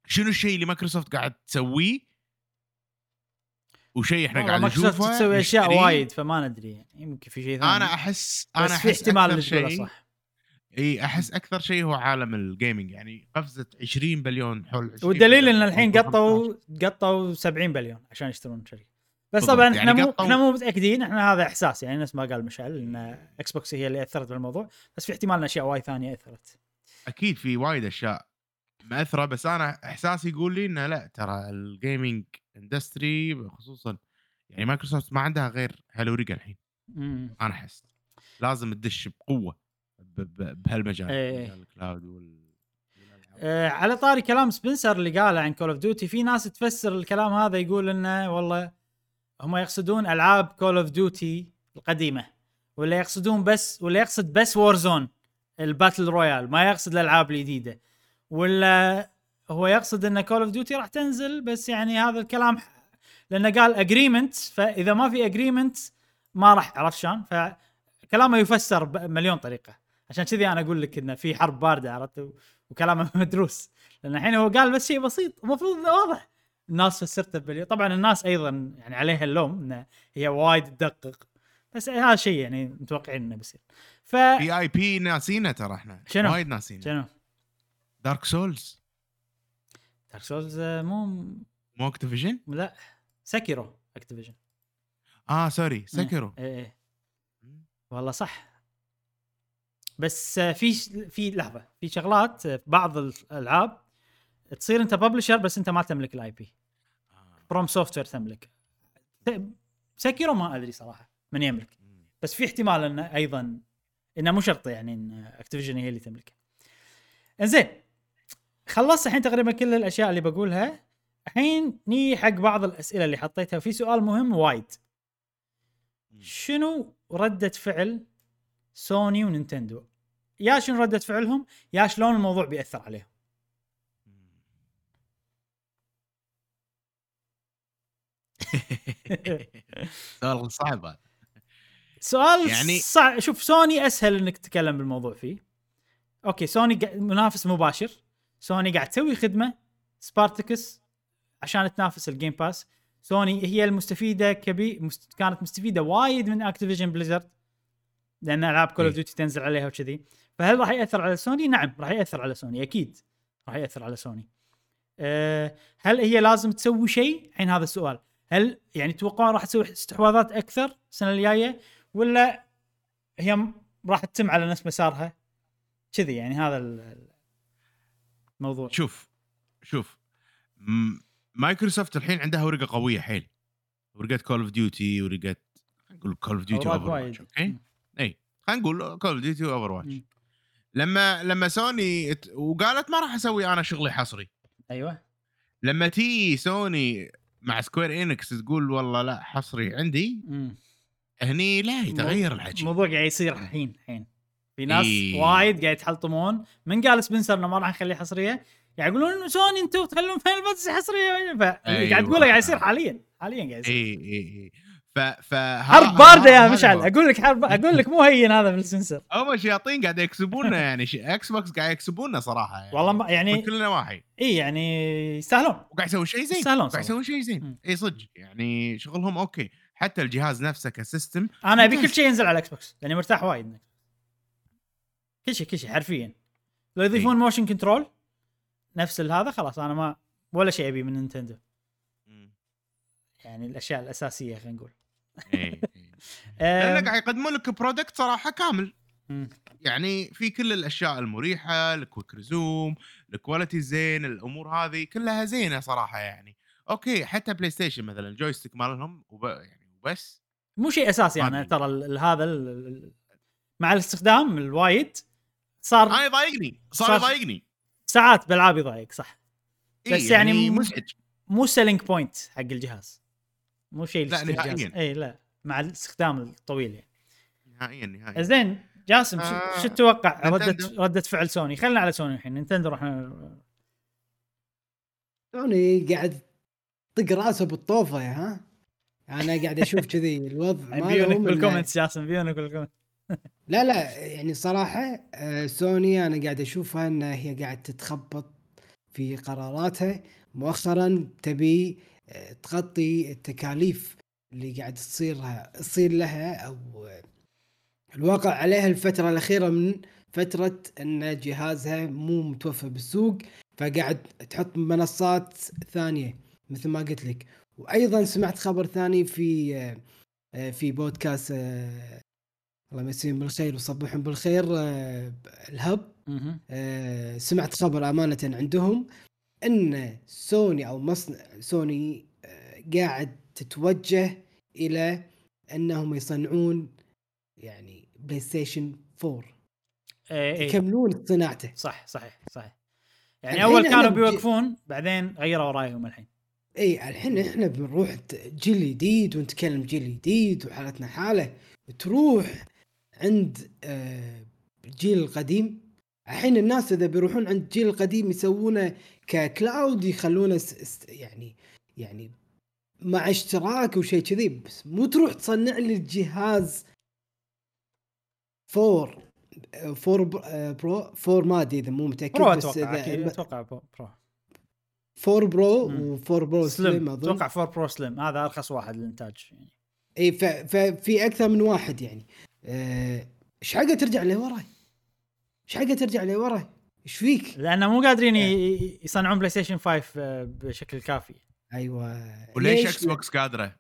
شنو الشيء اللي مايكروسوفت قاعد تسويه وشيء إحنا والله قاعد مايكروسوفت نشوفه تسوي أشياء. وايد فما ندري. يعني يمكن في شيء ثاني. أنا احس أنا بس أحس في احتمال شيء صح. إي أحس أكثر شيء هو عالم ال gaming يعني قفزة 20 بليون حول 20 والدليل إن الحين قطوا قطوا 70 بليون عشان يشترون شركة. بس طبعا يعني إحنا مو إحنا مو متأكدين إحنا هذا إحساس يعني نفس ما قال مشعل إن إكس بوكس هي اللي أثرت بالموضوع بس في احتمال إن أشياء وايد ثانية أثرت. أكيد في وايد أشياء مأثرة بس أنا إحساسي يقول لي إنه لا ترى ال gaming industry خصوصا يعني مايكروسوفت ما عندها غير هالو ريجا الحين مم. أنا احس لازم تدش بقوة بهالمجال. مجال ال cloud وال. آه على طاري كلام سبنسر اللي قاله عن كول اوف ديوتي في ناس تفسر الكلام هذا يقول إنه والله هم يقصدون ألعاب كول اوف ديوتي القديمة ولا يقصدون بس ولا يقصد بس وورزون ال battle royale ما يقصد الألعاب الجديدة ولا هو يقصد إن كول اوف ديوتي راح تنزل بس يعني هذا الكلام لأنه قال agreement فإذا ما في agreement ما راح عرفت شلون؟ فكلامه يفسر بمليون طريقة. عشان كذي أنا أقول لك انه في حرب باردة عرفت؟ وكلامه مدروس. لأن الحين هو قال بس شيء بسيط المفروض إنه واضح. الناس فسرته باليوم طبعا الناس أيضا يعني عليها اللوم انه هي وايد تدقق. بس هذا شيء يعني متوقعين إنه بيصير. ف في IP ناسينه ترى إحنا. شنو؟ وايد ناسينه. شنو؟ دارك سولز دارك سولز مو مو اكتيفيجن لا سيكيرو اكتيفيجن آه sorry سيكيرو إيه إيه. والله صح. بس آه، في في لحظة في شغلات آه، في بعض الألعاب تصير أنت publisher بس أنت ما تملك ال IP فروم سوفت وير تملك. سيكيرو ما أدري صراحة من يملك. بس في احتمال إنه أيضا إنه مو شرط يعني إن اكتيفيجن هي اللي تملكه. إنزين خلصت الحين تقريبا كل الأشياء اللي بقولها. الحين ني حق بعض الأسئلة اللي حطيتها. في سؤال مهم وايد. شنو ردة فعل سوني ونينتندو؟ يا شنو ردة فعلهم يا شلون الموضوع بيأثر عليهم. سؤال صعب هذا. سؤال يعني- صعب شوف سوني أسهل إنك تتكلم بالموضوع فيه. أوكي سوني منافس مباشر. سوني قاعد تسوي خدمة سبارتكس عشان تنافس الجيم باس سوني هي المستفيدة كبير مست... كانت مستفيدة وايد من اكتيفيجن بليزرد لأن ألعاب كول اوف. ديوتي تنزل عليها وكذي فهل راح يأثر على سوني؟ نعم راح يأثر على سوني أكيد راح يأثر على سوني أه هل هي لازم تسوي شيء؟ الحين هذا السؤال هل يعني تتوقعون راح تسوي استحواذات أكثر السنة الجاية ولا هي راح تتم على نفس مسارها كذي يعني هذا الموضوع شوف شوف. مايكروسوفت الحين عندها ورقة قوية حيل. ورقة كول اوف ديوتي ورقة نقول كول اوف ديوتي اوفر. واتش أوكي. إي خلينا نقول كول اوف ديوتي اوفر واتش. لما لما سوني وقالت ما راح أسوي أنا شغلي حصري. أيوه. لما تي سوني مع Square Enix تقول والله لا حصري عندي مم. هني لا يتغير الحكي الموضوع قاعد يصير الحين الحين. في ناس إيه. وايد قاعد يتحلطمون. من قال سبنسر إنه ما راح نخليه حصرية؟ قاعد يقولون إنه سوني أنتم تخلون Final Fantasy حصرية؟ فقاعد أيوة. تقوله قاعد يصير حاليا. حاليا قاعد يصير. اي اي اي ف ف حرب باردة يا مشعل. أقول لك حرب أقول لك مو هين هذا من السبنسر هم شياطين قاعد يكسبونا يعني. ش... إكس بوكس قاعد يكسبونا صراحة يعني. والله ما من يعني كل النواحي اي يعني يستاهلون. وقاعد يسوي شيء زين. يستاهلون قاعد. يسوي شيء زين. اي صدق. يعني شغلهم okay. حتى الجهاز نفسه ك system. أنا أبي. كل شيء ينزل على الاكس بوكس لاني مرتاح وايد. كل شيء كل شيء حرفيا. لو يضيفون motion control نفس هذا خلاص أنا ما ولا شيء أبي من نينتندو. يعني الأشياء الأساسية خلينا نقول. اي إي. آم، لأن قاعد يقدمون لك product صراحة كامل. يعني في كل الأشياء المريحة ال quick resume ال quality الزين الأمور هذه كلها زينة صراحة يعني. okay حتى بلاي ستيشن مثلا ال joystick مالهم وب... يعني وبس. مو شيء أساسي يعني. ترى هذا ال- مع الاستخدام الوايد صار أنا يضايقني صار يضايقني. ساعات بالعاب يضايق صح. إيه بس يعني م- مزعج. مو selling point حق الجهاز. مو شيء لا،. نهائياً. اي لا مع الاستخدام الطويل يعني. نهائيا نهائيا. زين جاسم شو, آه، شو تتوقع؟ ردة. ردة فعل سوني. خلينا على سوني الحين. نينتندو راح سوني قاعد طق راسه بالطوفة يا ها؟ أنا قاعد أشوف كذي الوضع بيونك مالهم إنه- بال comments جاسم بيونك بال comments. لا لا يعني صراحة آه، سوني أنا قاعد أشوفها أنها هي قاعد تتخبط في قراراتها. مؤخرا تبي آه، تغطي التكاليف اللي قاعد تصيرها تصير لها أو آه، الواقع عليها الفترة الأخيرة من فترة أن جهازها مو متوفر بالسوق فقاعد تحط منصات ثانية مثل ما قلت لك. وأيضا سمعت خبر ثاني في في بودكاست الله يمسيهم بالخير ويصبحهم بالخير آه، الهب. آه، سمعت خبر أمانة عندهم إن سوني أو مصنع سوني آه، قاعد تتوجه إلى أنهم يصنعون يعني بلاي ستيشن 4 اي اي يكملون صناعته. صح صحيح صحيح. يعني أول كانوا بيوقفون بعدين غيروا رأيهم الحين. اي الحين إحنا بنروح جيل جديد ونتكلم جيل جديد وحالتنا حالة تروح عند آه، الجيل القديم الحين الناس إذا بيروحون عند الجيل القديم يسوونه ك cloud يخلونه يعني يعني مع اشتراك وشيء كذي. بس مو تروح تصنع لي الجهاز 4 4 pro 4 ما أدري إذا مو متأكد pro بس أتوقع أكيد أتوقع pro 4 pro. و4 pro slim slim أظن. أتوقع 4 pro slim. هذا أرخص واحد للإنتاج يعني. إي ففي أكثر من واحد يعني. آه، إيش حقه ترجع لورا؟ إيش حقه ترجع لورا؟ إيش فيك؟ لأنه مو قادرين ي- ي- يصنعون بلاي ستيشن 5 آه، بشكل كافي أيوه وليش ليش؟ إكس بوكس قادره؟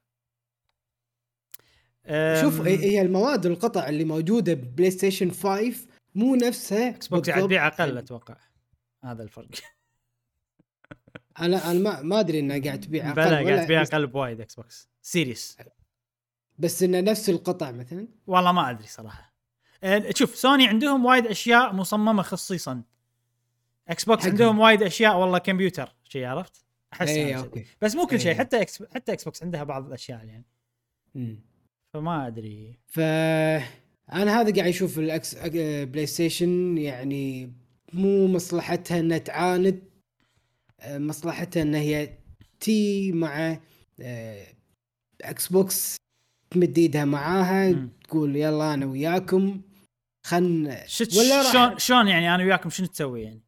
شوف هي المواد والقطع اللي موجودة ببلاي ستيشن 5 مو نفسها إكس بوكس قاعد. تبيع أقل أتوقع هذا الفرق أنا أنا ما ما أدري إنها قاعد تبيع بلا أقل قاعد ولا تبيع أقل بوايد إكس بوكس series بس إنه نفس القطع مثلا والله ما أدري صراحة شوف سوني عندهم وايد أشياء مصممة خصيصا إكس بوكس حقهم. عندهم وايد أشياء والله كمبيوتر شيء عرفت؟ أحس okay كذي. بس مو كل شيء إيه. حتى إكس حتى إكس بوكس عندها بعض الأشياء يعني مم. فما أدري ف أنا هذا قاعد أشوف الاكس بلاي ستيشن يعني مو مصلحتها إنها تعاند آه، مصلحتها إن هي تي مع آه، إكس بوكس تمد ايدها معاها مم. تقول يلا أنا وياكم. خل شت ولا راح- شلون شلون يعني أنا وياكم شنو تسوي يعني؟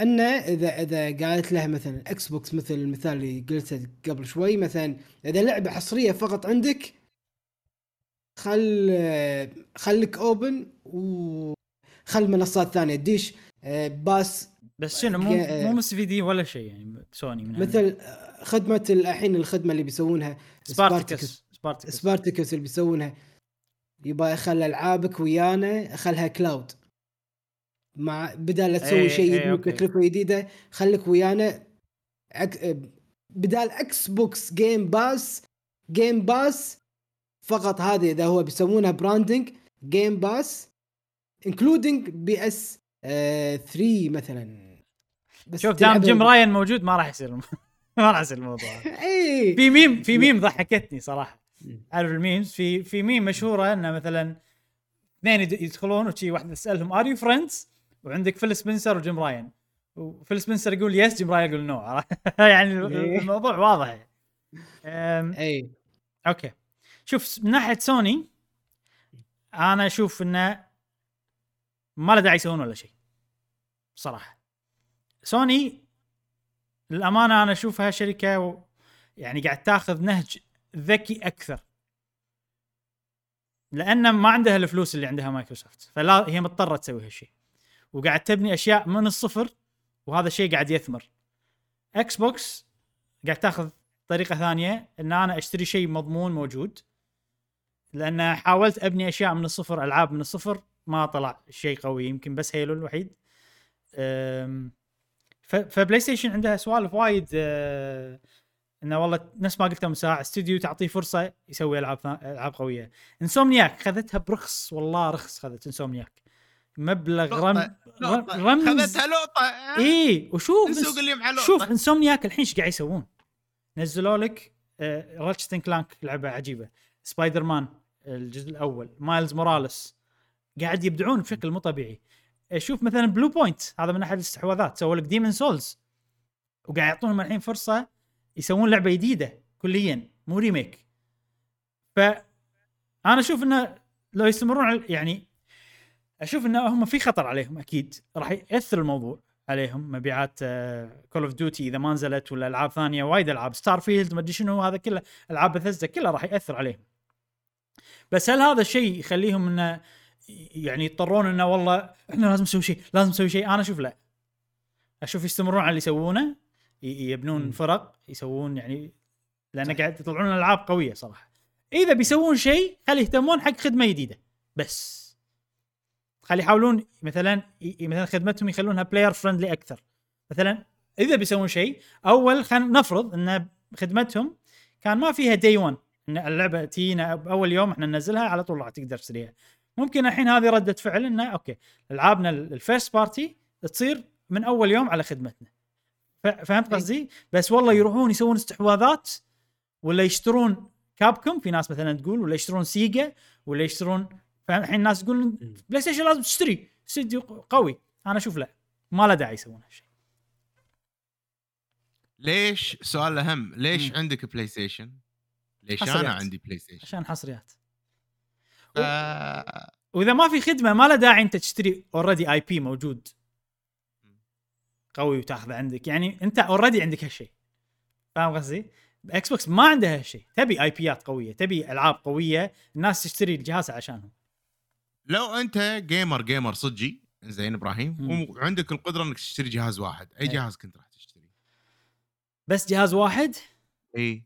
أنه اذا إذا قالت لها مثلا إكس بوكس مثل المثال اللي قلته قبل شوي مثلا إذا لعبة حصرية فقط عندك خل خليك open وخل منصات ثانية. تديش آه، باس. بس شنو مو مو مستفيدين ولا شيء يعني سوني من مثل آه، خدمة الحين الخدمة اللي بيسوونها Spartacus Spartacus Spartacus اللي بيسوونها. يبا خل ألعابك ويانا خلها cloud مع بدال لا تسوي إيه، شيء إيه، جديد okay. تكلفه جديدة خليك ويانا. أك... بدال إكس بوكس Game Pass Game Pass فقط هذه إذا هو بيسوونها branding Game Pass including PS 3 مثلا. بس شوف دام جيم راين موجود ما راح يصير ما راح يصير الموضوع. اي في ميم في ميم ضحكتني صراحة. عارف ال memes في في ميم مشهورة انه مثلا اثنين يد- يدخلون وشي واحد تسألهم are you friends وعندك فيل سبنسر وجيم راين. وفيل سبنسر يقول yes جيم راين يقول no يعني إيه. الموضوع واضح. اي okay. شوف من ناحية سوني أنا أشوف إنه ما له داعي يسوون ولا شيء. صراحة سوني للأمانة أنا أشوفها شركة و... يعني قاعد تاخذ نهج ذكي أكثر. لأن ما عندها الفلوس اللي عندها مايكروسوفت فلا هي مضطرة تسوي هالشيء. وقاعد تبني أشياء من الصفر وهذا الشيء قاعد يثمر. Xbox قاعد تأخذ طريقة ثانية إن أنا أشتري شيء مضمون موجود. لأن حاولت أبني أشياء من الصفر ألعاب من الصفر ما طلع شيء قوي يمكن بس Halo الوحيد. ف PlayStation عندها سوالف وايد أه، إنه والله نفس ما قلت من ساعة استوديو تعطيه فرصة يسوي ألعاب ألعاب قوية. Insomniac خذتها برخص والله رخص خذت Insomniac مبلغ رم لقطة. رمز. خذتها لقطة إي وشوف نسوق اللي مع لقطة. شوف Insomniac الحين إيش قاعد يسوون؟ نزلوا لك Ratchet Clank لعبة عجيبة. سبايدر مان الجزء الأول Miles Morales قاعد يبدعون بشكل مو طبيعي. آه، شوف مثلا Bluepoint هذا من أحد الاستحواذات سووا لك Demon's Souls وقاعد يعطونهم الحين فرصة يسوون لعبة جديدة كليا مو remake ف أنا أشوف إنه لو يستمرون يعني أشوف إنه هم في خطر عليهم أكيد. راح يأثر الموضوع عليهم مبيعات Call of Duty إذا ما نزلت ولا ألعاب ثانية وايد ألعاب. Starfield ما أدري شنو هذا كله ألعاب بثزة كلها راح يأثر عليهم. بس هل هذا الشيء يخليهم إنه يعني يضطرون إنه والله إحنا لازم نسوي شيء لازم نسوي شيء؟ أنا أشوف لا. أشوف يستمرون على اللي يسوونه يبنون. فرق يسوون يعني لأن قاعد يطلعون ألعاب قوية صراحة. إذا بيسوون شيء خلي يهتمون حق خدمة جديدة بس. خلي يحاولون مثلا مثلا خدمتهم يخلونها player friendly أكثر. مثلا إذا بيسوون شيء أول خلينا نفرض إن خدمتهم كان ما فيها day 1 إن اللعبة تجينا باول يوم إحنا ننزلها على طول راح تقدر تشتريها ممكن الحين هذه ردة فعل إنه okay ألعابنا ال first party تصير من أول يوم على خدمتنا. فهمت قصدي؟ بس والله يروحون يسوون استحواذات ولا يشترون Capcom في ناس مثلا تقول ولا يشترون Sega ولا يشترون فاهم الحين الناس تقول PlayStation لازم تشتري. استديو قوي. أنا أشوف لا. ما له داعي يسوون هالشيء. ليش؟ سؤال أهم. ليش مم. عندك PlayStation؟ ليش حصريات. أنا عندي PlayStation؟ عشان حصريات. آه. وإذا ما في خدمة ما له داعي أنت تشتري already IP موجود. قوي وتاخذه عندك. يعني انت already عندك هالشيء. فاهم قصدي؟ Xbox ما عندها هالشيء. تبي IP ات قوية تبي ألعاب قوية الناس تشتري الجهاز عشانهم. لو أنت gamer gamer صجي زين إبراهيم مم. وعندك القدرة إنك تشتري جهاز واحد. أي أي. جهاز كنت راح تشتري؟ بس جهاز واحد؟ إي.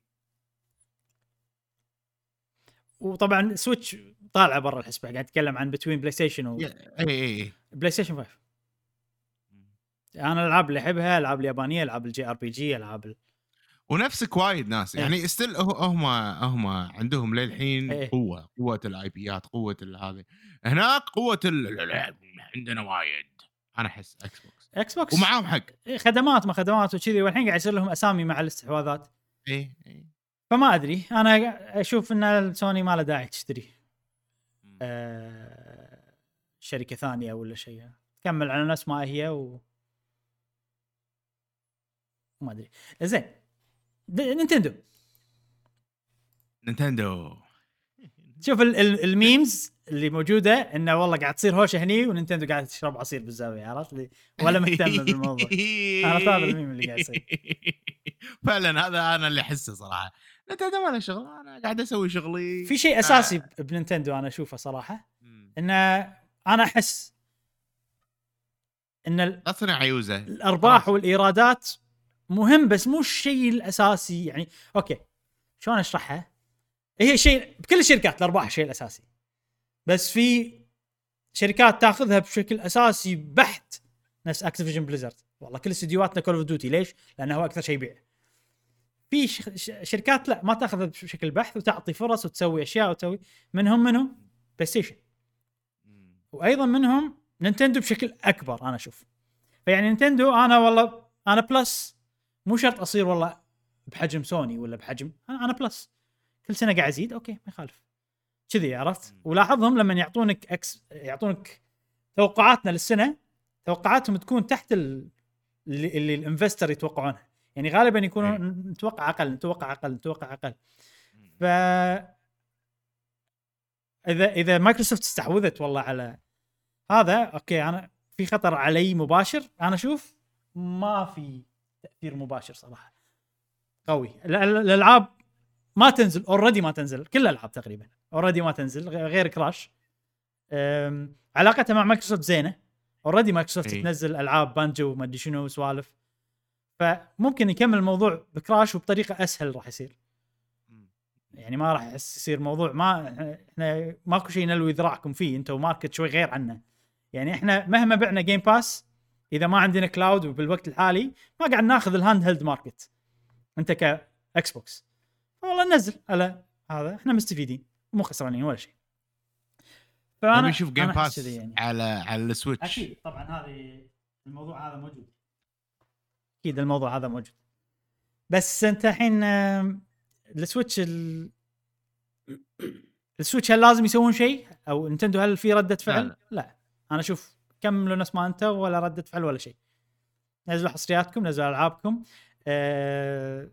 وطبعا Switch طالعة برا الحسبة قاعد أتكلم عن between PlayStation إي إي إي. و PlayStation 5 أنا الألعاب اللي أحبها ألعاب اليابانية ألعاب ال JRPG ألعاب ال... ونفسك وايد ناس إيه. يعني still هم هم عندهم للحين إيه. قوة قوة ال IP ات قوة هذه. هناك قوة عندنا وايد. أنا أحس Xbox Xbox ومعاهم حق. إيه، خدمات ما خدمات وكذي. والحين قاعد يصير لهم أسامي مع الاستحواذات. اي اي فما أدري. أنا أشوف إن سوني ما له داعي تشتري. آه شركة ثانية ولا شيء. كمل على نفس ما هي و ما أدري. زين. نينتندو. نينتندو. شوف ال- ال- ال memes اللي موجودة إنه والله قاعد تصير هوشة هني و Nintendo قاعد تشرب عصير بالزاوية عرفت؟ لي ولا مهتم بالموضوع. عرفت هذا الميم اللي قاعد يصير. فعلا هذا أنا اللي أحسه صراحة. Nintendo ما له شغل أنا قاعد أسوي شغلي. في شيء أساسي ب- ب Nintendo أنا أشوفه صراحة. إنه أنا أحس إن تصنع عيوزه. الأرباح خلاص. مهم بس مو الشيء الأساسي. يعني okay شلون أشرحها؟ هي شيء بكل الشركات الأرباح الشيء الأساسي. بس في شركات تأخذها بشكل أساسي بحت نفس Activision Blizzard والله كل استديوهاتنا Call of Duty ليش؟ لأنه هو أكثر شيء يبيع. في شركات لا ما تأخذها بشكل بحت وتعطي فرص وتسوي أشياء وتسوي. منهم منهم PlayStation. وأيضا منهم Nintendo بشكل أكبر أنا أشوف. فيعني Nintendo أنا والله أنا plus مو شرط أصير والله بحجم سوني ولا بحجم أنا أنا plus كل سنة قاعد أزيد okay ما يخالف. كذي عرفت؟ ولاحظهم لما يعطونك إكس يعطونك توقعاتنا للسنة توقعاتهم تكون تحت ال... اللي, اللي ال investor يتوقعونها يعني غالبا يكونوا إيه. نتوقع أقل نتوقع أقل نتوقع أقل. ف اذا إذا مايكروسوفت استحوذت والله على هذا okay أنا في خطر علي مباشر. أنا أشوف ما في تأثير مباشر صراحة. قوي. ال- ال- الألعاب ما تنزل already ما تنزل كل الألعاب تقريبا already ما تنزل غير Crash علاقتها مع مايكروسوفت زينة. already Microsoft. تنزل ألعاب بانجو وما أدري شنو سوالف فممكن يكمل الموضوع ب Crash وبطريقة أسهل راح يصير. يعني ما راح يصير موضوع ما إحنا ماكو شيء نلوي ذراعكم فيه أنتم market شوي غير عنا يعني إحنا مهما بعنا Game Pass إذا ما عندنا cloud وبالوقت الحالي ما قاعد ناخذ ال handheld market أنت ك Xbox والله نزل على هذا. إحنا مستفيدين. مو خسرانين ولا شيء. فانا نشوف Game Pass يعني. على على ال Switch أكيد. طبعا هذه الموضوع هذا موجود. أكيد الموضوع هذا موجود. بس أنت الحين ال Switch ال... ال Switch هل لازم يسوون شيء؟ أو نينتندو هل في ردة فعل؟ لا. لا, لا. أنا أشوف كملوا نفس ما أنت ولا ردة فعل ولا شيء. نزلوا حصرياتكم نزلوا ألعابكم. أه...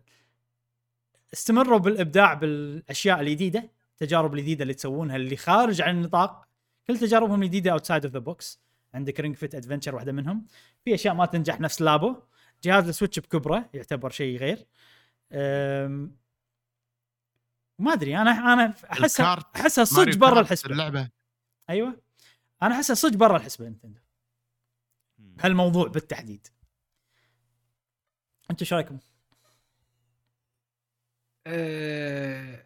استمروا بالإبداع بالأشياء الجديدة التجارب الجديدة اللي تسوونها اللي خارج عن النطاق. كل تجاربهم الجديدة outside of the box عندك Ring Fit Adventure واحدة منهم. في أشياء ما تنجح نفس لابو. جهاز ال Switch بكبرة يعتبر شيء غير. ما أدري أنا أنا احسها أحسها صدق برا الحسبة. اللعبة. أيوه. أنا احسها صدق برا الحسبة نينتندو. هالموضوع بالتحديد. أنتم إيش رأيكم؟ آه،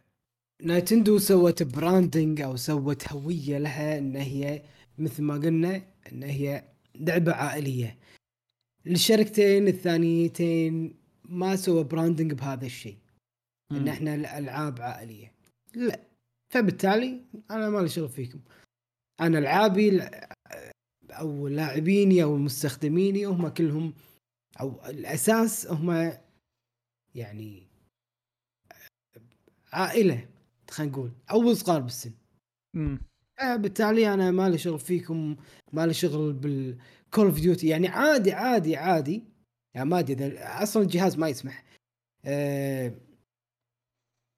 نينتندو سوت branding أو سوت هوية لها إن هي مثل ما قلنا إن هي لعبة عائلية. الشركتين الثانيتين ما سوى branding بهذا الشيء إن. إحنا الألعاب عائلية. لا فبالتالي أنا ما لي شغل فيكم. أنا العابي أو لاعبيني أو مستخدميني هم كلهم أو الأساس هم يعني عائلة خلينا نقول أو صغار بالسن. امم بالتالي أنا ما لي شغل فيكم ما لي شغل بال Call of Duty يعني عادي عادي عادي. يعني ما أدري إذا أصلا الجهاز ما يسمح.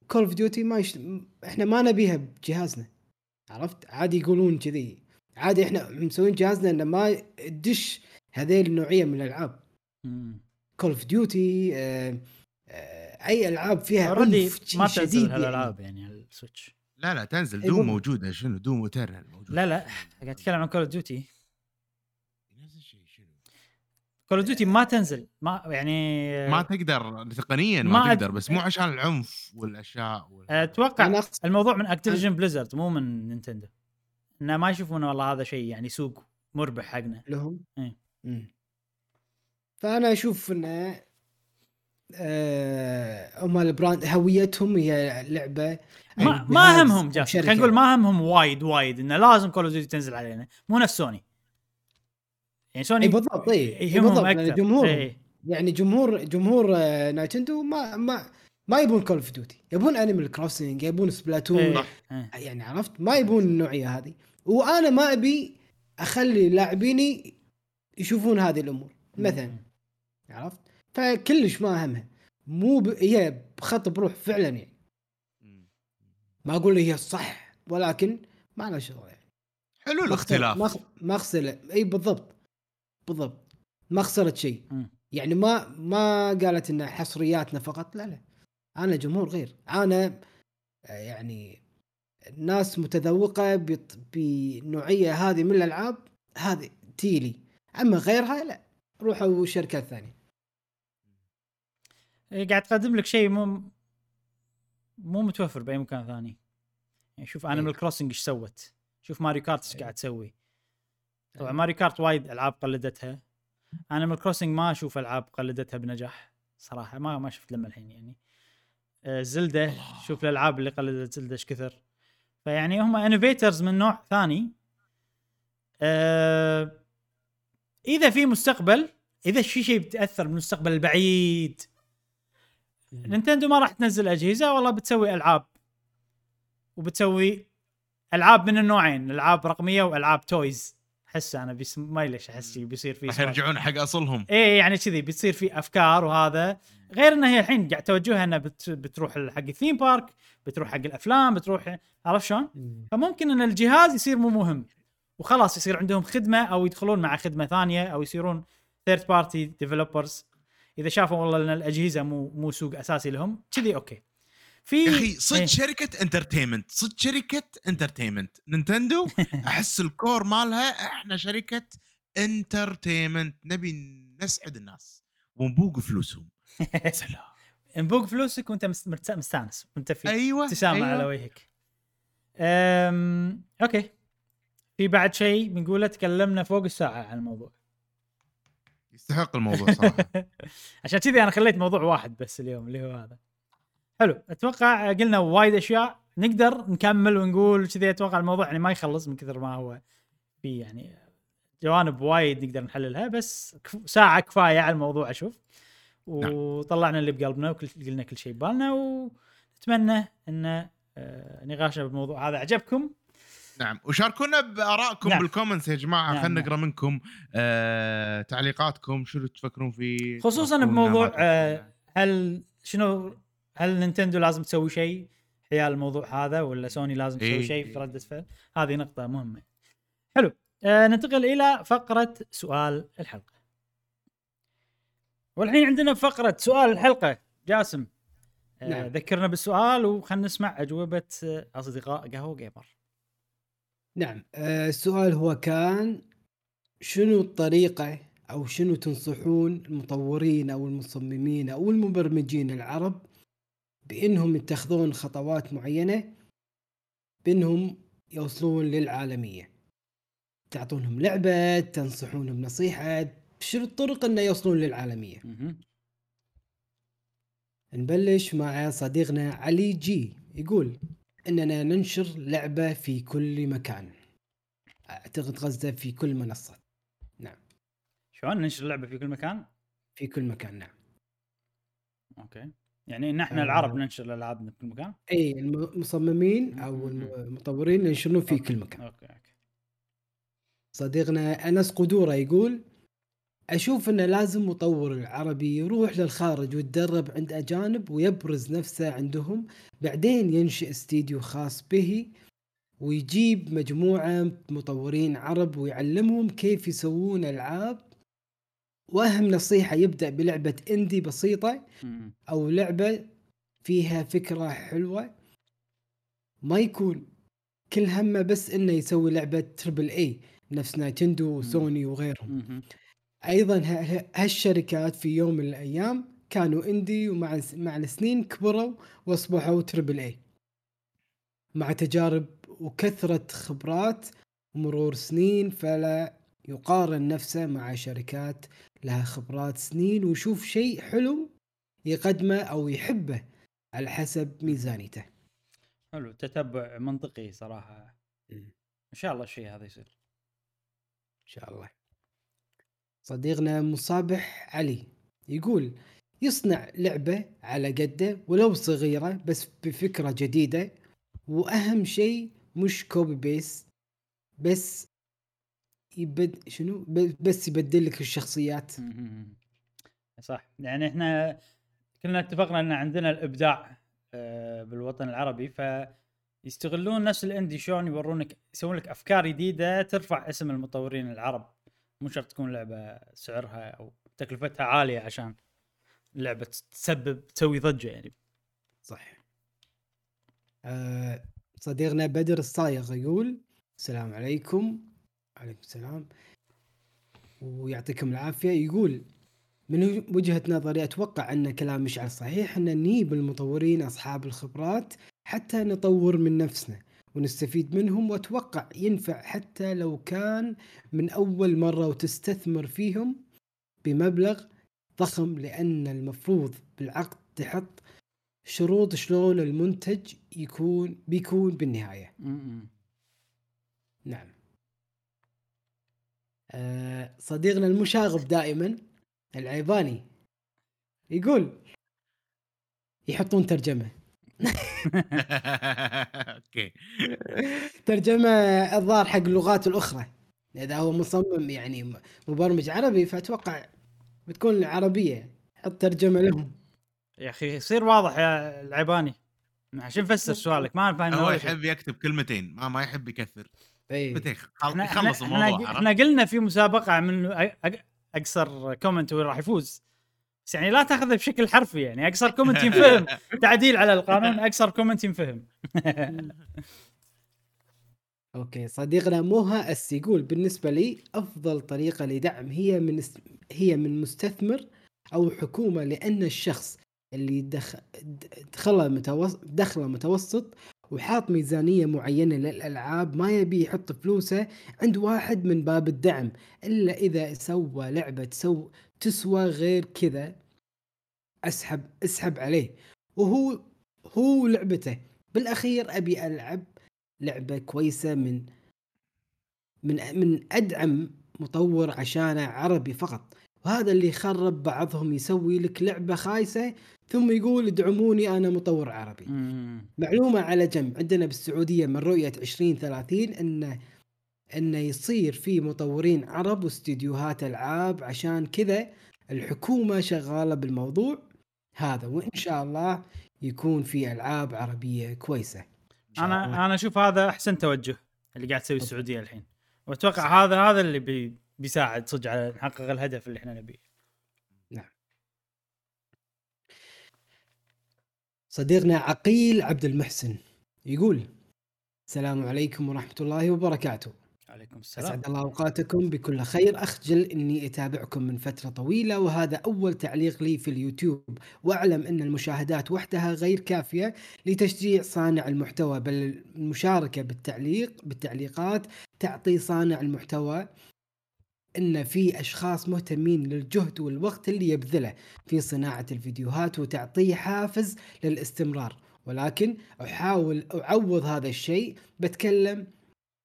Call of Duty ما يش... إحنا ما نبيها بجهازنا. عرفت؟ عادي يقولون كذي. عادي إحنا مسوين جهازنا إنه ما تدش هذيل النوعية من الألعاب. Call of Duty أي ألعاب فيها عنف ما شديد تنزل يعني. هالألعاب يعني على ال Switch لا لا تنزل. Doom والله. موجودة شنو؟ Doom Eternal موجود لا لا قاعد أتكلم عن Call of Duty ينزل شيء شنو Call of Duty ما تنزل. ما يعني ما تقدر تقنيا ما ما تقدر بس مو عشان العنف والأشياء وال... أتوقع أنا أقصد الموضوع من Activision Blizzard مو من نينتندو إنه ما يشوفون والله هذا شيء يعني سوق مربح حقنا. لهم. مم. فأنا أشوف إنه آه هم ال brand هويتهم هي لعبة ما جهاز همهم جاسم. خلينا نقول ما همهم وايد وايد. إنه لازم Call of Duty تنزل علينا. مو نفس سوني يعني سوني إي بالضبط إي بالضبط لأن جمهور إيه. يعني جمهور جمهور آه، نينتندو ما ما ما يبون Call of Duty يبون Animal Crossing يبون Splatoon إيه. إيه. يعني عرفت؟ ما يبون النوعية هذه. وأنا ما أبي أخلي لاعبيني يشوفون هذه الأمور مثلا عرفت؟ فكلش ما همها مو ب... هي بخط بروح فعلا يعني. ما أقول هي الصح ولكن ما لها شغل يعني. حلو الاختلاف. ما خ- ما خسر إي بالضبط. بالضبط. ما خسرت شيء. يعني ما ما قالت ان حصرياتنا فقط. لا لا. أنا جمهور غير. أنا يعني ناس متذوقة بنوعية هذه من الألعاب هذه تيلي. أما غيرها لا. روحوا شركات ثانية. إيه، قاعد تقدم لك شيء مو مو متوفر بأي مكان ثاني. يعني شوف Animal. Crossing إيش سوت. شوف Mario Kart إيش إيه. قاعد تسوي. طبعا. Mario Kart وايد ألعاب قلدتها. Animal Crossing ما أشوف ألعاب قلدتها بنجاح صراحة ما ما شفت لما الحين يعني. آه، Zelda شوف الألعاب اللي قلدت Zelda إيش كثر. فيعني هم innovators من نوع ثاني. آه، إذا في مستقبل إذا في شيء بتأثر بالمستقبل البعيد. نينتندو ما راح تنزل أجهزة والله بتسوي ألعاب. وبتسوي ألعاب من النوعين ألعاب رقمية وألعاب toys احس أنا بس ما ليش أحس بيصير في راح. يرجعون حق أصلهم. إيه يعني كذي بتصير في أفكار وهذا. غير انها هي الحين قاعد توجهها انها بت بتروح حق ال theme park بتروح حق الأفلام بتروح عرفت شلون؟ فممكن إن الجهاز يصير مو مهم. وخلاص يصير عندهم خدمة أو يدخلون مع خدمة ثانية أو يصيرون third party developers إذا شافوا والله إن الأجهزة مو مو سوق أساسي لهم كذي أوكي. في يا أخي صدق إيه. شركة entertainment صدق شركة entertainment نينتندو أحس ال core مالها إحنا شركة entertainment نبي نسعد الناس ونبوق فلوسهم. سلام. انبوق فلوسك وأنت مستانس. وأنت في أيوه ابتسامه أيوة. على وجهك. أم... أوكي. في بعد شيء بنقوله تكلمنا فوق الساعة عن الموضوع. يستحق الموضوع صراحة. عشان كذي أنا خليت موضوع واحد بس اليوم اللي هو هذا. حلو أتوقع قلنا وايد أشياء نقدر نكمل ونقول كذي أتوقع الموضوع يعني ما يخلص من كثر ما هو في يعني جوانب وايد نقدر نحللها بس ساعة كفاية على الموضوع أشوف وطلعنا اللي بقلبنا وقلنا كل شيء ببالنا ونتمنى إن آه، نقاشنا بالموضوع هذا عجبكم نعم وشاركونا بآرائكم نعم. نعم. بال comments يا جماعة نعم، خلينا نعم. نقرأ منكم آه تعليقاتكم شنو تفكرون فيه خصوصاً بموضوع،. آه، هل شنو هل نينتندو لازم تسوي شيء؟ حيال الموضوع هذا ولا سوني لازم تسوي إيه. شيء في ردة فعل هذه نقطة مهمة. حلو. آه ننتقل إلى فقرة سؤال الحلقة. والحين عندنا فقرة سؤال الحلقة. جاسم آه نعم. ذكرنا بالسؤال وخلنا نسمع أجوبة آه، أصدقاء قهوة جيمر نعم. آه، السؤال هو كان شنو الطريقة أو شنو تنصحون المطورين أو المصممين أو المبرمجين العرب بأنهم يتخذون خطوات معينة بأنهم يوصلون للعالمية. تعطونهم لعبة تنصحونهم نصيحة شنو الطرق أنه يوصلون للعالمية. مهم. نبلش مع صديقنا علي جي يقول إننا ننشر لعبة في كل مكان. أعتقد قصده في كل منصة. شلون ننشر اللعبة في كل مكان؟ في كل مكان نعم. أوكي. يعني إن إحنا آه. العرب ننشر الألعابنا في كل مكان إي المصممين أو. المطورين ينشرون في كل مكان أوكي أوكي صديقنا أنس قدورة يقول أشوف انه لازم مطور العربي يروح للخارج ويتدرب عند أجانب ويبرز نفسه عندهم بعدين ينشئ استديو خاص به ويجيب مجموعة مطورين عرب ويعلمهم كيف يسوون ألعاب واهم نصيحة يبدأ بلعبة اندي بسيطة. أو لعبة فيها فكرة حلوة ما يكون كل همه بس إنه يسوي لعبة triple A نفس نينتندو وسوني وغيرهم. أيضا هالشركات في يوم من الأيام كانوا indie ومع مع السنين كبروا وأصبحوا triple A مع تجارب وكثرة خبرات ومرور سنين فلا يقارن نفسه مع شركات لها خبرات سنين ويشوف شيء حلو يقدمه أو يحبه على حسب ميزانيته. حلو تتبع منطقي صراحة. مم. إن شاء الله الشيء هذا يصير. إن شاء الله. صديقنا مصابح علي يقول يصنع لعبة على قده ولو صغيرة بس بفكرة جديدة وأهم شيء مش copy paste بس يبد شنو؟ بس يبدل لك الشخصيات. صح. يعني إحنا كلنا اتفقنا إن عندنا الإبداع آه، بالوطن العربي فيستغلون نفس الاندي شلون يورونك يسوون لك أفكار جديدة ترفع اسم المطورين العرب. مو شرط تكون لعبة سعرها أو تكلفتها عالية عشان اللعبة تسبب تسوي ضجة يعني. صح. آه صديقنا بدر الصايغ يقول السلام عليكم. عليكم السلام. ويعطيكم العافية. يقول من وجهة نظري أتوقع أن كلام مشعل صحيح أن نجيب المطورين أصحاب الخبرات حتى نطور من نفسنا ونستفيد منهم وأتوقع ينفع حتى لو كان من أول مرة وتستثمر فيهم بمبلغ ضخم لأن المفروض بالعقد تحط شروط شلون المنتج يكون بيكون بالنهاية. م-م. نعم. صديقنا المشاغب دائما العيباني يقول يحطون ترجمة. أوكي. ترجمة الظاهر حق اللغات الأخرى. إذا هو مصمم يعني مبرمج عربي فأتوقع بتكون عربية. حط ترجمة لهم. يا أخي يصير واضح يا العيباني. عشان نفسر سؤالك ما فاهم هو. يحب يكتب كلمتين ما ما يحب يكثر. اي يخلص الموضوع إحنا, قلنا في مسابقة من أقصر comment هو اللي راح يفوز. بس يعني لا تاخذه بشكل حرفي يعني أقصر comment ينفهم. تعديل على القانون أقصر comment ينفهم. okay صديقنا موها اس يقول بالنسبة لي أفضل طريقة لدعم هي من اس- هي من مستثمر أو حكومة لأن الشخص اللي دخ... دخله متوسط دخله متوسط وحاط ميزانية معينة للألعاب ما يبي يحط فلوسه عند واحد من باب الدعم إلا إذا سوى لعبة تسو تسوى غير كذا. اسحب أسحب عليه. وهو هو لعبته. بالأخير أبي ألعب لعبة كويسة من من من أدعم مطور عشانه عربي فقط. وهذا اللي يخرب بعضهم يسوي لك لعبة خايسة ثم يقول ادعموني أنا مطور عربي مم. معلومة على جنب عندنا بالسعودية من رؤية 2030 إن انه يصير في مطورين عرب واستديوهات ألعاب عشان كذا الحكومة شغالة بالموضوع هذا وإن شاء الله يكون في ألعاب عربية كويسة الله. أنا أنا أشوف هذا أحسن توجه اللي قاعد تسوي السعودية الحين وأتوقع هذا هذا اللي بي بيساعد صدق على نحقق الهدف اللي إحنا نبيه. صديقنا عقيل عبد المحسن يقول السلام عليكم ورحمة الله وبركاته. عليكم السلام. أسعد الله أوقاتكم بكل خير. أخجل أني أتابعكم من فترة طويلة وهذا أول تعليق لي في اليوتيوب. وأعلم أن المشاهدات وحدها غير كافية لتشجيع صانع المحتوى بل المشاركة بالتعليق بالتعليقات تعطي صانع المحتوى إن في أشخاص مهتمين للجهد والوقت اللي يبذله في صناعة الفيديوهات وتعطيه حافز للاستمرار. ولكن أحاول أعوض هذا الشيء بتكلم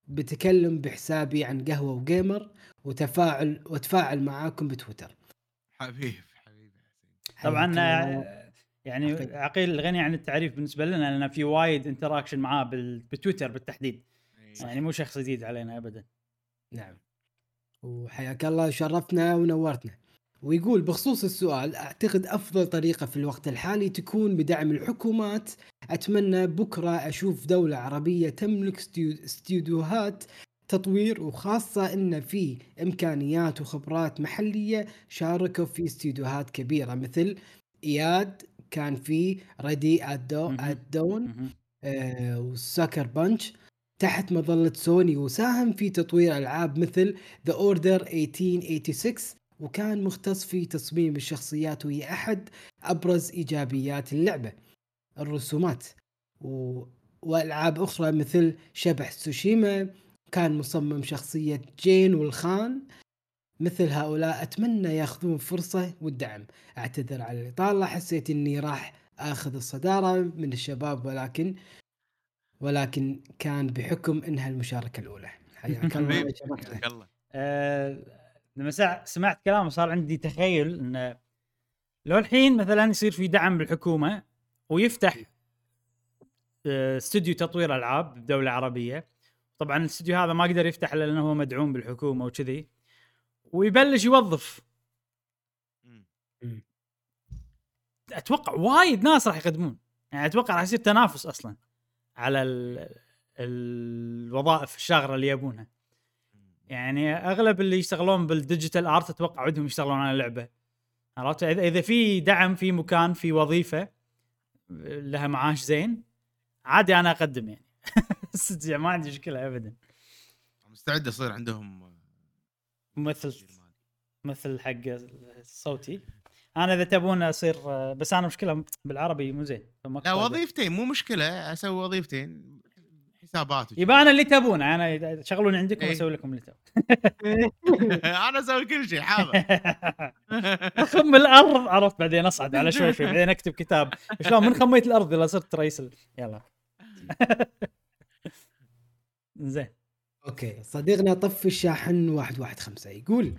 بتكلم بحسابي عن قهوة وجيمر وتفاعل وتفاعل معاكم بتويتر. حبيب حبيب طبعا. آه، يعني عقيل. عقيل غني عن التعريف بالنسبة لنا لأن في وايد انتراكشن معاه بال- بتويتر بالتحديد. يعني مو شخص جديد علينا ابدا. نعم. وحياك الله شرفتنا ونورتنا ويقول بخصوص السؤال أعتقد أفضل طريقة في الوقت الحالي تكون بدعم الحكومات أتمنى بكرة أشوف دولة عربية تملك استديوهات تطوير وخاصة إن في إمكانيات وخبرات محلية شاركوا في استديوهات كبيرة مثل إياد كان في. أدون مهم. آه، وساكر بانش تحت مظلة سوني وساهم في تطوير ألعاب مثل The Order 1886 وكان مختص في تصميم الشخصيات وهي أحد أبرز إيجابيات اللعبة الرسومات. و... وألعاب أخرى مثل شبح سوشيما كان مصمم شخصية جين والخان. مثل هؤلاء أتمنى يأخذون فرصة والدعم. أعتذر على الإطالة حسيت أني راح أخذ الصدارة من الشباب ولكن ولكن كان بحكم انها المشاركه الأولى. حياك الله. حياك الله. آه، لما سمعت كلامه صار عندي تخيل انه لو الحين مثلا يصير في دعم بالحكومة ويفتح آه، استوديو تطوير ألعاب بدوله عربيه طبعا الاستوديو هذا ما قدر يفتح إلا لأنه هو مدعوم بالحكومة وكذي. ويبلش يوظف. أتوقع وايد ناس راح يقدمون. يعني أتوقع راح يصير تنافس أصلا. على ال... الوظائف الشاغرة اللي يبونها. يعني أغلب اللي يشتغلون بال digital art أتوقع ودهم يشتغلون على لعبه عرفت؟ إذا في دعم في مكان في وظيفة لها معاش زين عادي أنا أقدم يعني. صدق ما عندي مشكلة ابدا. مستعد يصير عندهم ممثل تسجيل مالي. مثل حق الصوتي أنا اذا تبون اصير بس أنا مشكلة بالعربي مو زين لا. وظيفتين مو مشكلة أسوي وظيفتين حسابات. يبقى أنا اللي تبونه أنا شغلوني عندكم إيه. أسوي لكم اللي تبون. أنا أسوي كل شيء حاضر. اخم الأرض عرفت بعدين اصعد على شوي شوي بعدين اكتب كتاب. شلون؟ من خميت الأرض الا صرت رئيس ال... يلا. زين. okay صديقنا طفي الشاحن 115 يقول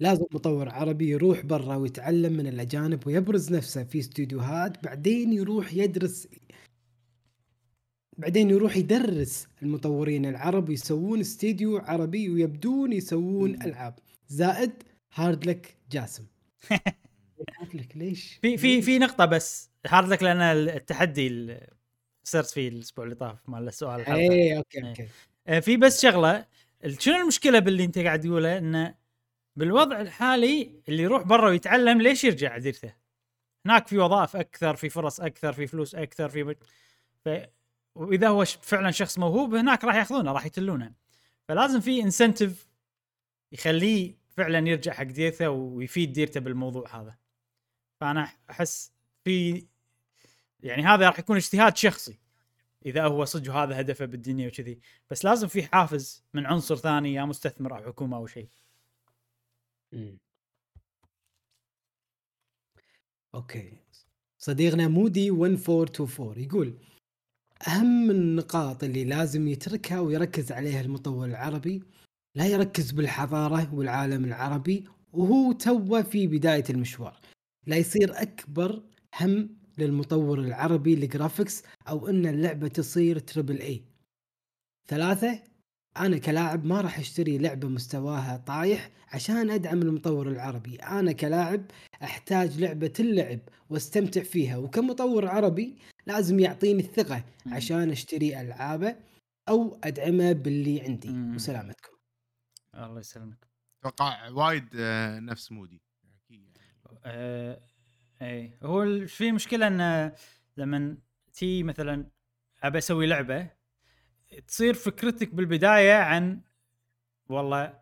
لازم مطور عربي يروح برا ويتعلم من الأجانب ويبرز نفسه في استديوهات بعدين يروح يدرس بعدين يروح يدرس المطورين العرب يسوون استديو عربي ويبدون يسوون ألعاب. زائد hard luck جاسم. hard luck ليش؟ في في في نقطة بس. hard luck لأن التحدي اللي صرت فيه الأسبوع اللي طاف مال السؤال الحلقة. إيه okay إيه. okay. آه، في بس شغلة ال- شنو المشكلة باللي أنت قاعد تقوله؟ إنه بالوضع الحالي اللي يروح برا ويتعلم ليش يرجع ديرته؟ هناك في وظائف أكثر في فرص أكثر في فلوس أكثر في مج- ف... وإذا هو فعلا شخص موهوب هناك راح يأخذونه راح يتلونه فلازم في incentive يخليه فعلا يرجع حق ديرته ويفيد ديرته بالموضوع هذا. فأنا أحس في يعني هذا راح يكون اجتهاد شخصي إذا هو صدق هذا هدفه بالدنيا وكذي. بس لازم في حافز من عنصر ثاني يا مستثمر أو حكومة أو شيء. مم. okay. صديقنا مودي 1424 يقول أهم النقاط اللي لازم يتركها ويركز عليها المطور العربي لا يركز بالحضارة والعالم العربي وهو توه في بداية المشوار. لا يصير أكبر هم للمطور العربي ال graphics أو إن اللعبة تصير triple A ثلاثة أنا كلاعب ما راح أشتري لعبة مستواها طايح عشان أدعم المطور العربي أنا كلاعب أحتاج لعبة اللعب وأستمتع فيها وكمطور عربي لازم يعطيني الثقة. عشان أشتري ألعابه أو أدعمه باللي عندي مم. وسلامتكم الله يسلمك أتوقع وايد آه، نفس مودي أكيد يعني. آه اي هو في مشكلة انه لما تي مثلا ابى أسوي لعبة تصير فكرتك بالبداية عن والله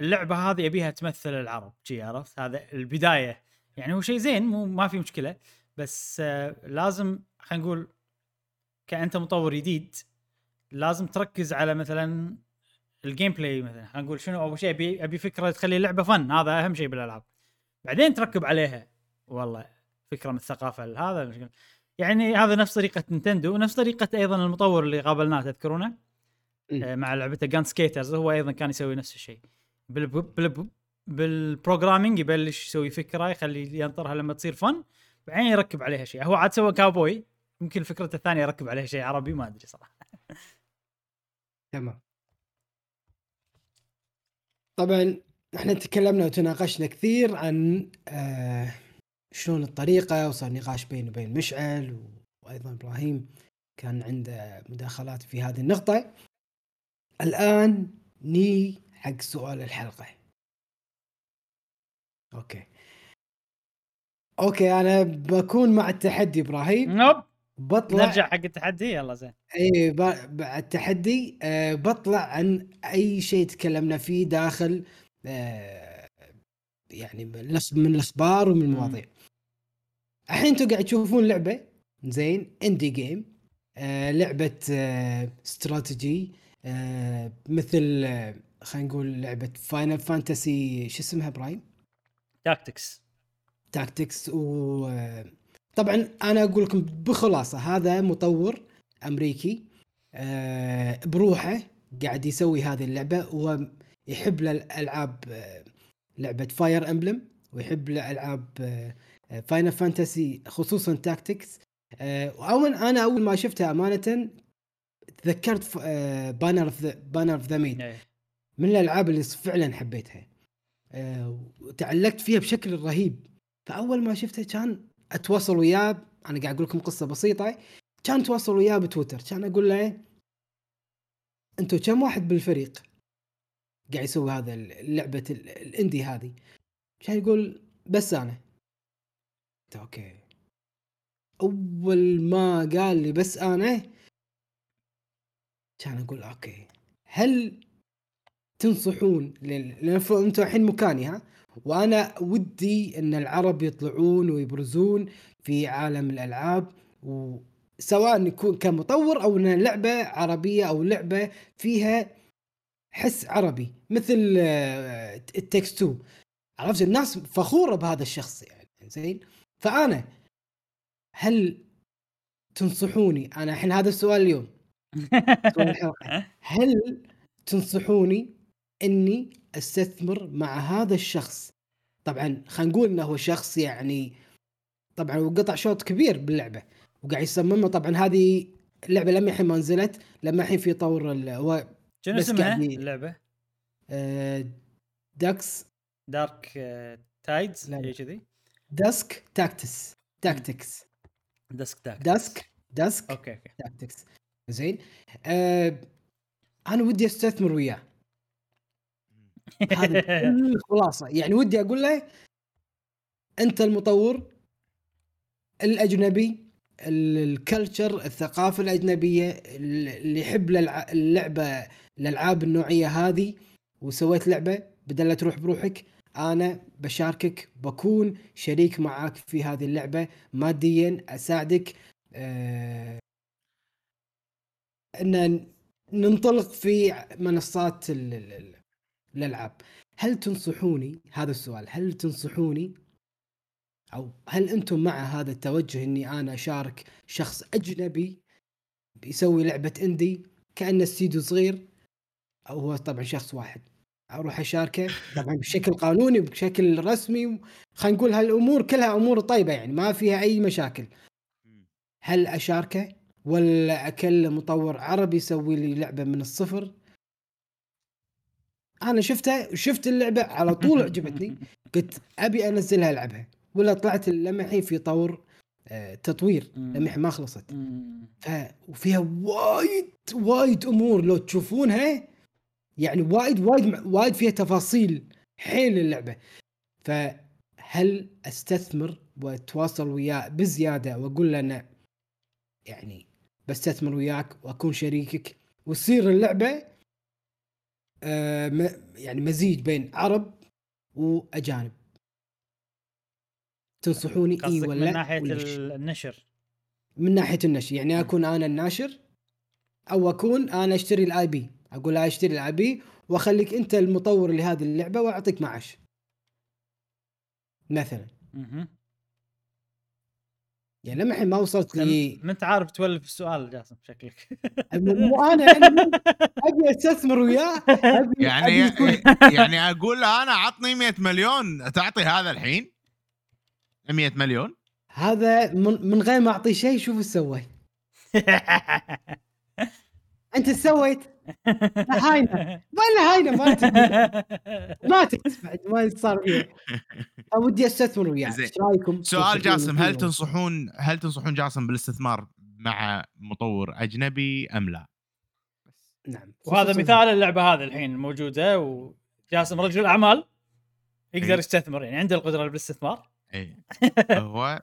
اللعبة هذه أبيها تمثل العرب شي عرفت؟ هذا البداية. يعني هو شيء زين مو ما في مشكلة. بس آه لازم خلينا نقول كأنت مطور جديد لازم تركز على مثلا ال gameplay مثلا. خلينا نقول شنو أول شيء ابي أبي فكرة تخلي اللعبة fun هذا أهم شيء بالألعاب. بعدين تركب عليها. والله فكرة من الثقافة هذا يعني هذا نفس طريقة نينتندو ونفس طريقة أيضا المطور اللي قابلناه تذكرونه. آه، مع لعبته جان سكيترز هو أيضا كان يسوي نفس الشيء. بال بال بال programming يبلش يسوي فكرة يخلي ينطرها لما تصير fun بعدين يركب عليها شيء. هو عاد سوى كاوبوي يمكن فكرته الثانية يركب عليها شيء عربي ما أدري صراحة. تمام. طبعا إحنا تكلمنا وتناقشنا كثير عن آه شلون الطريقة وصار نقاش بيني وبين مشعل و- وأيضا إبراهيم كان عنده مداخلات في هذه النقطة. الآن ني حق سؤال الحلقة. okay. okay أنا بكون مع التحدي إبراهيم. nope. بطلع نرجع حق التحدي؟ يلا زين. اي ب- بعد التحدي آه بطلع عن أي شيء تكلمنا فيه داخل آه يعني من الأخبار ومن المواضيع. الحين أنتم قاعد تشوفون لعبة زين indie game آه لعبة آه استراتيجي آه مثل آه خلينا نقول لعبة Final Fantasy شو اسمها إبراهيم؟ Tactics Tactics و طبعا أنا أقول لكم بخلاصة هذا مطور أمريكي آه، بروحه قاعد يسوي هذه اللعبة ويحب الالعاب آه، لعبة Fire Emblem ويحب العاب Final Fantasy خصوصا Tactics أول أنا أول ما شفتها أمانة تذكرت Banner of the Banner of the إيه. من الألعاب اللي فعلا حبيتها. آه، وتعلقت فيها بشكل رهيب. فأول ما شفتها كان أتواصل وياه أنا قاعد أقول لكم قصة بسيطة. كان أتواصل وياه بتويتر. كان أقول له أنتم كم واحد بالفريق قاعد يسوي هذا لعبة ال- ال indie هذه؟ كان يقول بس أنا. okay. أول ما قال لي بس أنا كان أقول okay. هل تنصحون لأن أنتم الحين مكاني ها؟ وأنا ودي أن العرب يطلعون ويبرزون في عالم الألعاب وسواء يكون كمطور أو انها لعبة عربية أو لعبة فيها حس عربي مثل ال text 2 عرفت؟ الناس فخورة بهذا الشخص يعني زين؟ فأنا هل تنصحوني؟ أنا الحين هذا السؤال اليوم. هل تنصحوني إني أستثمر مع هذا الشخص؟ طبعا خلينا نقول إنه هو شخص يعني طبعا هو قطع شوط كبير باللعبة وقاعد يصممها طبعا هذه اللعبة لما الحين ما نزلت لما الحين في طور ال- هو شنو اسمها اللعبة؟ آه، Dusk Dark Tides لا، كذي؟ Dusk Tactics Tactics Dusk Tac Dusk Dusk okay okay Tactics زين. آه أنا ودي أستثمر وياه. هذا كل الخلاصه يعني ودي أقول له أنت المطور الأجنبي ال- ال culture الثقافة الأجنبية اللي يحب للع- اللعبة الألعاب النوعية هذه وسويت لعبة بدل لا تروح بروحك أنا بشاركك بكون شريك معاك في هذه اللعبة. ماديا أساعدك آه أن ننطلق في منصات ال- ال- ال- الألعاب. هل تنصحوني؟ هذا السؤال. هل تنصحوني؟ أو هل أنتم مع هذا التوجه إني أنا أشارك شخص أجنبي بيسوي لعبة اندي كأنه استديو صغير؟ أو هو طبعا شخص واحد. أروح أشاركه. طبعا بشكل قانوني بشكل رسمي. خلينا نقول هالأمور كلها أمور طيبة يعني ما فيها أي مشاكل. هل أشاركه؟ ولا اكلم مطور عربي يسوي لي لعبة من الصفر؟ أنا شفتها وشفت اللعبة على طول عجبتني. قلت أبي انزلها العبها ولا طلعت لما الحين في طور آه، تطوير. الحين ما خلصت. ف وفيها وايد وايد أمور. لو تشوفونها يعني وايد وايد وايد فيها تفاصيل حيل اللعبة. فهل أستثمر وأتواصل وياه بزيادة وأقول له انه يعني بستثمر وياك وأكون شريكك وتصير اللعبة آه يعني مزيج بين عرب وأجانب. تنصحوني اي ولا من ناحية؟ ال- النشر؟ من ناحية النشر يعني أكون أنا الناشر أو أكون أنا أشتري ال IP أقول أشتري ال IP وأخليك أنت المطور لهذه اللعبة وأعطيك معاش. مثلا. يعني لما الحين ما وصلت لي ما أنت عارف تولف السؤال جاسم شكلك. مو أنا يعني أبي أستثمر وياه يعني يعني أقول له أنا عطني 100 مليون تعطي هذا الحين؟ 100 مليون؟ هذا من, من غير ما أعطيه شيء شوف إيش سوى. أنت إيش سويت؟ هاينة ولا هاينة ما ماتت بعد ما صار فيها ودي أستثمر وياه زين. إيش رأيكم؟ سؤال جاسم هل؟ تنصحون هل تنصحون جاسم بالاستثمار مع مطور أجنبي أم لا؟ نعم وهذا مثال اللعبة هذه الحين موجودة وجاسم رجل أعمال يقدر إيه. يستثمر يعني عنده القدرة بالاستثمار اي هو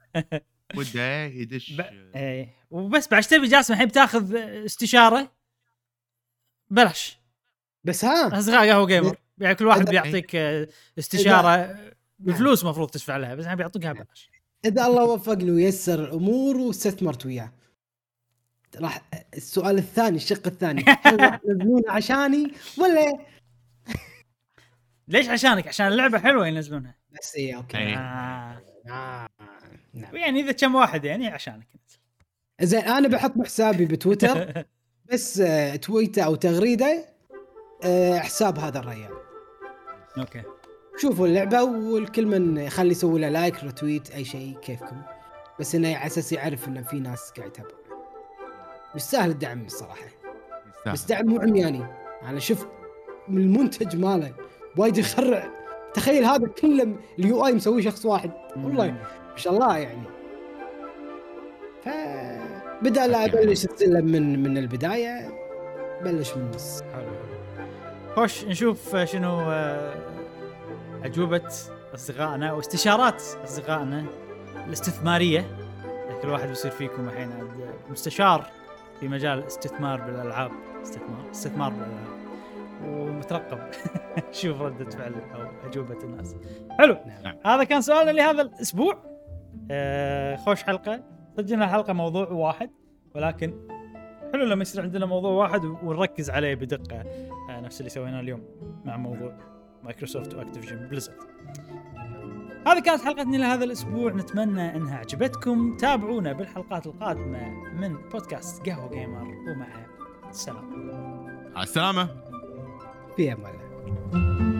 وده يدش ب... إيه وبس بعد تبي جاسم الحين بتاخذ استشارة بلاش. بس ها. اصدقاء قهوة جيمر يعني كل واحد بيعطيك آه، استشارة بفلوس المفروض تدفع لها بس بيعطوك إياها ببلاش إذا الله وفقني ويسر الأمور واستثمرت وياه. راح السؤال الثاني الشق الثاني. هل ينزلونه عشاني ولا؟ ليش عشانك؟ عشان اللعبة حلوة ينزلونها. بس اي okay. إيه. آه. آه. نعم يعني إذا كم واحد يعني عشانك. زين أنا بحط بحسابي بتويتر. بس آه، تويتة أو تغريدة آه، حساب هذا الرجال okay. شوفوا اللعبة والكل من يخلي يسوي له like retweet أي شيء كيفكم. بس إنه على أساس يعرف انه في ناس قاعد يتابعون يستاهل الدعم الصراحة. يستاهل. بس دعم مو عمياني أنا شفت من المنتج ماله. وايد يخرع. تخيل هذا كله اليو آي مسويه شخص واحد. والله ما شاء الله يعني. ف بدال لا أبلش السلم من من البداية. بلش من النص حلو. خوش نشوف شنو آه، أجوبة أصدقائنا واستشارات أصدقائنا الاستثمارية كل واحد بيصير فيكم الحين. مستشار في مجال الاستثمار بالألعاب. استثمار استثمار بالألعاب. ومترقب. شوف ردة فعل أو أجوبة الناس. حلو. نعم. هذا كان سؤالنا لهذا الأسبوع. آه، خوش حلقة. سجلنا الحلقة موضوع واحد ولكن حلو لما يصير عندنا موضوع واحد ونركز عليه بدقة. آه، نفس اللي سويناه اليوم مع موضوع Microsoft و Activision Blizzard هذه كانت حلقتنا لهذا الأسبوع. نتمنى إنها عجبتكم. تابعونا بالحلقات القادمة من بودكاست قهوة جيمر ومع السلامة. على السلامة. في أمان الله.